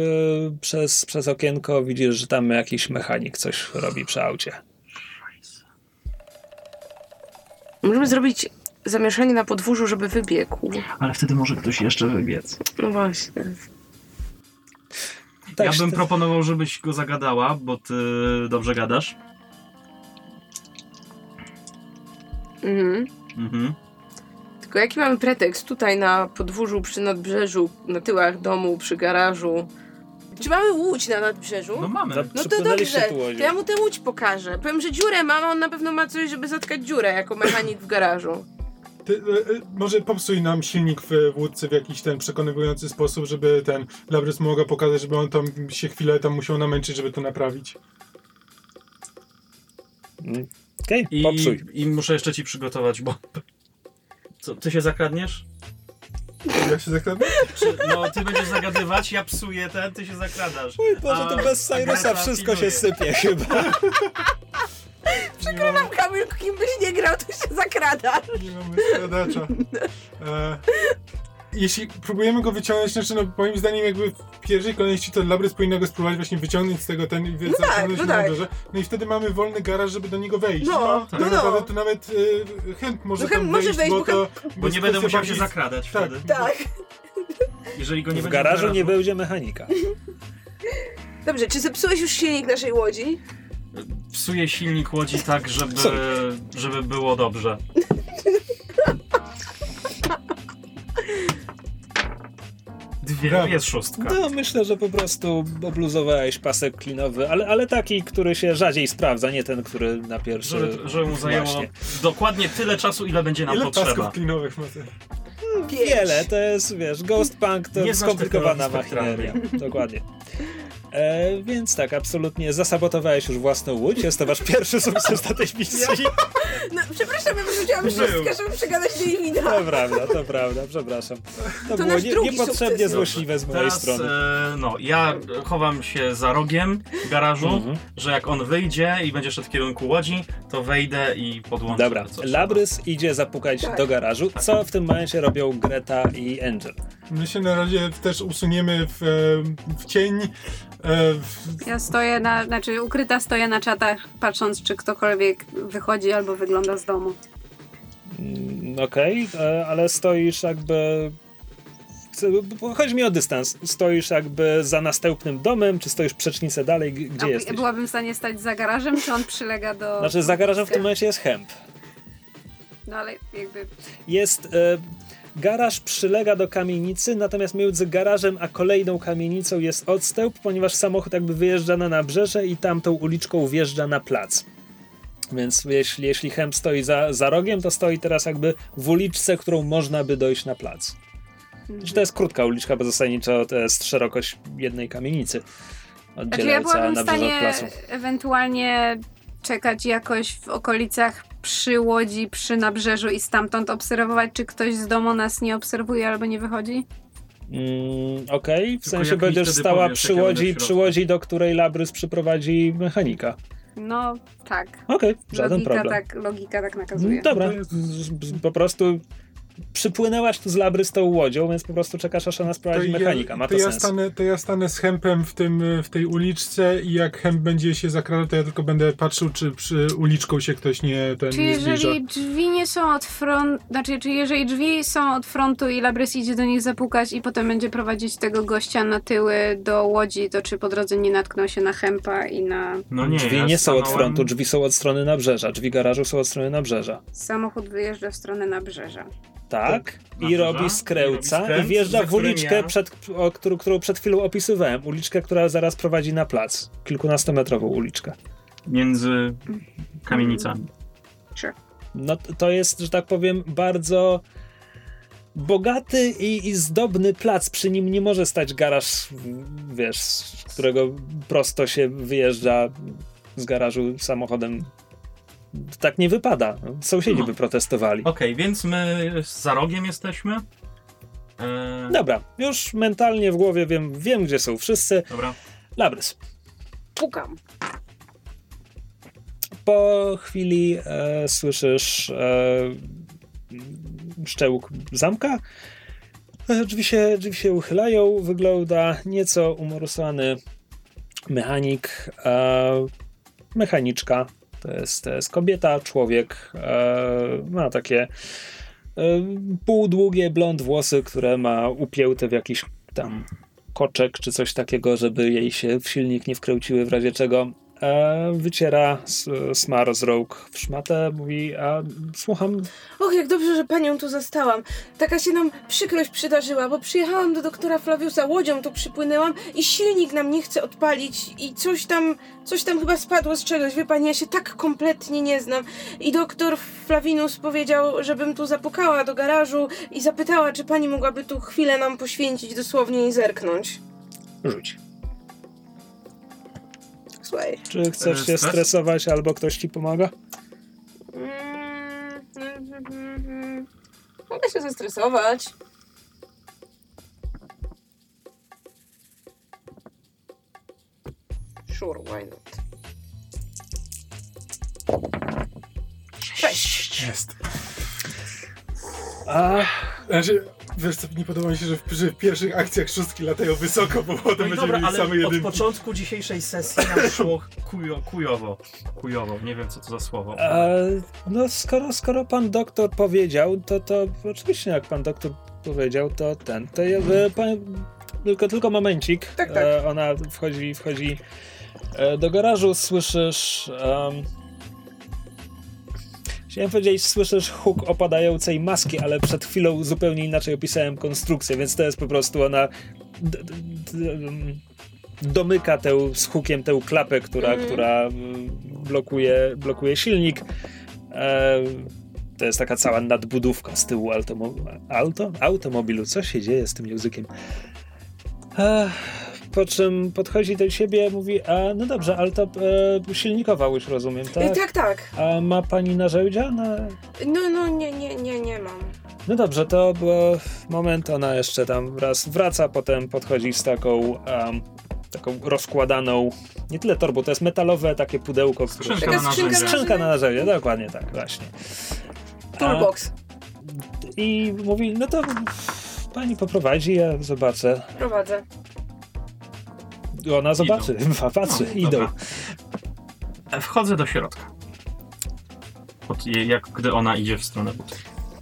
przez, przez okienko widzisz, że tam jakiś mechanik coś robi przy aucie. Możemy zrobić zamieszanie na podwórzu, żeby wybiegł. Ale wtedy może ktoś jeszcze wybiec. No właśnie. Tak, ja bym to- proponował, żebyś go zagadała, bo ty dobrze gadasz. Mhm. Mhm. Tylko jaki mamy pretekst tutaj na podwórzu, przy nadbrzeżu, na tyłach domu, przy garażu? Czy mamy łódź na nadbrzeżu? No mamy. No to dobrze, to ja mu tę łódź pokażę. Powiem, że dziurę mam, a on na pewno ma coś, żeby zatkać dziurę jako mechanik w garażu. Ty, e, e, może popsuj nam silnik w, w łódce w jakiś ten przekonywujący sposób, żeby ten Labrys mogła pokazać, żeby on tam się chwilę tam musiał namęczyć, żeby to naprawić. Okej, I, popsuj. I muszę jeszcze ci przygotować bombę. Co, ty się zakradniesz? Ja się zakradnę? No, ty będziesz zagadywać, ja psuję ten, ty się zakradasz. Oj Boże, to bez Cyrusa wszystko się sypie chyba. Przykro nam, Kamil, kim byś nie grał, to się zakrada. nie mamy skradacza. E, jeśli próbujemy go wyciągnąć, znaczy no moim zdaniem jakby w pierwszej kolejności to Labrys powinna go spróbować właśnie wyciągnąć z tego ten No tak, no tak. No i wtedy mamy wolny garaż, żeby do niego wejść. No, tak no, no. naprawdę to nawet y, chęt może No tam Chęt może wejść, wejść, bo bo to... Bo nie będę musiał się zakradać Tak. wtedy. Tak. Jeżeli go nie W garażu nie będzie mechanika. Dobrze, czy zepsułeś już silnik naszej łodzi? Psuję silnik łodzi tak, żeby, żeby było dobrze. Dwie, Brawo. jest szóstka. No, myślę, że po prostu obluzowałeś pasek klinowy, ale, ale taki, który się rzadziej sprawdza, nie ten, który na pierwszy... Żeby, żeby mu zajęło Właśnie. dokładnie tyle czasu, ile będzie nam Ile potrzeba. pasków klinowych ma ten? Wiele, to jest, wiesz, Ghost Punk to Nie skomplikowana machineria. Dokładnie. E, więc tak, absolutnie zasabotowałeś już własną łódź, jest to wasz pierwszy sukces na tej misji. No, przepraszam, ja wyrzuciłam Był. szóstkę, żeby przegadać Davida. To prawda, to prawda, przepraszam. To, To było nasz nie, drugi niepotrzebnie sukces. złośliwe z mojej Teraz, strony. e, no, ja chowam się za rogiem garażu, Mhm. że jak on wyjdzie i będzie szedł w kierunku łodzi, to wejdę i podłączę Dobra, Labrys idzie zapukać Tak. do garażu. Co w tym momencie robią Greta i Angel? My się na razie też usuniemy w, e, w cień. E, Ja stoję na, znaczy ukryta stoję na czatach, patrząc, czy ktokolwiek wychodzi albo wygląda z domu. Mm, Okej, e, ale stoisz jakby. Chodzi mi o dystans. Stoisz jakby za następnym domem, czy stoisz przecznicę dalej? Gdzie A jesteś? byłabym w stanie stać za garażem, czy on przylega do... Znaczy, za garażem w tym momencie jest hemp. No ale jakby... Jest. Garaż przylega do kamienicy, natomiast między garażem a kolejną kamienicą jest odstęp, ponieważ samochód jakby wyjeżdża na nabrzeże i tamtą uliczką wjeżdża na plac. Więc jeśli, jeśli hemp stoi za, za rogiem, to stoi teraz jakby w uliczce, którą można by dojść na plac. Znaczy, to jest krótka uliczka, bo zasadniczo to jest szerokość jednej kamienicy Znaczy ja oddzielająca byłabym w stanie ewentualnie czekać jakoś w okolicach przy łodzi, przy nabrzeżu i stamtąd obserwować, czy ktoś z domu nas nie obserwuje albo nie wychodzi. Mm, Okej, w Tylko sensie będziesz stała powiesz, przy ja łodzi, w przy łodzi, do której Labrys przyprowadzi mechanika. No tak. Okej, żaden Logika problem. tak, logika tak nakazuje. Dobra, po prostu przypłynęłaś tu z Labry z tą łodzią, więc po prostu czekasz, aż ona sprowadzi mechanika. Ma to, to, ja sens. stanę, to ja stanę z hempem w, tym, w tej uliczce i jak hemp będzie się zakradał, to ja tylko będę patrzył, czy przy uliczką się ktoś nie, ten, Czy nie jeżeli drzwi nie są od frontu, znaczy, czy jeżeli drzwi są od frontu i Labrys idzie do nich zapukać i potem będzie prowadzić tego gościa na tyły do łodzi, to czy po drodze nie natknął się na Hempa i na No nie, drzwi ja nie są od stanąłem- frontu, drzwi są od strony nabrzeża. Drzwi garażu są od strony nabrzeża. samochód wyjeżdża w stronę nabrzeża. Tak, i robi i skręca robi i skręt, wjeżdża w uliczkę, ja- przed, o, którą, którą przed chwilą opisywałem. Uliczkę, która zaraz prowadzi na plac. Kilkunastometrową uliczkę. Między kamienicami. No to jest, że tak powiem, bardzo bogaty i, i zdobny plac. Przy nim nie może stać garaż, wiesz, z którego prosto się wyjeżdża z garażu samochodem. Tak nie wypada. Sąsiedzi No. by protestowali. Okej, więc my za rogiem jesteśmy. E, Dobra, już mentalnie w głowie wiem, wiem gdzie są wszyscy. dobra. Labrys. Pukam. Po chwili e, słyszysz e, szczełk zamka. E, Drzwi się, drzwi się uchylają. Wygląda nieco umorusany mechanik. E, mechaniczka. To jest, to jest kobieta, człowiek. E, ma takie e, półdługie blond włosy, które ma upięte w jakiś tam koczek czy coś takiego, żeby jej się w silnik nie wkręciły w razie czego. E, wyciera s- smar z rąk w szmatę, mówi, a słucham, Och, jak dobrze, że panią tu zastałam. Taka się nam przykrość przydarzyła, bo przyjechałam do doktora Flaviusa, łodzią tu przypłynęłam i silnik nam nie chce odpalić i coś tam, coś tam chyba spadło z czegoś. Wie pani, ja się tak kompletnie nie znam. I doktor Flavinus powiedział, żebym tu zapukała do garażu i zapytała, czy pani mogłaby tu chwilę nam poświęcić dosłownie i zerknąć. rzuć. Słuchaj. Czy chcesz się stres? stresować albo ktoś ci pomaga? Mm. Mogę się zestresować. Sure, why not? Cześć. Jest. A, Znaczy, wiesz co, nie podoba mi się, że w, że w pierwszych akcjach szóstki latają wysoko, bo potem No będziemy mieli same od jedynki. początku dzisiejszej sesji nam szło kujo, kujowo. Kujowo, nie wiem co to za słowo. e, no skoro, skoro pan doktor powiedział, to, to oczywiście jak pan doktor powiedział, to ten, to ja, e, pan, tylko, tylko momencik. Tak, tak. E, ona wchodzi, wchodzi e, do garażu, słyszysz... Um, Chciałem powiedzieć, słyszysz huk opadającej maski, ale przed chwilą zupełnie inaczej opisałem konstrukcję, więc to jest po prostu ona em, domyka tę, z hukiem tę klapę, która, Mhm. która mm, blokuje, blokuje silnik. E, to jest taka cała nadbudówka z tyłu automo- auto? automobilu. Co się dzieje z tym językiem? E, po czym podchodzi do siebie, mówi, a no dobrze, ale to e, silnikowa już rozumiem, Tak, tak? tak. tak. A ma pani narzędzia? Na... No, no, nie, nie, nie, nie mam. No dobrze, to było moment, ona jeszcze tam raz wraca, potem podchodzi z taką, em, taką rozkładaną, nie tyle torbą, to jest metalowe takie pudełko. Skrzynka na skrzynka Skrzynka na narzędzie, dokładnie tak, właśnie. Toolbox. I mówi, no to pani poprowadzi, ja zobaczę. Prowadzę. Ona zobaczy, patrzy, No, idą. dobra. Wchodzę do środka. Od, jej- jak gdy ona idzie w stronę but.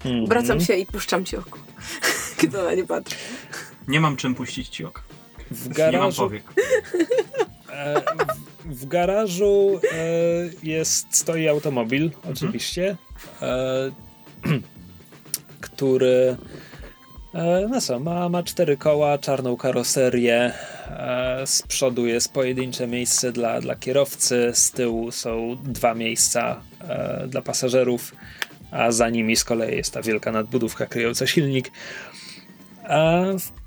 Mhm. Wracam się i puszczam ci oko. Kiedy ona nie patrzy. Nie mam czym puścić ci oka. W Nie mam garażu, powiek. e, w, w garażu e, jest, stoi automobil, oczywiście, e, który no co, ma, ma cztery koła, czarną karoserię, e, z przodu jest pojedyncze miejsce dla, dla kierowcy, z tyłu są dwa miejsca e, dla pasażerów, a za nimi z kolei jest ta wielka nadbudówka kryjąca silnik. A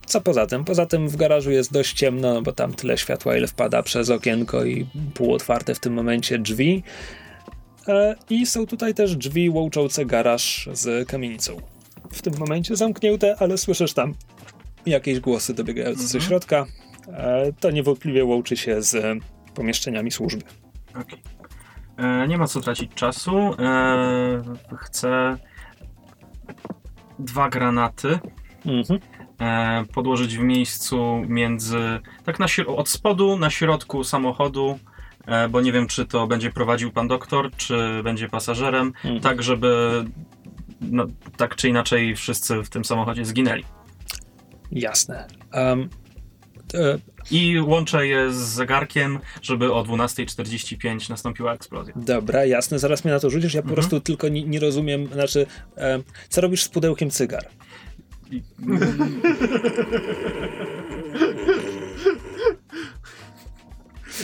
co poza tym? Poza tym w garażu jest dość ciemno, no bo tam tyle światła, ile wpada przez okienko i półotwarte w tym momencie drzwi. E, I są tutaj też drzwi łączące garaż z kamienicą. W tym momencie zamknięte, ale słyszysz tam jakieś głosy dobiegające ze Mhm. środka. E, To niewątpliwie łączy się z pomieszczeniami służby. Okej. E, Nie ma co tracić czasu. E, chcę dwa granaty Mhm. e, podłożyć w miejscu między, tak na, od spodu na środku samochodu, e, bo nie wiem, czy to będzie prowadził pan doktor, czy będzie pasażerem, Mhm. tak żeby no, tak czy inaczej wszyscy w tym samochodzie zginęli. Jasne. Um, e, I łączę je z zegarkiem, żeby o 12.45 nastąpiła eksplozja. dobra, jasne, zaraz mnie na to rzucisz. Ja po Mhm. prostu tylko nie, nie rozumiem, znaczy, e, co robisz z pudełkiem cygar? I,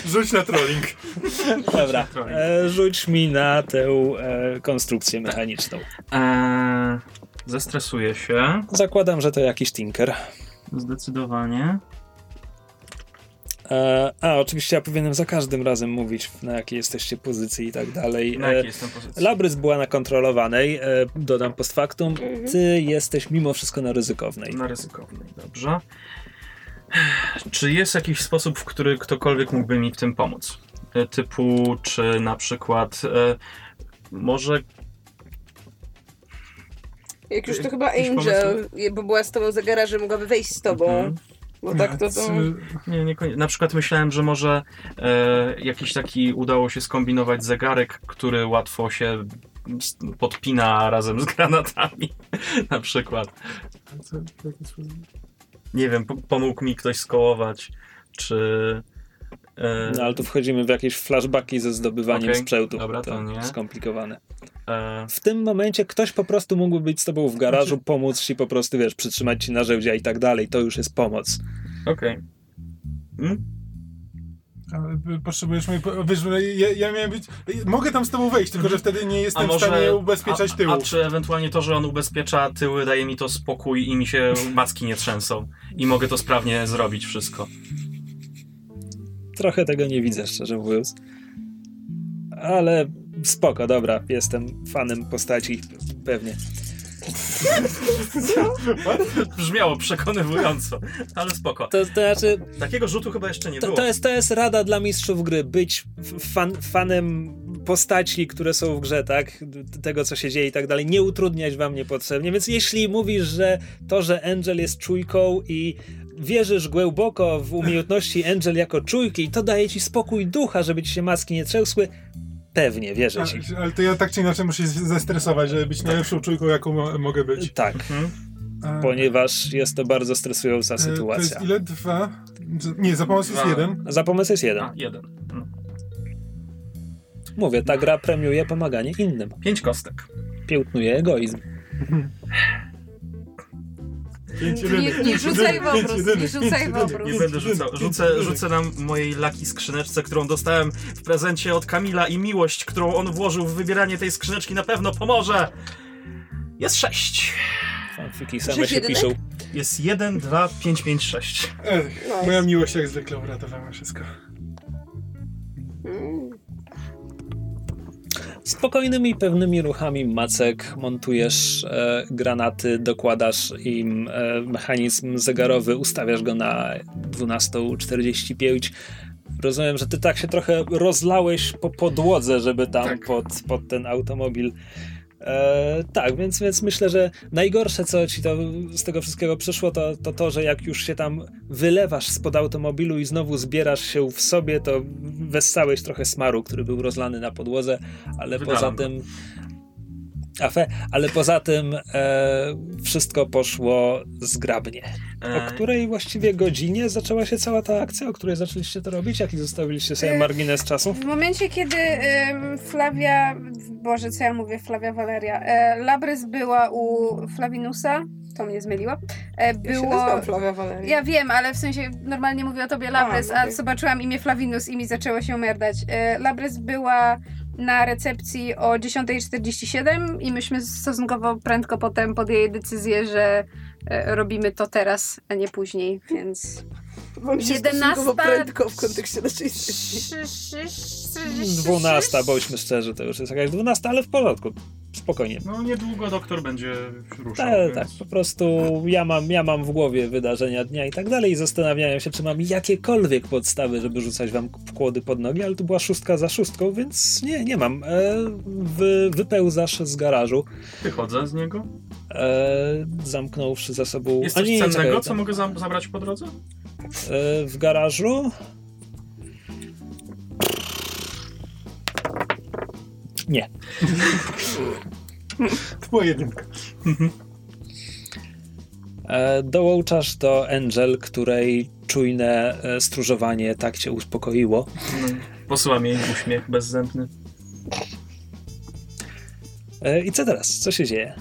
Rzuć na trolling. Dobra, e, rzuć mi na tę e, konstrukcję mechaniczną. e, zestresuję się. Zakładam, że to jakiś tinker. Zdecydowanie. E, a, oczywiście ja powinienem za każdym razem mówić, na jakiej jesteście pozycji i tak dalej. Na E, jakiej jestem pozycji? Labrys była na kontrolowanej, e, dodam post factum. Ty jesteś mimo wszystko na ryzykownej. Na ryzykownej, dobrze. Czy jest jakiś sposób, w który ktokolwiek mógłby mi w tym pomóc? E, Typu, czy na przykład e, może Jak już to chyba Angel, bo była z tobą za garażem, mogłaby wejść z tobą. Mhm. Bo tak to to... Nie, nie, na przykład myślałem, że może e, jakiś taki udało się skombinować zegarek, który łatwo się podpina razem z granatami. na przykład. Nie wiem, po- pomógł mi ktoś skołować, czy... E, No ale tu wchodzimy w jakieś flashbacki ze zdobywaniem Okej, sprzętu. dobra, to nie. Skomplikowane. e, W tym momencie ktoś po prostu mógłby być z tobą w garażu, Znaczy- pomóc ci po prostu, wiesz, przytrzymać ci narzędzia i tak dalej. To już jest pomoc. Okej. Hmm? Potrzebujesz mnie. Wiesz, ja, ja miałem być. Mogę tam z tobą wejść, tylko że wtedy nie jestem w stanie ubezpieczać a, tyłu. A czy ewentualnie to, że on ubezpiecza tyły, daje mi to spokój i mi się macki nie trzęsą. I mogę to sprawnie zrobić wszystko. Trochę tego nie widzę, szczerze mówiąc. Ale spoko, dobra, jestem fanem postaci, pewnie. Brzmiało przekonywująco, ale spoko. To, to znaczy, Takiego rzutu chyba jeszcze nie to, było. to, jest, to jest rada dla mistrzów gry, być fan, fanem postaci, które są w grze, tak? Tego, co się dzieje i tak dalej. Nie utrudniać wam niepotrzebnie. Więc jeśli mówisz, że to, że Angel jest czujką i wierzysz głęboko w umiejętności Angel jako czujki, to daje ci spokój ducha, żeby ci się maski nie trzęsły, pewnie, wierzę ci. A, ale to ja tak czy inaczej muszę się zestresować, żeby być najlepszą czujką, jaką mo- mogę być. Tak, Mhm. Ponieważ jest to bardzo stresująca e, To sytuacja. jest ile? Dwa? Nie, za pomoc jest jeden. Za pomysł jest jeden. A, jeden. No. Mówię, ta gra premiuje pomaganie innym. Pięć kostek. Piętnuje egoizm. Pięć Nie, rzucaj w jedynek, nie rzucaj w. Nie będę rzucał. Rzucę, rzucę na mojej laki skrzyneczce, którą dostałem w prezencie od Kamila i miłość, którą on włożył w wybieranie tej skrzyneczki na pewno pomoże. Jest sześć. Fanfiki same Sześć się jedynek? piszą. Jest jeden, dwa, pięć, pięć, sześć. Ech, moja miłość jak zwykle uratowała wszystko. Mm. Spokojnymi, pewnymi ruchami macek montujesz e, granaty, dokładasz im e, mechanizm zegarowy, ustawiasz go na 12.45. Rozumiem, że ty tak się trochę rozlałeś po podłodze, żeby tam Tak. pod, pod ten automobil. E, tak, więc, więc myślę, że najgorsze, co ci to z tego wszystkiego przyszło, to, to to, że jak już się tam wylewasz spod automobilu i znowu zbierasz się w sobie, to wessałeś trochę smaru, który był rozlany na podłodze, ale Wydałem poza go. Afe, ale poza tym e, wszystko poszło zgrabnie. O E, której właściwie godzinie zaczęła się cała ta akcja? O której zaczęliście to robić? Jaki zostawiliście sobie E, margines czasu? W momencie, kiedy ym, Flavia, Boże, co ja mówię, Flavia Valeria, e, Labrys była u Flavinusa, to mnie zmyliło, e, Ja się było... Flavia Valeria. Ja wiem, ale w sensie normalnie mówię o tobie Labrys, A, a, zobaczyłam imię Flavinus i mi zaczęło się merdać. E, Labrys była na recepcji o 10.47 i myśmy stosunkowo prędko potem podjęli decyzję, że e, robimy to teraz, a nie później, więc... Mam się 11 stosunkowo prędko w kontekście naszej sesji. 12, bądźmy szczerzy, to już jest jakaś 12, ale w porządku. Spokojnie. No niedługo doktor będzie ruszał. Tak, więc... tak, po prostu ja mam, ja mam w głowie wydarzenia dnia i tak dalej i zastanawiałem się, czy mam jakiekolwiek podstawy, żeby rzucać wam kłody pod nogi, ale tu była szóstka za szóstką, więc nie, nie mam. E, wy, wypełzasz z garażu, Wychodzę z niego. e, zamknąwszy za sobą... Jest coś nie, cennego, czekaj, co mogę za- zabrać po drodze? e, w garażu... Nie. To była jedynka. E, dołączasz do Angel, której czujne e, stróżowanie tak cię uspokoiło. No, posyłam jej uśmiech bezzębny. E, I co teraz? Co się dzieje?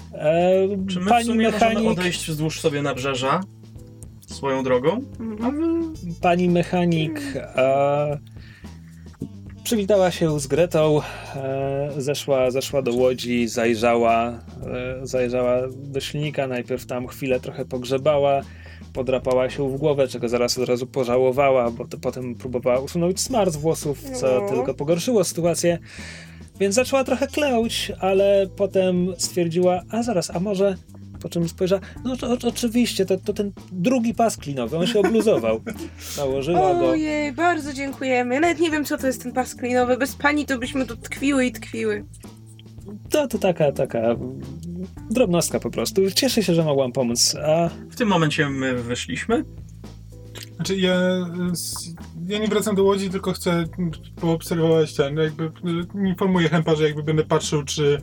Czy my w pani sumie możemy mechanik, odejść wzdłuż sobie nabrzeża swoją drogą? Mhm. pani mechanik e, Przywitała się z Gretą, e, zeszła, zeszła do łodzi, zajrzała, e, zajrzała do silnika, najpierw tam chwilę trochę pogrzebała, podrapała się w głowę, czego zaraz od razu pożałowała, bo to potem próbowała usunąć smar z włosów, co No. tylko pogorszyło sytuację. Więc zaczęła trochę kleąć, ale potem stwierdziła, a zaraz, a może... Po czym spojrzała, no o, oczywiście, to, to ten drugi pas klinowy, on się obluzował. Założyła go. Ojej, bardzo dziękujemy. Ja nawet nie wiem, co to jest ten pas klinowy. Bez pani to byśmy tu tkwiły i tkwiły. To, to taka, taka drobnostka po prostu. Cieszę się, że mogłam pomóc. A W tym momencie my wyszliśmy. Znaczy ja, ja nie wracam do Łodzi, tylko chcę poobserwować ten, jakby informuję Hempa, że jakby będę patrzył, czy,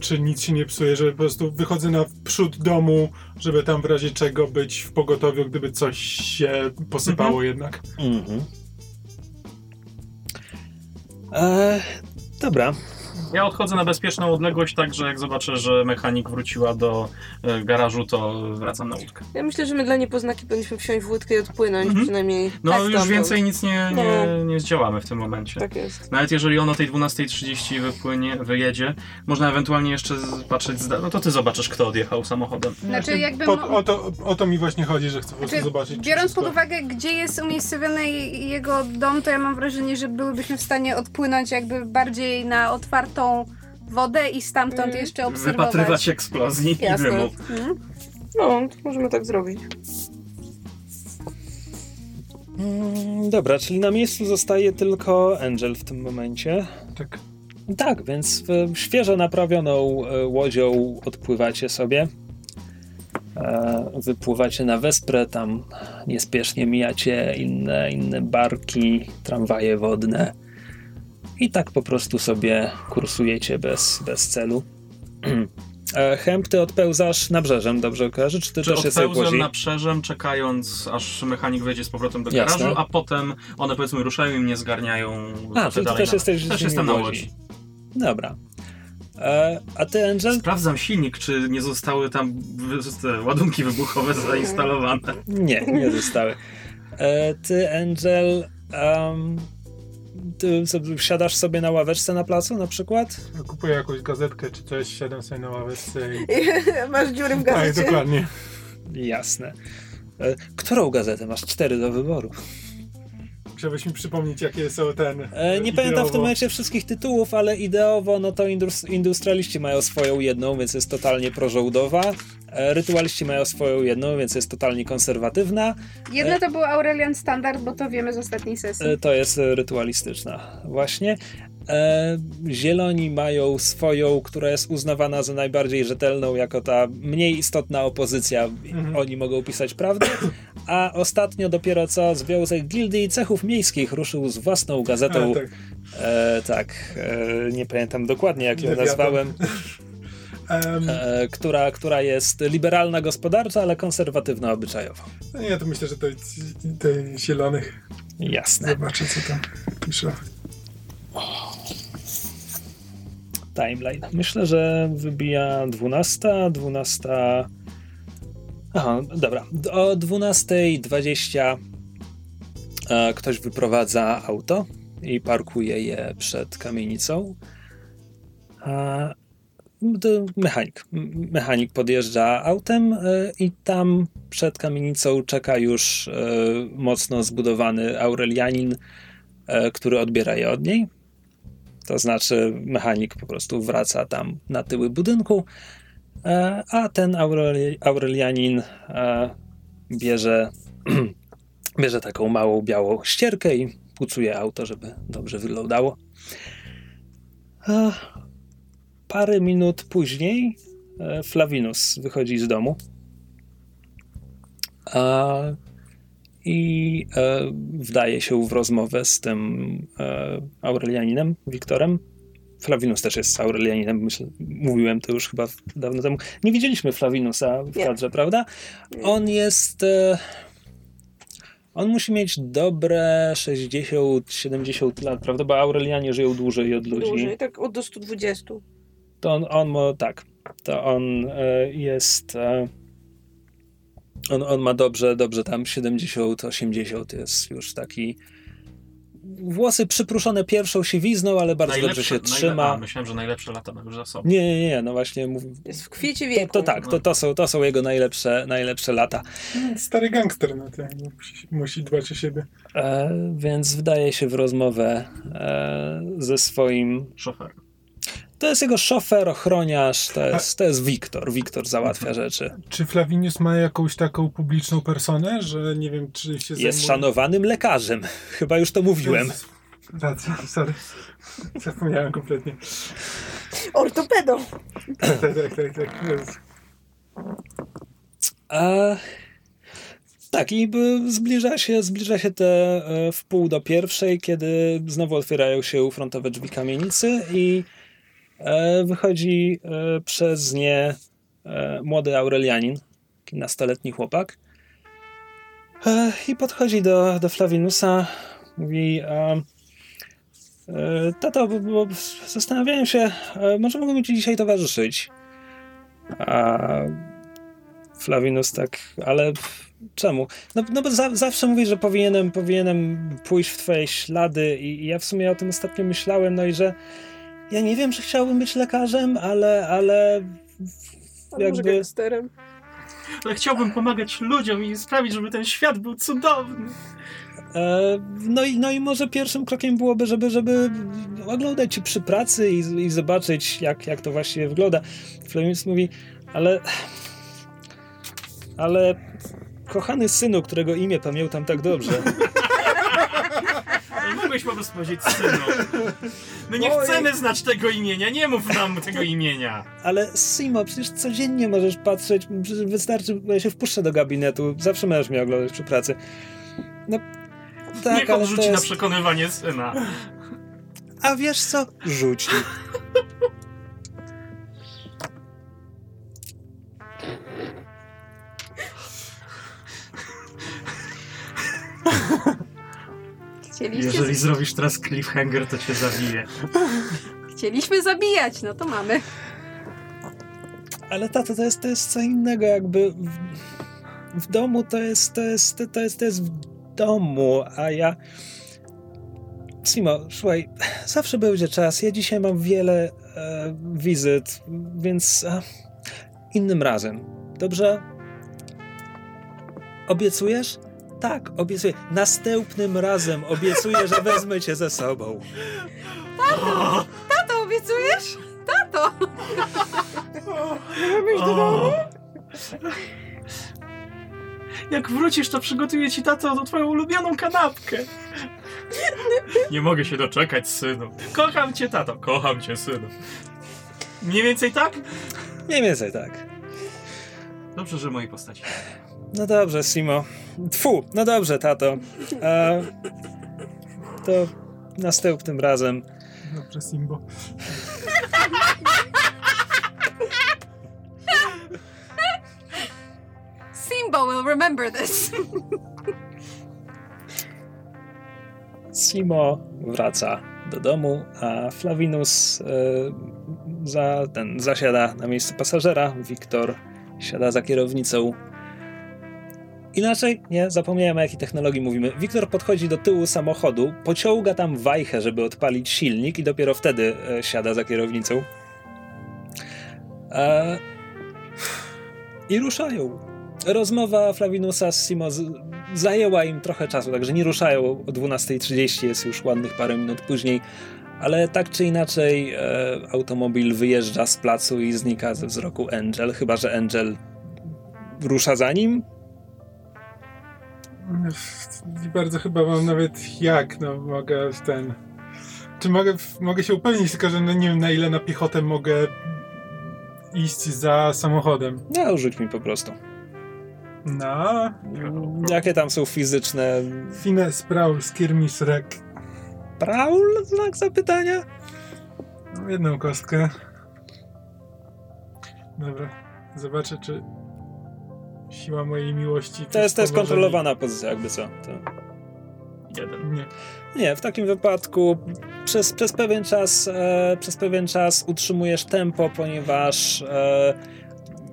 czy nic się nie psuje, że po prostu wychodzę na przód domu, żeby tam w razie czego być w pogotowiu, gdyby coś się posypało jednak. Mhm. E, dobra. Ja odchodzę na bezpieczną odległość, tak że jak zobaczę, że mechanik wróciła do e, garażu, to wracam na łódkę. Ja myślę, że my dla niepoznaki powinniśmy wsiąść w łódkę i odpłynąć Mhm. przynajmniej. No tak już więcej nic nie, No. nie, nie zdziałamy w tym momencie. Tak jest. Nawet jeżeli on o tej 12.30 wypłynie, wyjedzie, można ewentualnie jeszcze z- patrzeć z da- No to ty zobaczysz, kto odjechał samochodem. Znaczy, jakby Po, mo- o, to, o to mi właśnie chodzi, że chcę po prostu Znaczy, zobaczyć. czy biorąc wszystko- pod uwagę, gdzie jest umiejscowiony je- jego dom, to ja mam wrażenie, że byłybyśmy w stanie odpłynąć jakby bardziej na otwartą wodę i stamtąd Mhm. jeszcze obserwować. Wypatrywać eksplozji i dymu. Mhm. No, możemy tak zrobić. Mm, dobra, czyli na miejscu zostaje tylko Angel w tym momencie. Tak. Tak, więc e, świeżo naprawioną e, łodzią odpływacie sobie. E, Wypływacie na Wesprę, tam niespiesznie mijacie inne, inne barki, tramwaje wodne. I tak po prostu sobie kursujecie bez, bez celu. E, Hemp, ty odpełzasz nabrzeżem, dobrze kojarzę? Czy ty Czy też jesteś odpełzłem łodzi? na przerzem, czekając aż mechanik wejdzie z powrotem do Jasne. garażu, a potem one powiedzmy ruszają i mnie zgarniają A, ty dalej też na- jesteś Też jestem na łodzi. Dobra. E, a ty, Angel? Sprawdzam silnik, czy nie zostały tam ładunki wybuchowe zainstalowane. Nie, nie zostały. E, ty, Angel, um, ty sobie, siadasz sobie na ławeczce na placu na przykład? Kupuję jakąś gazetkę czy coś, siadam sobie na ławeczce i... Masz dziury w Tak, gazecie. dokładnie. Jasne. E, którą gazetę? Masz cztery do wyboru. Chciałbyś mi przypomnieć, jakie są ten... E, nie pamiętam w tym ideowo. momencie wszystkich tytułów, ale ideowo no to indus- industrialiści mają swoją jedną, więc jest totalnie prożołdowa. E, rytualiści mają swoją jedną, więc jest totalnie konserwatywna. Jedna to był Aurelian Standard, bo to wiemy z ostatniej sesji. E, To jest e, rytualistyczna, właśnie. E, zieloni mają swoją, która jest uznawana za najbardziej rzetelną, jako ta mniej istotna opozycja. Mhm. Oni mogą pisać prawdę. A ostatnio dopiero co Związek Gildii Cechów Miejskich ruszył z własną gazetą. A, tak. E, tak, e, nie pamiętam dokładnie jak ją Lewiatan. nazwałem, Em, e, która, która jest liberalna gospodarczo, ale konserwatywna obyczajowo. no nie, to myślę, że to te zielonych. Jasne. Zobaczę, co tam pisze. timeline. Myślę, że wybija 12, 12. Aha, dobra. O 12.20 e, ktoś wyprowadza auto i parkuje je przed kamienicą. Mechanik. Mechanik podjeżdża autem e, i tam przed kamienicą czeka już e, mocno zbudowany Aurelianin, e, który odbiera je od niej. To znaczy, mechanik po prostu wraca tam na tyły budynku, a ten Aureli- Aurelianin bierze, bierze taką małą białą ścierkę i pucuje auto, żeby dobrze wyglądało. Parę minut później e, Flavinus wychodzi z domu a, i e, wdaje się w rozmowę z tym e, Aurelianinem, Wiktorem. Flavinus też jest Aurelianinem, myślę, mówiłem to już chyba dawno temu. Nie widzieliśmy Flavinusa w Nie. kadrze, prawda? On jest... E, on musi mieć dobre 60-70 lat, prawda? Bo Aurelianie żyją dłużej od ludzi. Dłużej, tak od do 120. To on, on ma, tak, to on e, jest, e, on, on ma dobrze, dobrze tam 70, 80 jest już taki włosy przypruszone pierwszą siwizną, ale bardzo dobrze się najle- trzyma. A, myślałem, że najlepsze lata ma już za sobą. Nie, nie, nie, no właśnie mów, Jest w kwiecie to, wieku. to tak, to, to, są, to są jego najlepsze, najlepsze lata. Stary gangster, no to musi, musi dbać o siebie. E, więc wdaje się w rozmowę e, ze swoim. Szofer. To jest jego szofer, ochroniarz, to jest, to jest Wiktor. Wiktor załatwia rzeczy. Czy Flavinius ma jakąś taką publiczną personę, że nie wiem, czy się Jest zajmuje... szanowanym lekarzem. Chyba już to mówiłem. Racja, sorry. Zapomniałem kompletnie. Ortopedą. Tak, tak, tak, tak. Jezu. A, tak, i zbliża się, zbliża się te e, w pół do pierwszej, kiedy znowu otwierają się frontowe drzwi kamienicy i wychodzi e, przez nie e, młody Aurelianin, taki nastoletni chłopak. E, I podchodzi do, do Flavinusa, mówi: e, e, Tato, bo, bo zastanawiałem się, e, może mógłbym ci dzisiaj towarzyszyć. A Flavinus tak, ale czemu? No, no bo za, zawsze mówisz, że powinienem, powinienem pójść w twoje ślady i, i ja w sumie o tym ostatnio myślałem, no i że ja nie wiem, czy chciałbym być lekarzem, ale, ale jakby... gangsterem. Ale chciałbym pomagać ludziom i sprawić, żeby ten świat był cudowny. E, no, i, no i może pierwszym krokiem byłoby, żeby, żeby oglądać ci przy pracy i, i zobaczyć, jak, jak to właściwie wygląda. Flaminus mówi, ale... Ale... Kochany synu, którego imię pamiętam tak dobrze. Mogłeś po prostu powiedzieć synu. My nie Oj. chcemy znać tego imienia, nie mów nam tego imienia. Ale Simo, przecież codziennie możesz patrzeć, wystarczy, bo ja się wpuszczę do gabinetu, zawsze możesz mnie oglądać przy pracy. No, tak, Niech on rzuci na jest... przekonywanie syna. A wiesz co? Rzuć. Chcieliście, Jeżeli zrobisz teraz cliffhanger, to cię zabiję. Chcieliśmy zabijać, no to mamy. Ale tato, to jest, to jest co innego, jakby w, w domu to jest, to jest, to jest, to jest w domu, a ja... Simo, słuchaj, zawsze będzie czas. Ja dzisiaj mam wiele e, wizyt, więc e, innym razem. Dobrze? Obiecujesz? Tak, obiecuję. Następnym razem obiecuję, że wezmę cię ze sobą. Tato, obiecujesz? Tato! O. Jak wrócisz, to przygotuję ci tato do twoją ulubioną kanapkę. Nie mogę się doczekać, synu. Kocham cię, tato. Kocham cię, synu. Mniej więcej tak? Mniej więcej tak. Dobrze, że mojej postaci. No dobrze, Simo. Tfu, no dobrze, tato. E, to następnym razem. Dobrze, Simbo. Simbo will remember this. Simo wraca do domu, a Flavinus e, za, ten, zasiada na miejscu pasażera. Wiktor siada za kierownicą. Inaczej, nie, zapomniałem o jakiej technologii mówimy. Wiktor podchodzi do tyłu samochodu, pociąga tam wajchę, żeby odpalić silnik i dopiero wtedy e, siada za kierownicą. E, I ruszają. Rozmowa Flavinusa z Simo zajęła im trochę czasu, także nie ruszają o 12.30, jest już ładnych parę minut później, ale tak czy inaczej e, automobil wyjeżdża z placu i znika ze wzroku Angel, chyba że Angel rusza za nim. Nie bardzo chyba mam nawet jak, no mogę ten... Czy mogę, mogę się upewnić, tylko że no nie wiem na ile na piechotę mogę iść za samochodem. No, rzuć mi po prostu. No, Jakie tam są fizyczne... Fines, Praul, Skirmish, Rek. Praul? Znak zapytania? No, jedną kostkę. Dobra, zobaczę czy siła mojej miłości... To jest, to jest kontrolowana pozycja, jakby co. To... Jeden. Nie. Nie, w takim wypadku przez, przez, pewien czas, e, przez pewien czas utrzymujesz tempo, ponieważ e,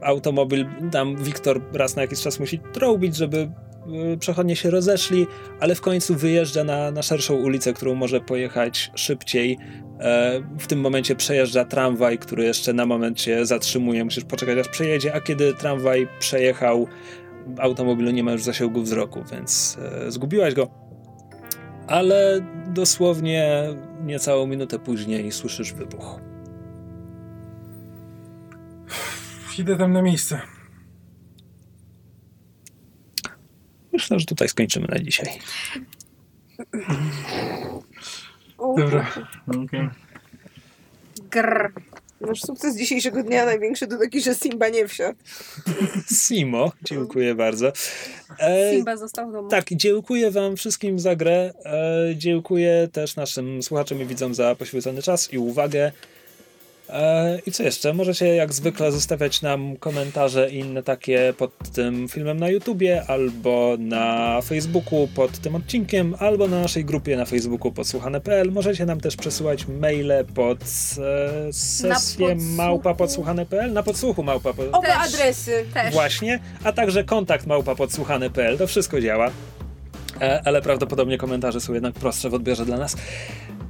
automobil, tam Wiktor raz na jakiś czas musi trąbić, żeby przechodnie się rozeszli, ale w końcu wyjeżdża na, na szerszą ulicę, którą może pojechać szybciej. E, w tym momencie przejeżdża tramwaj, który jeszcze na moment się zatrzymuje. Musisz poczekać, aż przejedzie, a kiedy tramwaj przejechał, automobilu nie ma już zasięgu wzroku, więc e, zgubiłaś go. Ale dosłownie niecałą minutę później słyszysz wybuch. Idę tam na miejsce. Myślę, że tutaj skończymy na dzisiaj. Dobra. Okej. Grr. Nasz sukces dzisiejszego dnia największy to taki, że Simba nie wsiadł. Simo, dziękuję bardzo. E, Simba został w domu. Tak, dziękuję Wam wszystkim za grę. E, dziękuję też naszym słuchaczom i widzom za poświęcony czas i uwagę. E, I co jeszcze? Możecie jak zwykle zostawiać nam komentarze i inne takie pod tym filmem na YouTubie, albo na Facebooku pod tym odcinkiem, albo na naszej grupie na Facebooku podsłuchane.pl. Możecie nam też przesyłać maile pod e, sesję małpa podsłuchane.pl, na podsłuchu małpa. Po... Oba Też. adresy. Też. Właśnie, a także kontakt małpa podsłuchany.pl, to wszystko działa. E, ale prawdopodobnie komentarze są jednak prostsze w odbiorze dla nas.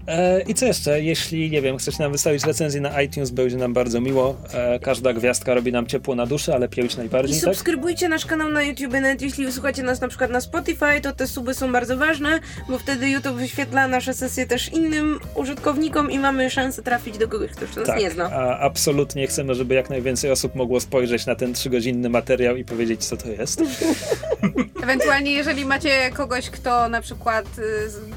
E, I co jeszcze? Jeśli, nie wiem, chcecie nam wystawić recenzję na iTunes, będzie nam bardzo miło. E, każda gwiazdka robi nam ciepło na duszy, ale piełć I najbardziej, tak? subskrybujcie nasz kanał na YouTube, nawet jeśli wysłuchacie nas na przykład na Spotify, to te suby są bardzo ważne, bo wtedy YouTube wyświetla nasze sesje też innym użytkownikom i mamy szansę trafić do kogoś, kto nas Tak, nie zna. a absolutnie chcemy, żeby jak najwięcej osób mogło spojrzeć na ten trzygodzinny materiał i powiedzieć, co to jest. Ewentualnie, jeżeli macie kogoś, kto na przykład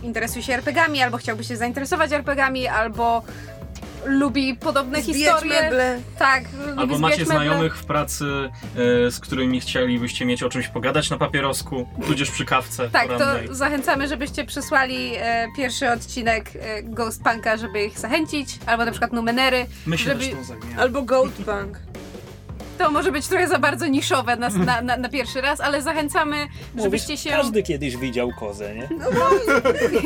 y, interesuje się RPGami, albo chciałby się zainteresować RPGami, albo lubi podobne Zbijać historie. meble. Tak, lubi Albo macie meble. znajomych w pracy, e, z którymi chcielibyście mieć o czymś pogadać na papierosku, tudzież przy kawce Tak, porannej. to zachęcamy, żebyście przysłali e, pierwszy odcinek e, Ghost Punka, żeby ich zachęcić, albo na przykład Numenery. My się żeby-. Albo Goat Punk. To może być trochę za bardzo niszowe na, na, na, na pierwszy raz, ale zachęcamy, żebyście się... Każdy kiedyś widział kozę, nie?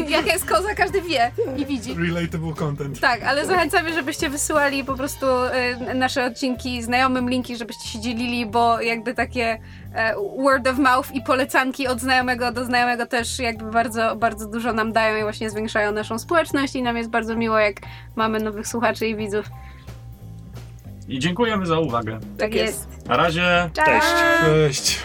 Jaka jest koza, każdy wie i widzi. Relatable content. Tak, ale zachęcamy, żebyście wysyłali po prostu e, nasze odcinki znajomym, linki, żebyście się dzielili, bo jakby takie e, word of mouth i polecanki od znajomego do znajomego też jakby bardzo, bardzo dużo nam dają i właśnie zwiększają naszą społeczność i nam jest bardzo miło, jak mamy nowych słuchaczy i widzów. I dziękujemy za uwagę. Tak jest. Na razie. Cześć! Cześć.